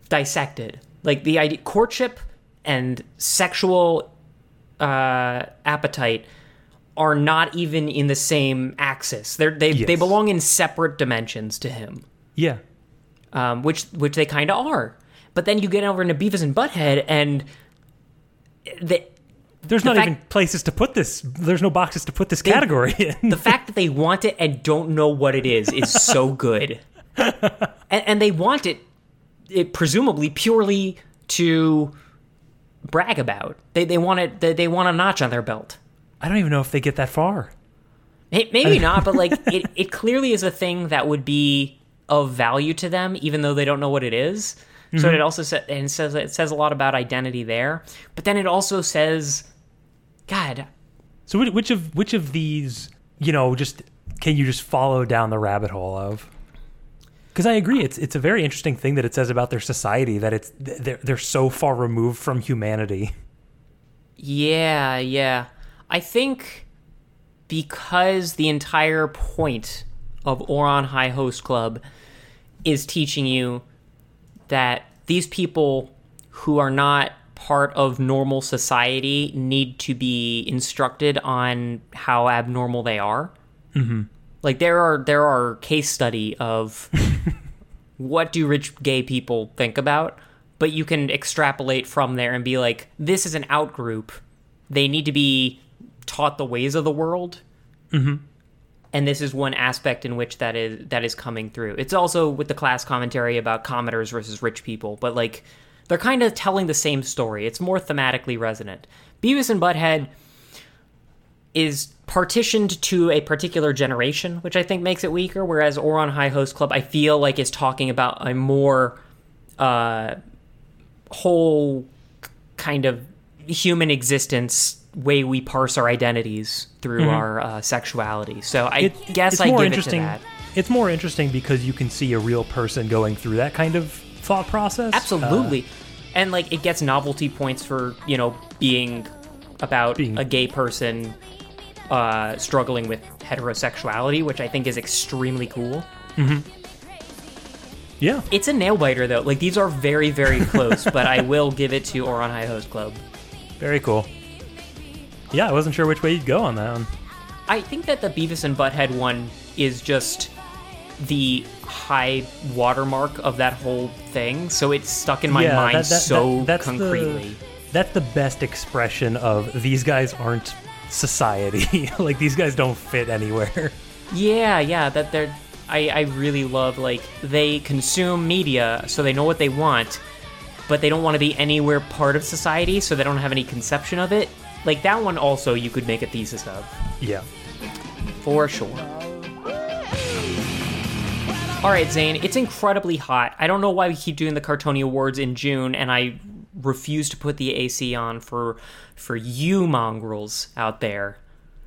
dissected. Like the idea courtship and sexual uh, appetite are not even in the same axis. They're, they they belong in separate dimensions to him, Yeah. um, which which they kind of are. But then you get over into Beavis and Butthead, and the, There's the not fact- even places to put this. There's no boxes to put this category in. the fact that they want it and don't know what it is is so good, and, and they want it, it presumably purely to brag about. They they want it. They, they want a notch on their belt. I don't even know if they get that far. May- Maybe not, but like it, it clearly is a thing that would be of value to them, even though they don't know what it is. So Mhm. it also sa- and says it says a lot about identity there, but then it also says, God, So which, which of which of these, you know, just can you just follow down the rabbit hole of? Because I agree, it's it's a very interesting thing that it says about their society that it's they're they're so far removed from humanity. yeah, yeah. I think because the entire point of Ouran High Host Club is teaching you that these people who are not part of normal society need to be instructed on how abnormal they are. Mm-hmm. Like there are there are case study of what do rich gay people think about, but you can extrapolate from there and be like, this is an out group. They need to be taught the ways of the world Mm-hmm. And this is one aspect in which that is that is coming through. It's also with the class commentary about commenters versus rich people, but like they're kind of telling the same story. It's more thematically resonant. Beavis and Butthead is partitioned to a particular generation, which I think makes it weaker. Whereas Ouran High Host Club, I feel like is talking about a more uh, whole kind of human existence way we parse our identities through Mhm. our uh, sexuality. So I It- guess it's I more give it to interesting. that. It's more interesting because you can see a real person going through that kind of thought process. Absolutely. Uh, and like it gets novelty points for, you know, being about being, a gay person uh, struggling with heterosexuality, which I think is extremely cool. mhm. Yeah. It's a nail biter though. Like these are very, very close, but I will give it to Ouran High Host Club. Very cool. Yeah, I wasn't sure which way you'd go on that one. I think that the Beavis and Butthead one is just the high watermark of that whole thing, so it's stuck in my Yeah, mind that- that- so that- that's concretely. The, that's the best expression of these guys aren't society. like these guys don't fit anywhere. Yeah, yeah, that they're. I, I really love like they consume media, so they know what they want, but they don't want to be anywhere part of society, so they don't have any conception of it. Like that one, also you could make a thesis of Yeah. for sure. All right, Zane, it's incredibly hot. I don't know why we keep doing the Cartony Awards in June, and I refuse to put the AC on for for you mongrels out there.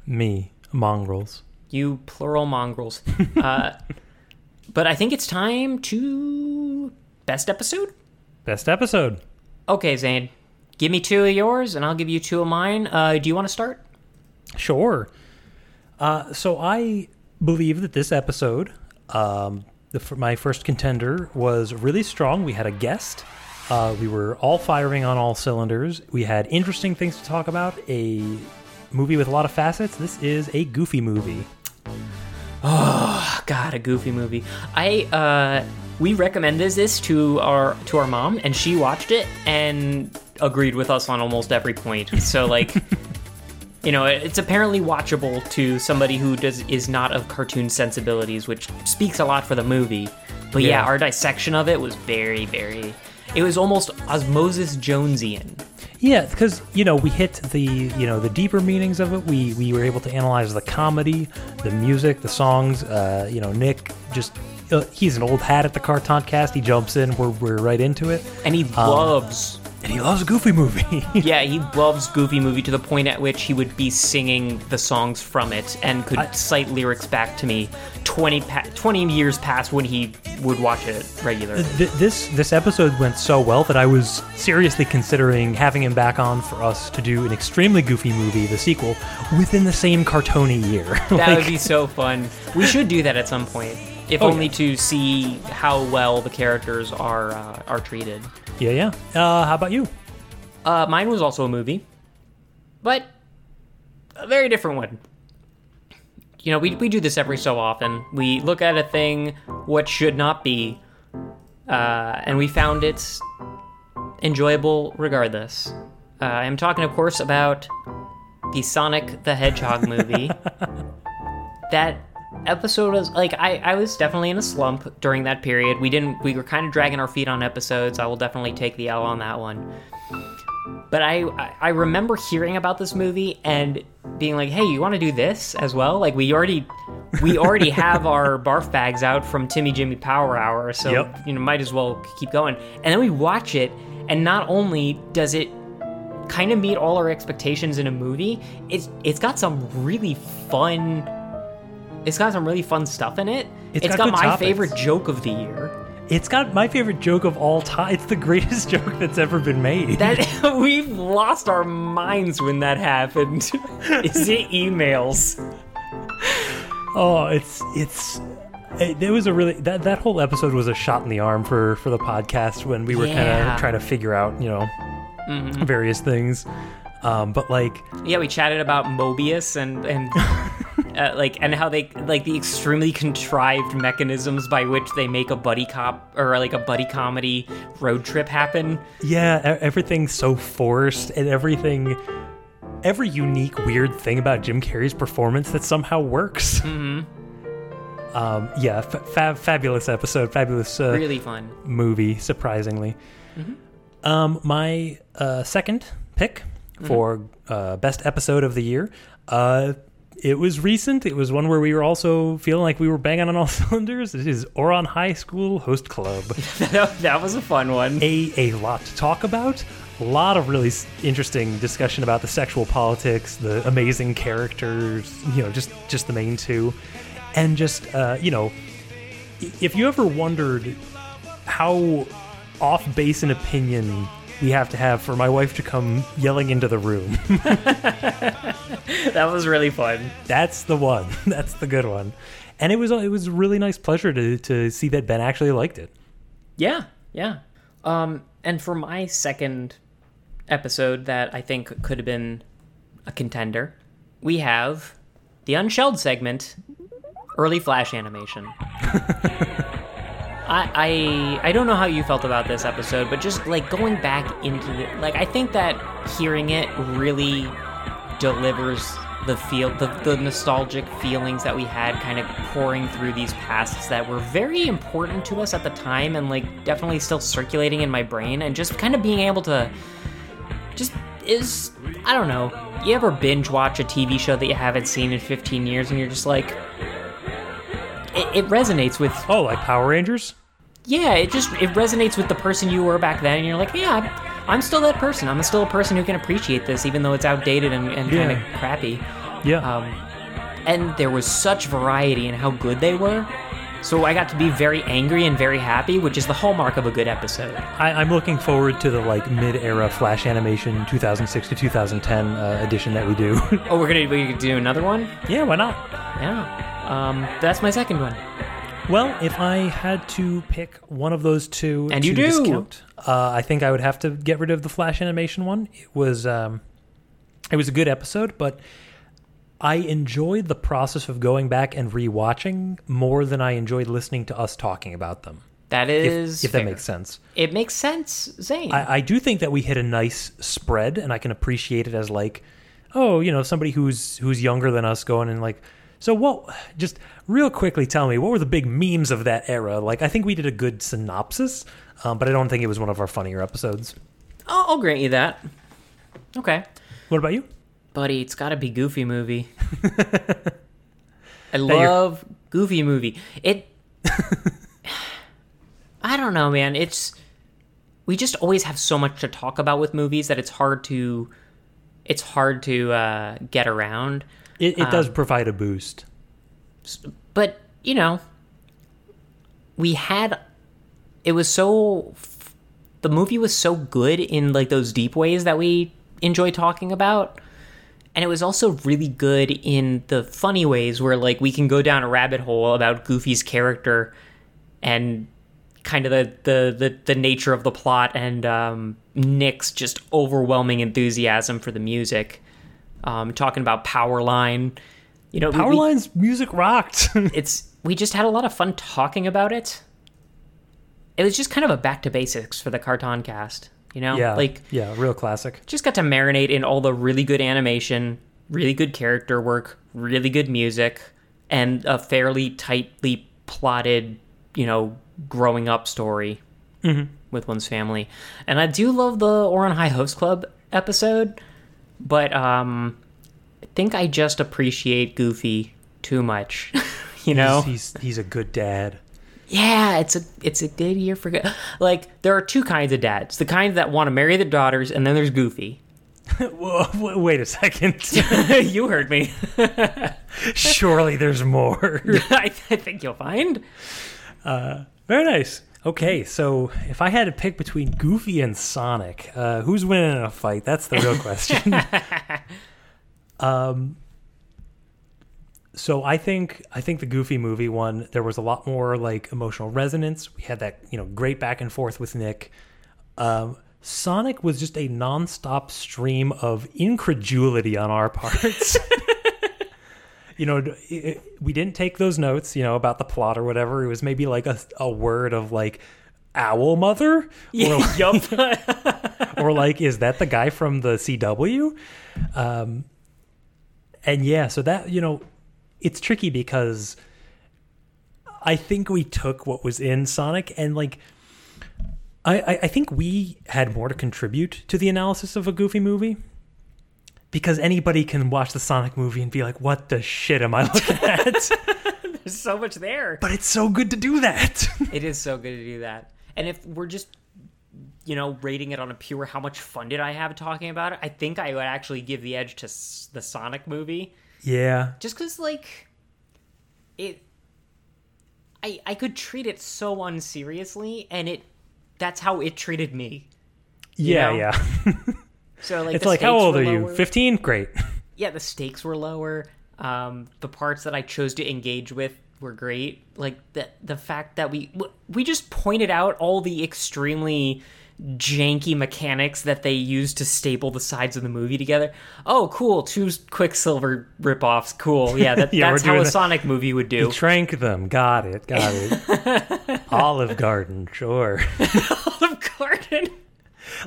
Me, mongrels. You plural mongrels. uh, but I think it's time to best episode. Best episode. Okay, Zane, give me two of yours, and I'll give you two of mine. Uh, do you want to start? Sure. Uh, so I believe that this episode, um, the, my first contender, was really strong. We had a guest. Uh, we were all firing on all cylinders. We had interesting things to talk about. A movie with a lot of facets. This is a goofy movie. Oh God, a goofy movie. I uh, we recommended this to our to our mom, and she watched it and agreed with us on almost every point. So like, you know, it's apparently watchable to somebody who does is not of cartoon sensibilities, which speaks a lot for the movie. But yeah, Yeah. our dissection of it was very, very. It was almost Osmosis Jonesian. Yeah, because you know we hit the you know the deeper meanings of it. We we were able to analyze the comedy, the music, the songs. Uh, you know, Nick just uh, he's an old hat at the Carton Cast. He jumps in. We're we're right into it, and he Um, loves. And he loves Goofy movie. yeah, he loves Goofy movie to the point at which he would be singing the songs from it and could cite lyrics back to me 20, pa- 20 years past when he would watch it regularly. Th- this this episode went so well that I was seriously considering having him back on for us to do an extremely goofy movie, the sequel, within the same Cartony year. That Like, would be so fun. We should do that at some point, if Oh, only yeah. to see how well the characters are uh, are treated. yeah, yeah. Uh, how about you? Uh, mine was also a movie, but a very different one. You know, we, we do this every so often. We look at a thing, what should not be, uh, and we found it enjoyable regardless. Uh, I'm talking, of course, about the Sonic the Hedgehog movie. that episode was like I, I was definitely in a slump during that period. We didn't we were kind of dragging our feet on episodes. I will definitely take the L on that one. But I I- remember hearing about this movie and being like, "Hey, you want to do this as well?" Like we already we already have our barf bags out from Timmy Jimmy Power Hour, so Yep. you know might as well keep going. And then we watch it, and not only does it kind of meet all our expectations in a movie, it's it's got some really fun. It's got some really fun stuff in it. It's it's got got, my topics. favorite joke of the year. It's got my favorite joke of all time. It's the greatest joke that's ever been made. That we've lost our minds when that happened. Is it emails? Oh, it's it's it, it was a really that that whole episode was a shot in the arm for for the podcast when we were kind of trying to figure out you know Mhm. various things. Um, but like Yeah, we chatted about Mobius and and uh, like and how they like the extremely contrived mechanisms by which they make a buddy cop or like a buddy comedy road trip happen. yeah, everything's so forced and everything every unique weird thing about Jim Carrey's performance that somehow works. Mhm. Um, yeah, f- fab- fabulous episode, fabulous uh, Really fun. movie, surprisingly. Mhm. Um, my uh, second pick Mm-hmm. for uh, best episode of the year. Uh, it was recent. It was one where we were also feeling like we were banging on all cylinders. It is Ouran High School Host Club. that, that was a fun one. A a lot to talk about. A lot of really interesting discussion about the sexual politics, the amazing characters. You know, just just the main two, and just uh, you know, if you ever wondered how off base an opinion we have to have for my wife to come yelling into the room. that was really fun. That's the one. That's the good one. And it was it was a really nice pleasure to to see that Ben actually liked it. Yeah, yeah. Um, and for my second episode that I think could have been a contender, we have the unshelled segment, early flash animation. I, I I don't know how you felt about this episode, but just like going back into the like I think that hearing it really delivers the feel the, the nostalgic feelings that we had kind of pouring through these pasts that were very important to us at the time and like definitely still circulating in my brain and just kind of being able to just is I don't know. You ever binge watch a TV show that you haven't seen in 15 years and you're just like it, it resonates with Oh, like Power Rangers? Yeah, it just it resonates with the person you were back then, and you're like, yeah, I'm, I'm still that person. I'm still a person who can appreciate this, even though it's outdated and, and kind of crappy. Yeah. Um, and there was such variety in how good they were. So I got to be very angry and very happy, which is the hallmark of a good episode. I, I'm looking forward to the like mid-era Flash animation 2006 to 2010 uh, edition that we do. Oh, we're gonna we do another one. yeah, why not? Yeah. Um, that's my second one. Well, if I had to pick one of those two, And to you do. discount, uh, I think I would have to get rid of the Flash animation one. It was um, it was a good episode, but I enjoyed the process of going back and rewatching more than I enjoyed listening to us talking about them. That is, If, if that makes sense. It makes sense, Zane. I, I do think that we hit a nice spread, and I can appreciate it as like, oh, you know, somebody who's who's younger than us going and like, so what? Just real quickly, tell me what were the big memes of that era? Like, I think we did a good synopsis, um, but I don't think it was one of our funnier episodes. I'll, I'll grant you that. Okay. What about you? Buddy, it's gotta be Goofy movie. I love Goofy movie. It. I don't know, man. It's we just always have so much to talk about with movies that it's hard to it's hard to uh, get around. It, it does Um, provide a boost. but you know, we had it was so the movie was so good in like those deep ways that we enjoy talking about and it was also really good in the funny ways where like we can go down a rabbit hole about goofy's character and kind of the the the, the nature of the plot and um, nick's just overwhelming enthusiasm for the music um, talking about powerline you know we- we- Powerline's music rocked. it's we just had a lot of fun talking about it. It was just kind of a back to basics for the Carton cast, you know? yeah, Like yeah, real classic. just got to marinate in all the really good animation, really good character work, really good music, and a fairly tightly plotted, you know, growing up story with one's family. And I do love the Ouran High Host Club episode, but um I think I just appreciate Goofy too much. you know? he's, he's he's a good dad. Yeah, it's a it's a good year for good. Like there are two kinds of dads: the kind that want to marry their daughters, and then there's Goofy. Whoa, wait a second. you heard me. Surely there's more. I, I think you'll find. Very nice. Okay, so if I had to pick between Goofy and Sonic, uh, who's winning in a fight? That's the real question. um, so I think I think the Goofy movie one there was a lot more like emotional resonance. We had that you know great back and forth with Nick. Um, Sonic was just a nonstop stream of incredulity on our parts. you know, it- it- we didn't take those notes, you know, about the plot or whatever. It was maybe like a, a word of like owl mother or, like, yup. or like is that the guy from the CW? Um and yeah, so that, you know, it's tricky because I think we took what was in Sonic and like I, I, I think we had more to contribute to the analysis of a goofy movie because anybody can watch the Sonic movie and be like, "What the shit am I looking at?" There's so much there. but it's so good to do that. It is so good to do that. And if we're just, you know, rating it on a pure how much fun did I have talking about it, I think I would actually give the edge to s- the Sonic movie. yeah, just because like it i i could treat it so unseriously and it that's how it treated me yeah, know? yeah. so like it's like, how old are you? Fifteen? Great. yeah the stakes were lower um the parts that i chose to engage with were great like the the fact that we we just pointed out all the extremely janky mechanics that they used to staple the sides of the movie together. Oh, cool! Two Quicksilver ripoffs. Cool. Yeah, that, Yeah, that's how a the- Sonic movie would do. Trank them. Got it. Got it. Olive Garden. Sure. Olive Garden.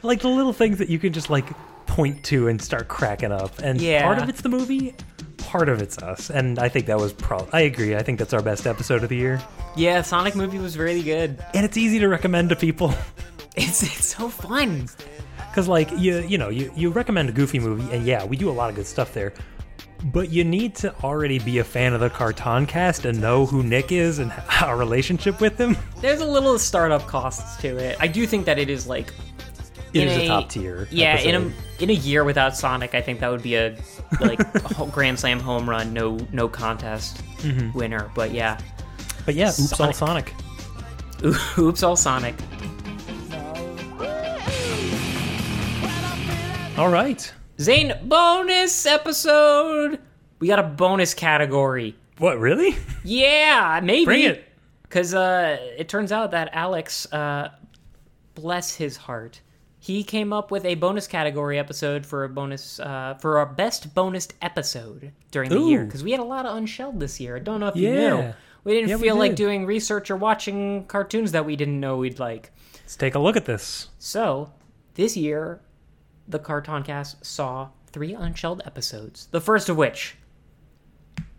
Like the little things that you can just like point to and start cracking up. And Yeah. part of it's the movie, part of it's us. And I think that was pro. I agree. I think that's our best episode of the year. Yeah, Sonic movie was really good. And it's easy to recommend to people. It's it's so fun. Because like you you know you you recommend a goofy movie and yeah we do a lot of good stuff there, but you need to already be a fan of the Carton cast and know who Nick is and our relationship with him. There's a little startup costs to it. I do think that it is like in is a top tier. Yeah, in a in a year without Sonic, I think that would be a like a grand slam home run, no no contest Mhm. winner. But yeah, But yeah, oops, all Sonic. oops, all Sonic. All right. Zane, bonus episode. We got a bonus category. What really? Yeah, maybe. Bring it. Because uh, it turns out that Alex, uh, bless his heart, he came up with a bonus category episode for a bonus uh, for our best bonus episode during the year. Because we had a lot of unshelled this year. I don't know if you knew. We didn't Yeah, we feel like doing research or watching cartoons that we didn't know we'd like. Let's take a look at this. So, this year, the Cartoncast saw three unshelled episodes. The first of which,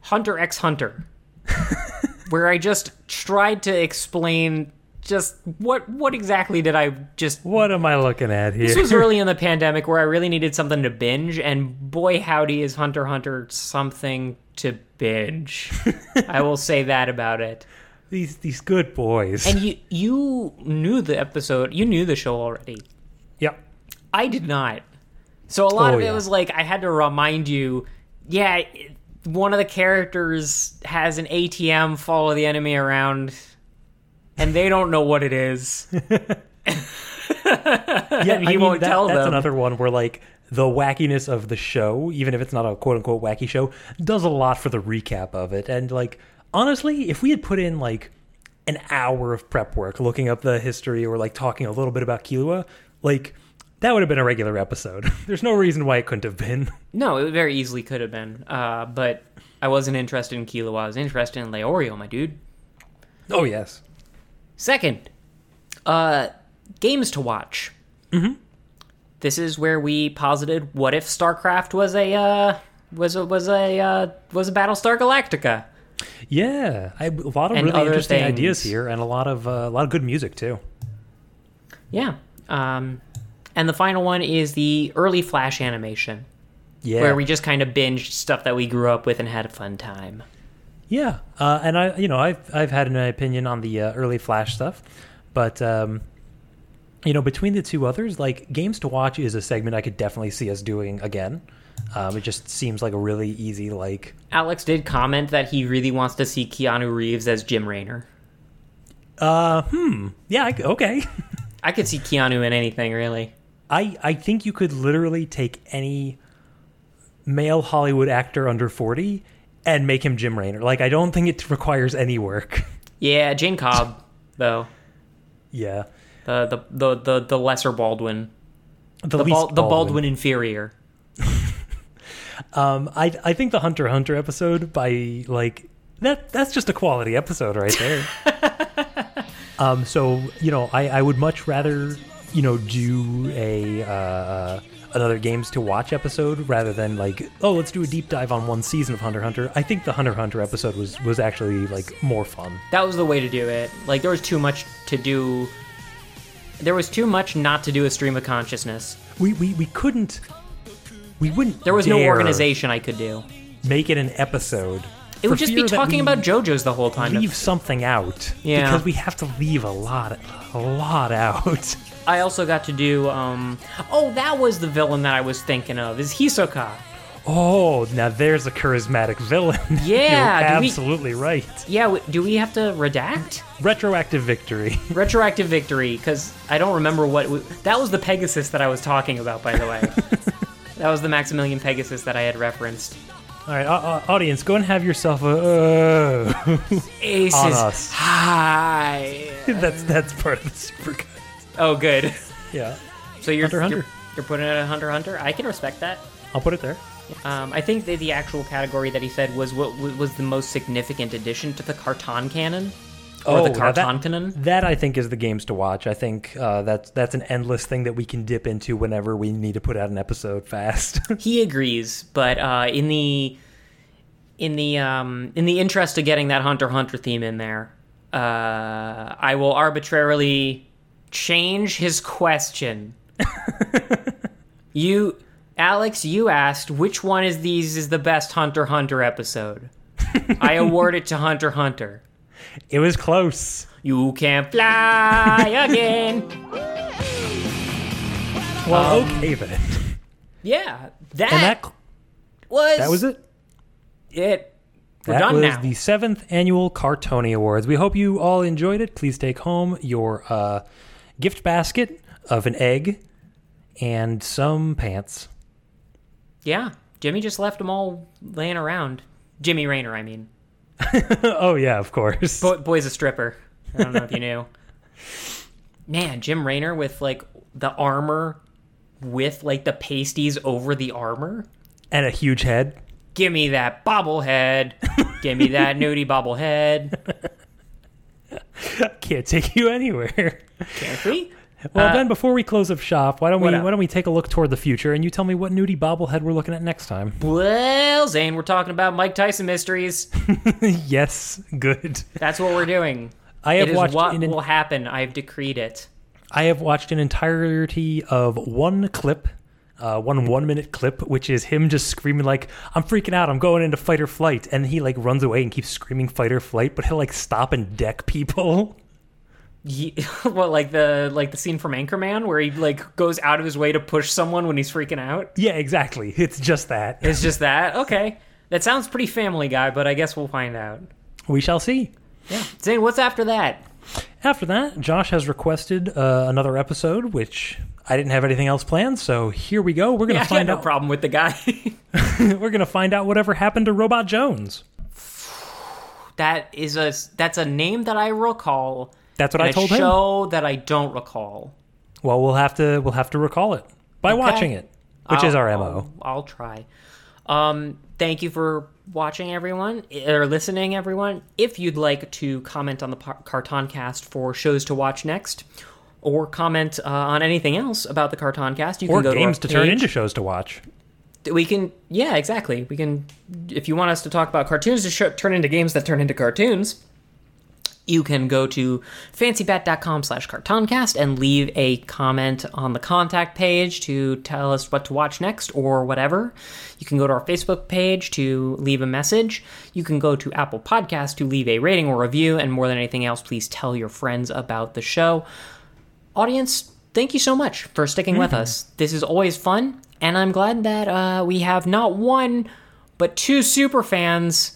Hunter x Hunter, where I just tried to explain just what what exactly did I just. What am I looking at here? This was early in the pandemic where I really needed something to binge, and boy howdy is Hunter Hunter something to binge. I will say that about it. these these good boys. And you you knew the episode, you knew the show already. Yep. I did not. So a lot Oh, of it yeah. was like I had to remind you, yeah, one of the characters has an ATM follow the enemy around and they don't know what it is. yeah, he I mean, won't that- tell that's them. another one where like the wackiness of the show, even if it's not a quote unquote wacky show, does a lot for the recap of it. And like honestly, if we had put in like an hour of prep work looking up the history or like talking a little bit about Killua, like that would have been a regular episode. There's no reason why it couldn't have been. No, it very easily could have been. Uh, but I wasn't interested in Killua. I was interested in Leorio, my dude. Oh yes. Second, uh, games to watch. Mm-hmm. This is where we posited what if StarCraft was a uh, was a was a uh, was a Battlestar Galactica. Yeah, I, a lot of And really interesting ideas here, and a lot of uh, a lot of good music too. Yeah. Um, and the final one is the early Flash animation, Yeah, where we just kind of binged stuff that we grew up with and had a fun time. Yeah, uh, and I, you know, I've I've had an opinion on the uh, early Flash stuff, but um, you know, between the two others, like games to watch is a segment I could definitely see us doing again. Um, it just seems like a really easy like. Alex did comment that he really wants to see Keanu Reeves as Jim Raynor. Uh, hmm. Yeah. I, okay. I could see Keanu in anything, really. I I think you could literally take any male Hollywood actor under forty and make him Jim Raynor. Like I don't think it requires any work. Yeah, Jayne Cobb, though. yeah. The, the, the, the, the lesser Baldwin. The, The, Bal- the Baldwin inferior. Um, I I think the Hunter Hunter episode by like that that's just a quality episode right there. um, so you know, I I would much rather you know do a uh, another games to watch episode rather than like oh let's do a deep dive on one season of Hunter Hunter. I think the Hunter Hunter episode was was actually like more fun. That was the way to do it. Like, there was too much to do. There was too much not to do a stream of consciousness. We we we couldn't. We wouldn't. There was no organization I could do. Make it an episode. It would just be talking about JoJo's the whole time. Leave something out. Yeah. Because we have to leave a lot, a lot out. I also got to do. um Oh, that was the villain that I was thinking of. Is Hisoka? Oh, now there's a charismatic villain. Yeah, You're do we- absolutely right. Yeah. w- Do we have to redact Retroactive victory. retroactive victory? Because I don't remember what w- that was. The Pegasus that I was talking about, by the way. that was the Maximillion Pegasus that I had referenced. All right, uh, uh, audience, go and have yourself a uh, Aces. on us. Hi. that's that's part of the supercut. Oh, good. Yeah, So you're Hunter, Hunter. You're, you're putting it at Hunter Hunter. I can respect that. I'll put it there. Um, I think that the actual category that he said was what was the most significant addition to the Carton canon, or the now Carton that, canon. that I think is the games to watch. I think uh, that's that's an endless thing that we can dip into whenever we need to put out an episode fast. He agrees, but uh, in the in the um, in the interest of getting that Hunter Hunter theme in there, uh, I will arbitrarily change his question. you Alex, you asked which one is these is the best Hunter Hunter episode. I award it to Hunter Hunter. It was close. You can fly again. Well, Um, okay then. Yeah, that, And that was that was it. it. We're that done was now. the seventh annual Cartony Awards. We hope you all enjoyed it. Please take home your uh, gift basket of an egg and some pants. Yeah, Jimmy just left them all laying around. Jimmy Raynor, I mean. oh yeah, of course. Boy, boy's a stripper. I don't know if you knew. Man, Jim Raynor with like the armor with like the pasties over the armor. and a huge head. Give me that bobblehead. Give me that nudie bobblehead. Can't take you anywhere. Can't we? Well, Uh, Ben, before we close up shop, why don't we why don't we take a look toward the future and you tell me what nudie bobblehead we're looking at next time? Well, Zane, we're talking about Mike Tyson mysteries. yes, good. That's what we're doing. I have it watched what an- will happen. I've decreed it. I have watched an entirety of one clip, uh, one one minute clip, which is him just screaming like, "I'm freaking out! I'm going into fight or flight," and he like runs away and keeps screaming fight or flight, but he'll like stop and deck people. Ye- what like the like the scene from Anchorman where he like goes out of his way to push someone when he's freaking out? Yeah, exactly. It's just that. It's just that. Okay. That sounds pretty family guy, but I guess we'll find out. We shall see. Yeah. Zane, what's after that? After that, Josh has requested uh, another episode, which I didn't have anything else planned, so here we go. We're gonna Yeah, find no out. problem with the guy. we're gonna find out whatever happened to Robot Jones. that is a that's a name that I recall. That's what I told a him. show that I don't recall. Well, we'll have to we'll have to recall it by Okay. watching it, which is I'll- our mo. I'll, I'll try. Um, thank you for watching, everyone, or listening, everyone. If you'd like to comment on the Cartoncast for shows to watch next, or comment uh, on anything else about the Cartoncast, you or can go games to, to turn into shows to watch. We can, yeah, exactly. We can, if you want us to talk about cartoons to sh- turn into games that turn into cartoons, you can go to fancybat.com slash cartoncast and leave a comment on the contact page to tell us what to watch next or whatever. You can go to our Facebook page to leave a message. You can go to Apple Podcast to leave a rating or review. And more than anything else, please tell your friends about the show. Audience, thank you so much for sticking with us. This is always fun, and I'm glad that uh, we have not one, but two super fans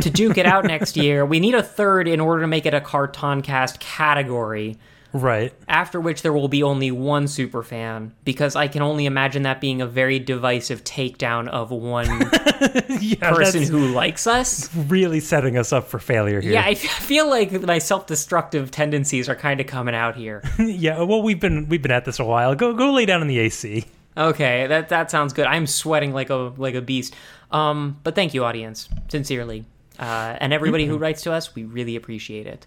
to duke it out next year. We need a third in order to make it a Carton Cast category. Right. After which there will be only one super fan, because I can only imagine that being a very divisive takedown of one Yeah, person who likes us. really setting us up for failure here. Yeah, I f- feel like my self-destructive tendencies are kind of coming out here. yeah. Well, we've been we've been at this a while. Go go lay down in the AC. Okay, that that sounds good. I'm sweating like a like a beast. Um, but thank you, audience, sincerely, uh, and everybody who writes to us. We really appreciate it.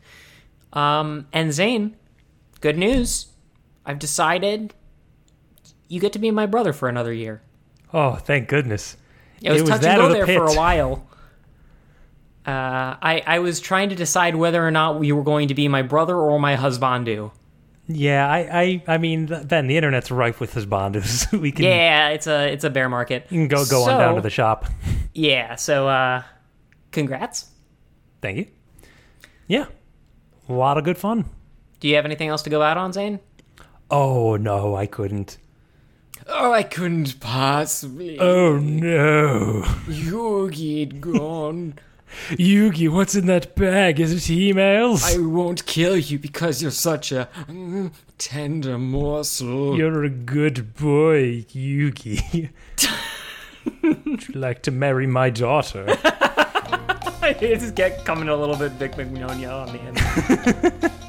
Um, and Zane, good news. I've decided you get to be my brother for another year. Oh, thank goodness. It was, touch that and go the there for a while. Uh, I I was trying to decide whether or not you were going to be my brother or my husbando. Yeah, I, I, I mean, Ben, the internet's rife with his bondos. we can, Yeah, it's a it's a bear market. you can go go on down to the shop. Yeah, so uh, congrats. Thank you. Yeah, a lot of good fun. Do you have anything else to go out on, Zane? Oh no, I couldn't. Oh, I couldn't possibly. Oh no, Yogi had gone. Yugi, what's in that bag? Is it emails? I won't kill you because you're such a mm, tender morsel. You're a good boy, Yugi. Would you like to marry my daughter? it's just get coming a little bit Vic Mignogna on the end.